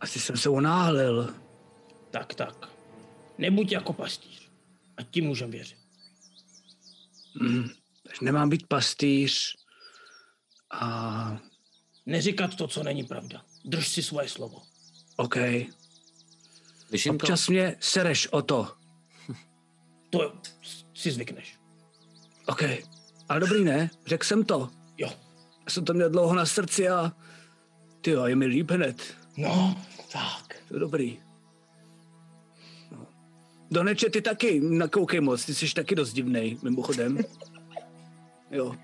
Asi jsem se unáhlil. Tak, tak. Nebuď jako pastýř. A ti můžem věřit. Mhm. Takže nemám být pastýř. A... Neříkat to, co není pravda. Drž si svoje slovo. OK. Slyším Občas mě sereš o to. To si zvykneš. OK. Ale dobrý ne, řekl jsem to. Jo. Jsem to měl dlouho na srdci a... Ty jo, je mi líp hned. No, tak. To je dobrý. No. Doneče, ty taky nakoukej moc, ty jsi taky dost divnej, mimochodem. Jo.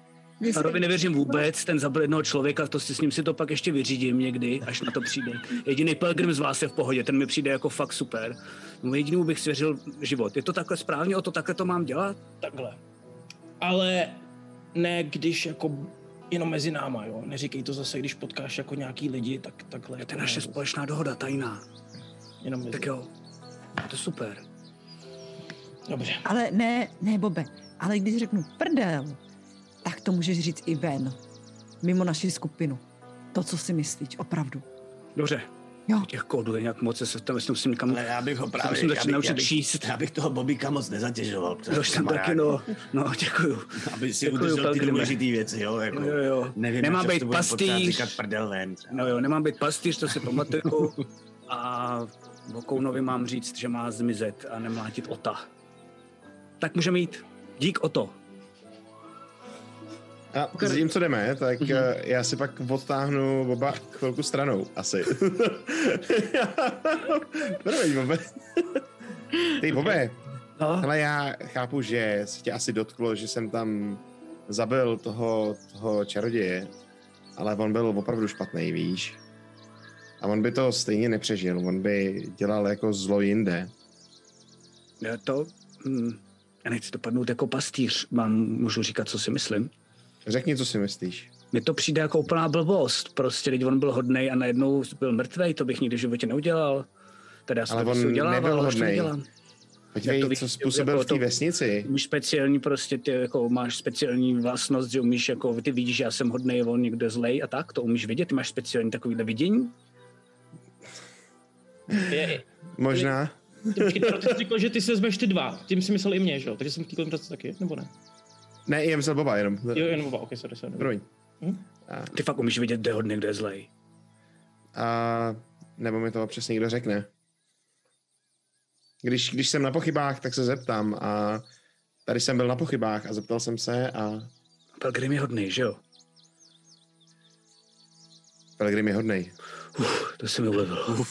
Harovi nevěřím vůbec, ten zabil jednoho člověka, to si s ním si to pak ještě vyřídím někdy, až na to přijde. Jediný Pelgrim z vás je v pohodě, ten mi přijde jako fakt super. No jedinému bych svěřil život. Je to takhle správně, o to takhle to mám dělat? Takhle. Ale ne, když jako jenom mezi náma, jo. Neříkej to zase, když potkáš jako nějaký lidi, tak takhle. To jako je naše ne, společná dohoda, tajná. Jenom mezi. Tak jo, to je super. Dobře. Ale ne, ne, Bobe, ale když řeknu prdel, tak to můžeš říct i ven. Mimo naši skupinu. To, co si myslíš, opravdu. Dobře. Jo. Těch kódů je nějak moc, já se tam myslím, musím někam... Ale já bych ho právě, musím já začít bych, naučit já bych, číst. já bych toho Bobíka moc nezatěžoval. Dož jsem taky, no, no, děkuju. Aby si Děkuju, udržel ty důležité věci, jo, jako. Jo, jo. Nevím, Nemám být pastýř. říkat prdel ven. No jo, nemám být pastýř, to si pamatuju. A Vokounovi mám říct, že má zmizet a nemlátit ota. Tak můžeme jít. Dík o to. A zatím, co jdeme, tak mm-hmm. já si pak odtáhnu oba chvilku stranou, asi. Promiň, Bobe. Ty, Bobe, No, ale já chápu, že se tě asi dotklo, že jsem tam zabil toho, toho čaroděje, ale on byl opravdu špatný, víš. A on by to stejně nepřežil, on by dělal jako zlo jinde. já to... Hm, já nechci dopadnout jako pastýř. Mám, můžu říkat, co si myslím. Řekni, co si myslíš. Mně to přijde jako úplná blbost. Prostě, když on byl hodnej a najednou byl mrtvej, to bych nikdy v životě neudělal. Teda já jsem Ale to on prostě udělal, nebyl ale hodnej. nedělám. Podívej, to co způsobil jako v té vesnici. Umíš speciální prostě, ty jako máš speciální vlastnost, že umíš jako, ty vidíš, že já jsem hodnej, on někdo je zlej a tak, to umíš vidět, ty máš speciální takovýhle vidění. Je, Možná. ty, počkej, ty jsi říkal, že ty se vezmeš ty dva. Tím si myslel i mě, že jo? Takže jsem chtěl koncentraci taky, nebo ne? Ne, já myslel Boba jenom. Jo, jenom oba, ok, sorry, sorry. Promiň. Hm? A, Ty fakt umíš vidět, kdo je hodný, kdo je zlej. a nebo mi to přesně někdo řekne. Když, když jsem na pochybách, tak se zeptám a tady jsem byl na pochybách a zeptal jsem se a Pelgrim je hodný, že jo? Pelgrim je hodnej. Uf, to se mi ulevilo.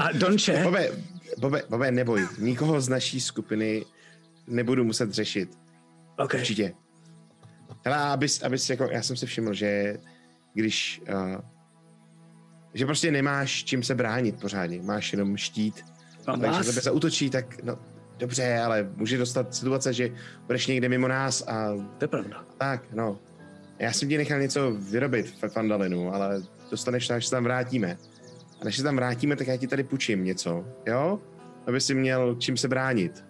a Donče, Bobe, Bobe, Bobe, neboj, nikoho z naší skupiny nebudu muset řešit. okay. Určitě. Hele, a abys, abys jako, já jsem si všiml, že když, uh, že prostě nemáš čím se bránit pořádně, máš jenom štít, mám takže vás. tebe zautočí, tak no, dobře, ale může dostat situace, že budeš někde mimo nás a To je pravda. tak, no. Já jsem ti nechal něco vyrobit v Fandalinu, ale dostaneš to, až se tam vrátíme. A než se tam vrátíme, tak já ti tady půjčím něco, jo? Aby si měl čím se bránit.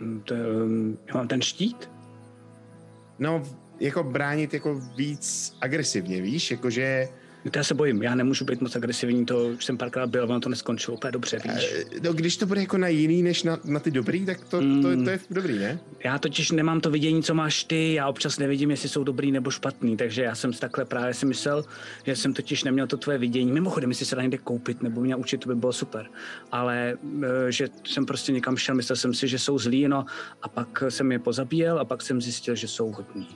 Je, um, ten štít? No, jako bránit jako víc agresivně, víš? Jakože já se bojím, já nemůžu být moc agresivní, to už jsem párkrát byl, ono to neskončilo úplně dobře, víš. Eh, No, když to bude jako na jiný, než na, na ty dobrý, tak to, to, to, to je dobrý, ne? Já totiž nemám to vidění, co máš ty, já občas nevidím, jestli jsou dobrý nebo špatný, takže já jsem si takhle právě si myslel, že jsem totiž neměl to tvoje vidění. Mimochodem, jestli se dá někde koupit nebo mě učit, to by bylo super. Ale eh, že jsem prostě někam šel, myslel jsem si, že jsou zlí, no a pak jsem je pozabíjel a pak jsem zjistil, že jsou hodní.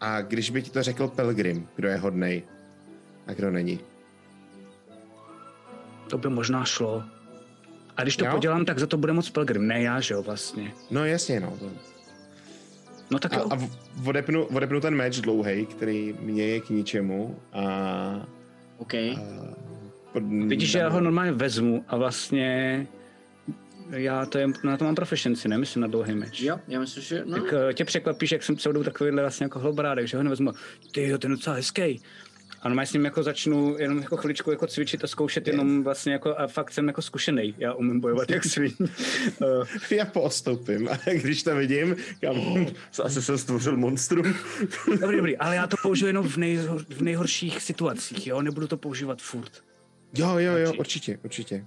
A když by ti to řekl Pelgrim, kdo je hodnej a kdo není. To by možná šlo. A když to Jo? podělám, tak za to bude moc Pelgrim, ne já, že jo, vlastně. No jasně, no. To... No tak A, jo. a odepnu, odepnu ten meč dlouhej, který mě je k ničemu a... OK. a pod, Vidíš, že já ho normálně vezmu a vlastně já to je, na to mám proficiency, ne? Myslím na dlouhý meč. Jo, já myslím, že no. Tak eh, tě překvapíš, jak jsem celou dobu takovýhle vlastně jako hlobrádek, že ho nevezmu. Ty jo, ten je docela hezký. A normálně s ním jako začnu jenom jako chviličku jako cvičit a zkoušet jenom vlastně jako a fakt jsem jako zkušený. Já umím bojovat jak svin. Eh, Já postoupím a když to vidím, kam asi jsem stvořil monstrum. dobrý, dobrý, ale já to použiju jenom v, nejhor, v nejhorších situacích, jo? Nebudu to používat furt. Jo, jo, jo, určitě, určitě.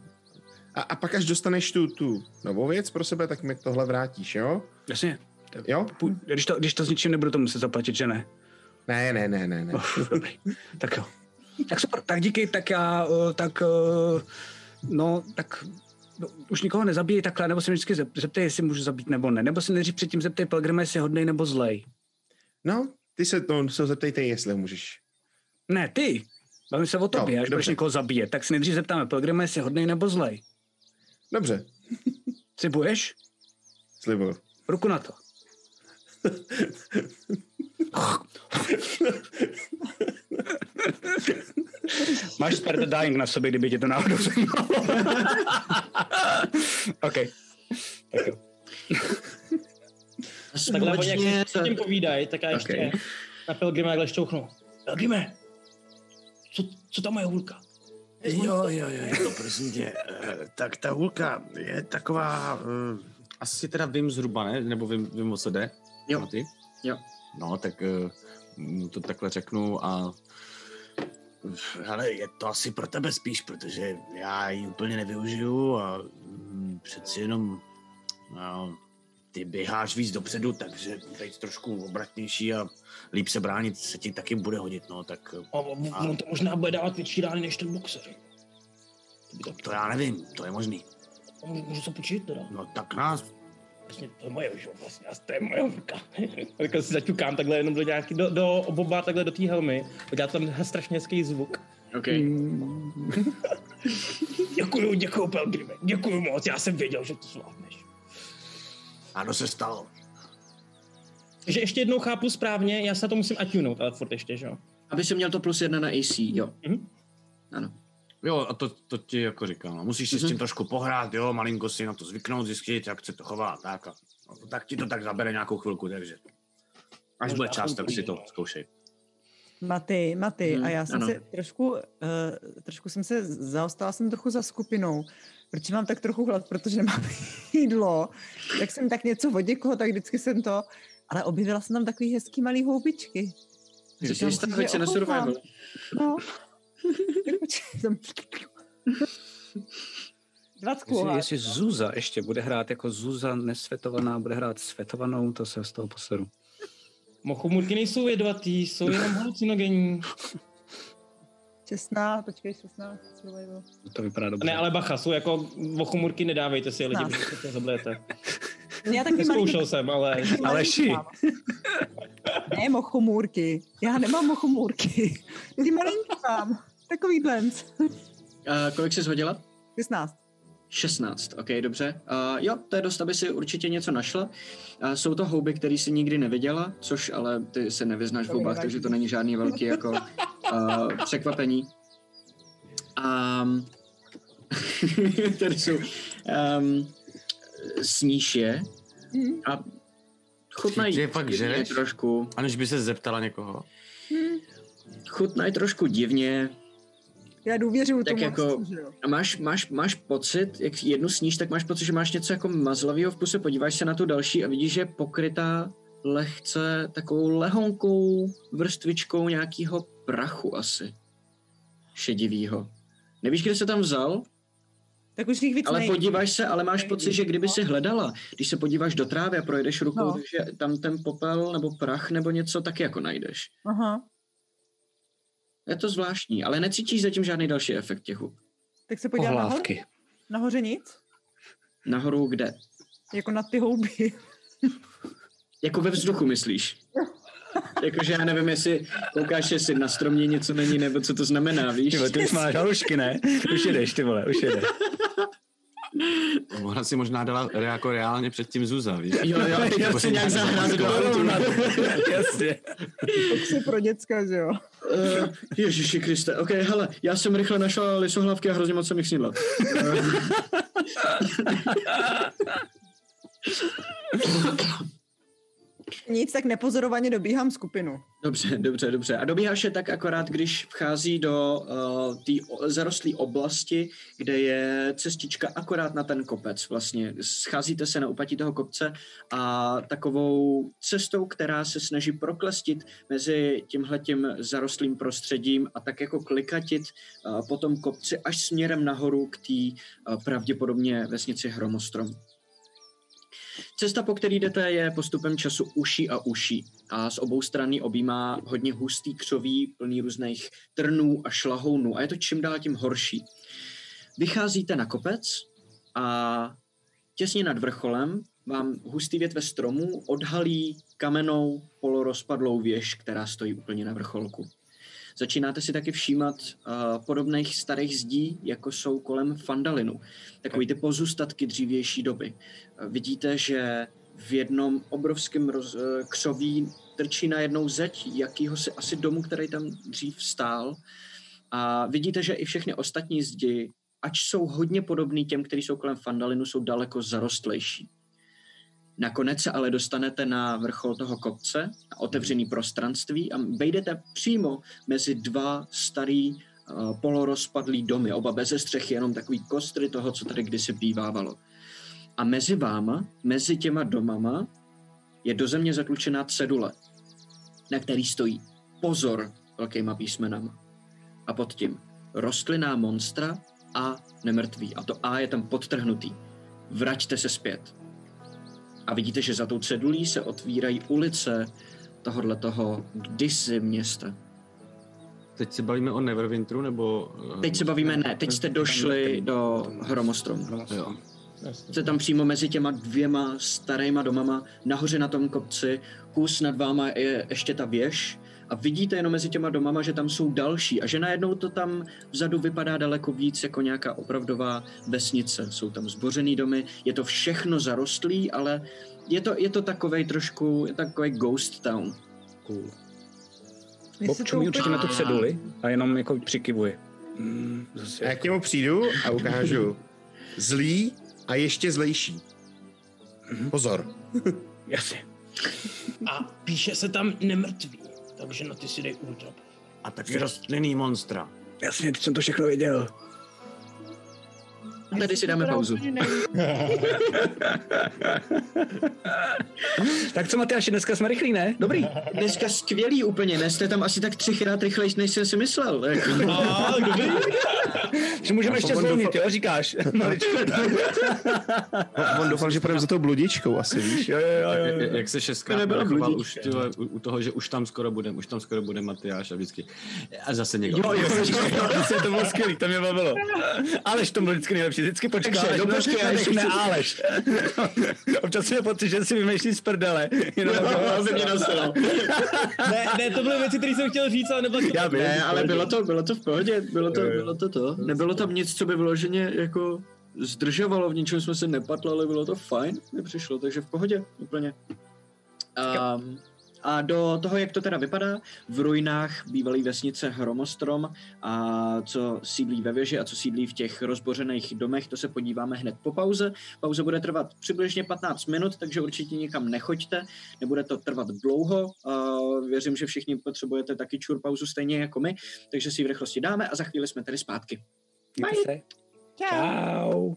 A, a pak až dostaneš tu, tu novou věc pro sebe, tak mi tohle vrátíš, jo? Jasně. Jo? Když to, když to s ničím nebudu to muset zaplatit, že ne? Ne, ne, ne, ne, ne. Uf, dobrý. Tak jo. Tak super, tak díky, tak já, eh, tak, eh, no, tak no, už nikoho nezabíjí takhle, nebo se mě vždycky zep- zeptej, jestli můžu zabít nebo ne, nebo se nejdřív předtím zeptej Pelgrima, jestli je hodnej nebo zlej. No, ty se to se zeptejte, jestli můžeš. Ne, ty, bavím se o tobě, až budeš někoho zabíjet, tak se nejdřív zeptáme Pelgrima, jestli je hodnej nebo zlej. Dobře, Slibuješ? slibuju. Ruku na to. Máš spare the dying na sobě, kdyby tě to náhodou zajímalo. OK. Tak jo. Takhle oni jak Společně si s tím povídají, tak já ještě Okay. na Pelgrima takhle šťouchnu. Pelgrime, co, co tam je hulka? Jo, jo, jo, jo, prosím tě. eh, Tak ta hůlka je taková, eh, asi teda vím zhruba, ne? Nebo vím, vím o co jde? Jo. No, ty? Jo. No, tak eh, mu to takhle řeknu a ale je to asi pro tebe spíš, protože já ji úplně nevyužiju a mm, přeci jenom no, ty běháš víc dopředu, takže být trošku obratnější a líp se bránit se ti taky bude hodit, no, tak A on on to možná bude dávat větší rány než ten boxer. To to já nevím, to je možný. můžu, můžu se počít teda. No tak nás Vlastně to je moje, že jo, vlastně, a to je moje hulka. takhle si zaťukám takhle jenom do nějaký, do, do oboba takhle do té helmy. Udělá tam strašně hezký zvuk. OK. Děkuju, děkuju, Pelgrime, děkuju moc, já jsem věděl, že to zvládneš. ano se stalo. Takže ještě jednou chápu správně, já se to musím attunout, ale furt ještě, že jo. Aby si měl to plus jedna na AC, jo. Mhm. Ano. Jo, a to, to ti jako říkám, no. musíš si s tím trošku pohrát, jo, malinko si na to zvyknout, zjistit, jak se to chová, tak a no, tak ti to tak zabere nějakou chvilku, takže až bude čas, tak si to zkoušej. Maty, Maty, Mhm, a já jsem ano. se trošku, uh, trošku jsem se zaostala jsem trochu za skupinou, protože mám tak trochu hlad, protože nemám jídlo, tak jsem tak něco od někoho, tak vždycky jsem to, ale objevila jsem tam takový hezký malý houbičky. Jsi Říkám jistá, si, hoď že se na survival. No. Jestli, jestli Zuza ještě bude hrát jako Zuza nesvetovaná, bude hrát svetovanou, to se z toho poseru. Mochomurky nejsou jedovatý, jsou jenom halucinogenní. 16, počkej, 16, survival. To vypadá dobře. Ne, ale bacha, jsou jako mochomurky, nedávejte si je lidi, No. protože se zablejete. Já taky Neskoušel jsem, ale... Aleši. Ne, mochomůrky. Já nemám mochomůrky. Ty malinký mám. Takový dlenc. Uh, kolik jsi hodila? 16. 16, ok, dobře. Uh, jo, to je dost, aby si určitě něco našla. Uh, jsou to houby, které si nikdy neviděla, což ale ty se nevyznáš v houbách, takže to není žádný velký jako uh, překvapení. Um, tady jsou um, sníš je Mhm. a chutnají Že je fakt žereš? trošku, Aniž by se zeptala někoho. chutnají trošku divně, Já důvěřuju Tak tomu, jako- že jo. A máš, máš, máš pocit, jak jednu sníš, tak máš pocit, že máš něco jako mazlavého v puse, podíváš se na tu další a vidíš, že je pokrytá lehce takovou lehonkou vrstvičkou nějakého prachu asi. šedivýho. Nevíš, kde se tam vzal? Tak už jich víc Ale nejde. podíváš se, ale máš pocit, že kdyby si hledala, když se podíváš do trávy a projedeš rukou, No. takže tam ten popel nebo prach nebo něco taky jako najdeš. Aha. Je to zvláštní, ale necítíš zatím žádný další efekt těch hub. Tak se podívám nahoře. Pohlávky. Nahoře nic? Nahoru kde? Jako na ty houby. Jako ve vzduchu, myslíš? Jakože já nevím, jestli koukáš, jestli na stromě něco není, nebo co to znamená, víš? Ty, vole, ty už máš halušky, ne? Už jedeš, ty vole, už jedeš. Ona si možná dala re- jako reálně předtím Zuza, víš? Jo, jo, teď chci nějak zahrát do autu. Jasně. Boxy pro děcka, že jo? Uh, Ježiši Kriste, ok, hele, já jsem rychle našla lisohlavky a hrozně moc jsem jich snědla. Nic, tak nepozorovaně dobíhám skupinu. Dobře, dobře, dobře. A dobíháš je tak akorát, když vchází do uh, té zarostlé oblasti, kde je cestička akorát na ten kopec. Vlastně scházíte se na úpatí toho kopce a takovou cestou, která se snaží proklestit mezi tímhletím zarostlým prostředím a tak jako klikatit uh, po tom kopci až směrem nahoru k té uh, pravděpodobně vesnici Hromostrom. Cesta, po který jdete, je postupem času uší a uší a z obou stran ji objímá hodně hustý křoví, plný různých trnů a šlahounů a je to čím dál tím horší. Vycházíte na kopec a těsně nad vrcholem vám hustý větve stromů odhalí kamennou polorozpadlou věž, která stojí úplně na vrcholku. Začínáte si taky všímat uh, podobných starých zdí, jako jsou kolem Fandalinu. Takový ty pozůstatky dřívější doby. Uh, vidíte, že v jednom obrovském roz, uh, křoví trčí na jednou zeď jakýhosi asi domu, který tam dřív stál. A vidíte, že i všechny ostatní zdi, ač jsou hodně podobný těm, kteří jsou kolem Fandalinu, jsou daleko zarostlejší. Nakonec se ale dostanete na vrchol toho kopce, na otevřený prostranství a vejdete přímo mezi dva starý uh, polorozpadlý domy, oba bez střechy, jenom takový kostry toho, co tady kdysi bývávalo. A mezi váma, mezi těma domama, je do země zatlučená cedule, na který stojí pozor velkýma písmenama. A pod tím rostlinná monstra a nemrtví. A to A je tam podtrhnutý. Vraťte se zpět. A vidíte, že za tou cedulí se otvírají ulice tohohle toho kdysi města. Teď se bavíme o Neverwinteru, nebo... eh, Teď se bavíme, ne, teď jste došli do Hromostromu. Jo. Jste tam přímo mezi těma dvěma starýma domama, nahoře na tom kopci, kus nad váma je ještě ta věž a vidíte jenom mezi těma domama, že tam jsou další a že najednou to tam vzadu vypadá daleko víc jako nějaká opravdová vesnice. Jsou tam zbořený domy, je to všechno zarostlý, ale je to, je to takovej trošku, je takový ghost town. Cool. Mně Bob se to čumí určitě na tu ceduli a jenom jako přikivuje. Mm, zase. A já k němu přijdu a ukážu zlý a ještě zlejší. Pozor. Jasně. A píše se tam nemrtvý, takže na ty si dej ultra. A taky rostlinný monstra. Jasně, teď jsem to všechno věděl. A tady si dáme pauzu. Tak co Matyáši, dneska jsme rychlí, ne? Dobrý. Dneska skvělý úplně, ne? Jste tam asi tak třikrát rychlejší, než jsem si myslel. Jako. A, dobrý. Že můžeme ještě zvolnit, doufal- jo, říkáš. Maličko. On doufal, že půjdeme za tou bludičkou asi, víš? jo, jo, jo, Jak, jo. jak se šestkrát bludička. už tyhle, u, toho, že už tam skoro budem, už tam skoro bude Matyáš a vždycky. A zase někdo. Jo, jo, jo, to bylo skvělý, to mě bavilo. Aleš to bylo vždycky nejlepší, vždycky počká. Takže, no no, počkej, já ještě ne, chci- Aleš. Občas mě pocit, že si vymýšlí z prdele. Jenom Aby mě nasral. Ne, ne, to byly věci, které jsem chtěl říct, ale nebylo to. Já vím. Ne, ale bylo to, bylo to v pohodě, bylo to, bylo to to. Nebylo tam nic, co by vyloženě jako zdržovalo, v ničem jsme se nepatlali, bylo to fajn, mi přišlo, takže v pohodě, úplně. Um, a do toho, jak to teda vypadá, v ruinách bývalé vesnice Hromostrom a co sídlí ve věži a co sídlí v těch rozbořených domech, to se podíváme hned po pauze. Pauze bude trvat přibližně 15 minut, takže určitě nikam nechoďte, nebude to trvat dlouho. Uh, věřím, že všichni potřebujete taky čur pauzu stejně jako my, takže si ji v rychlosti dáme a za chvíli jsme tady zpátky. Se. Čau.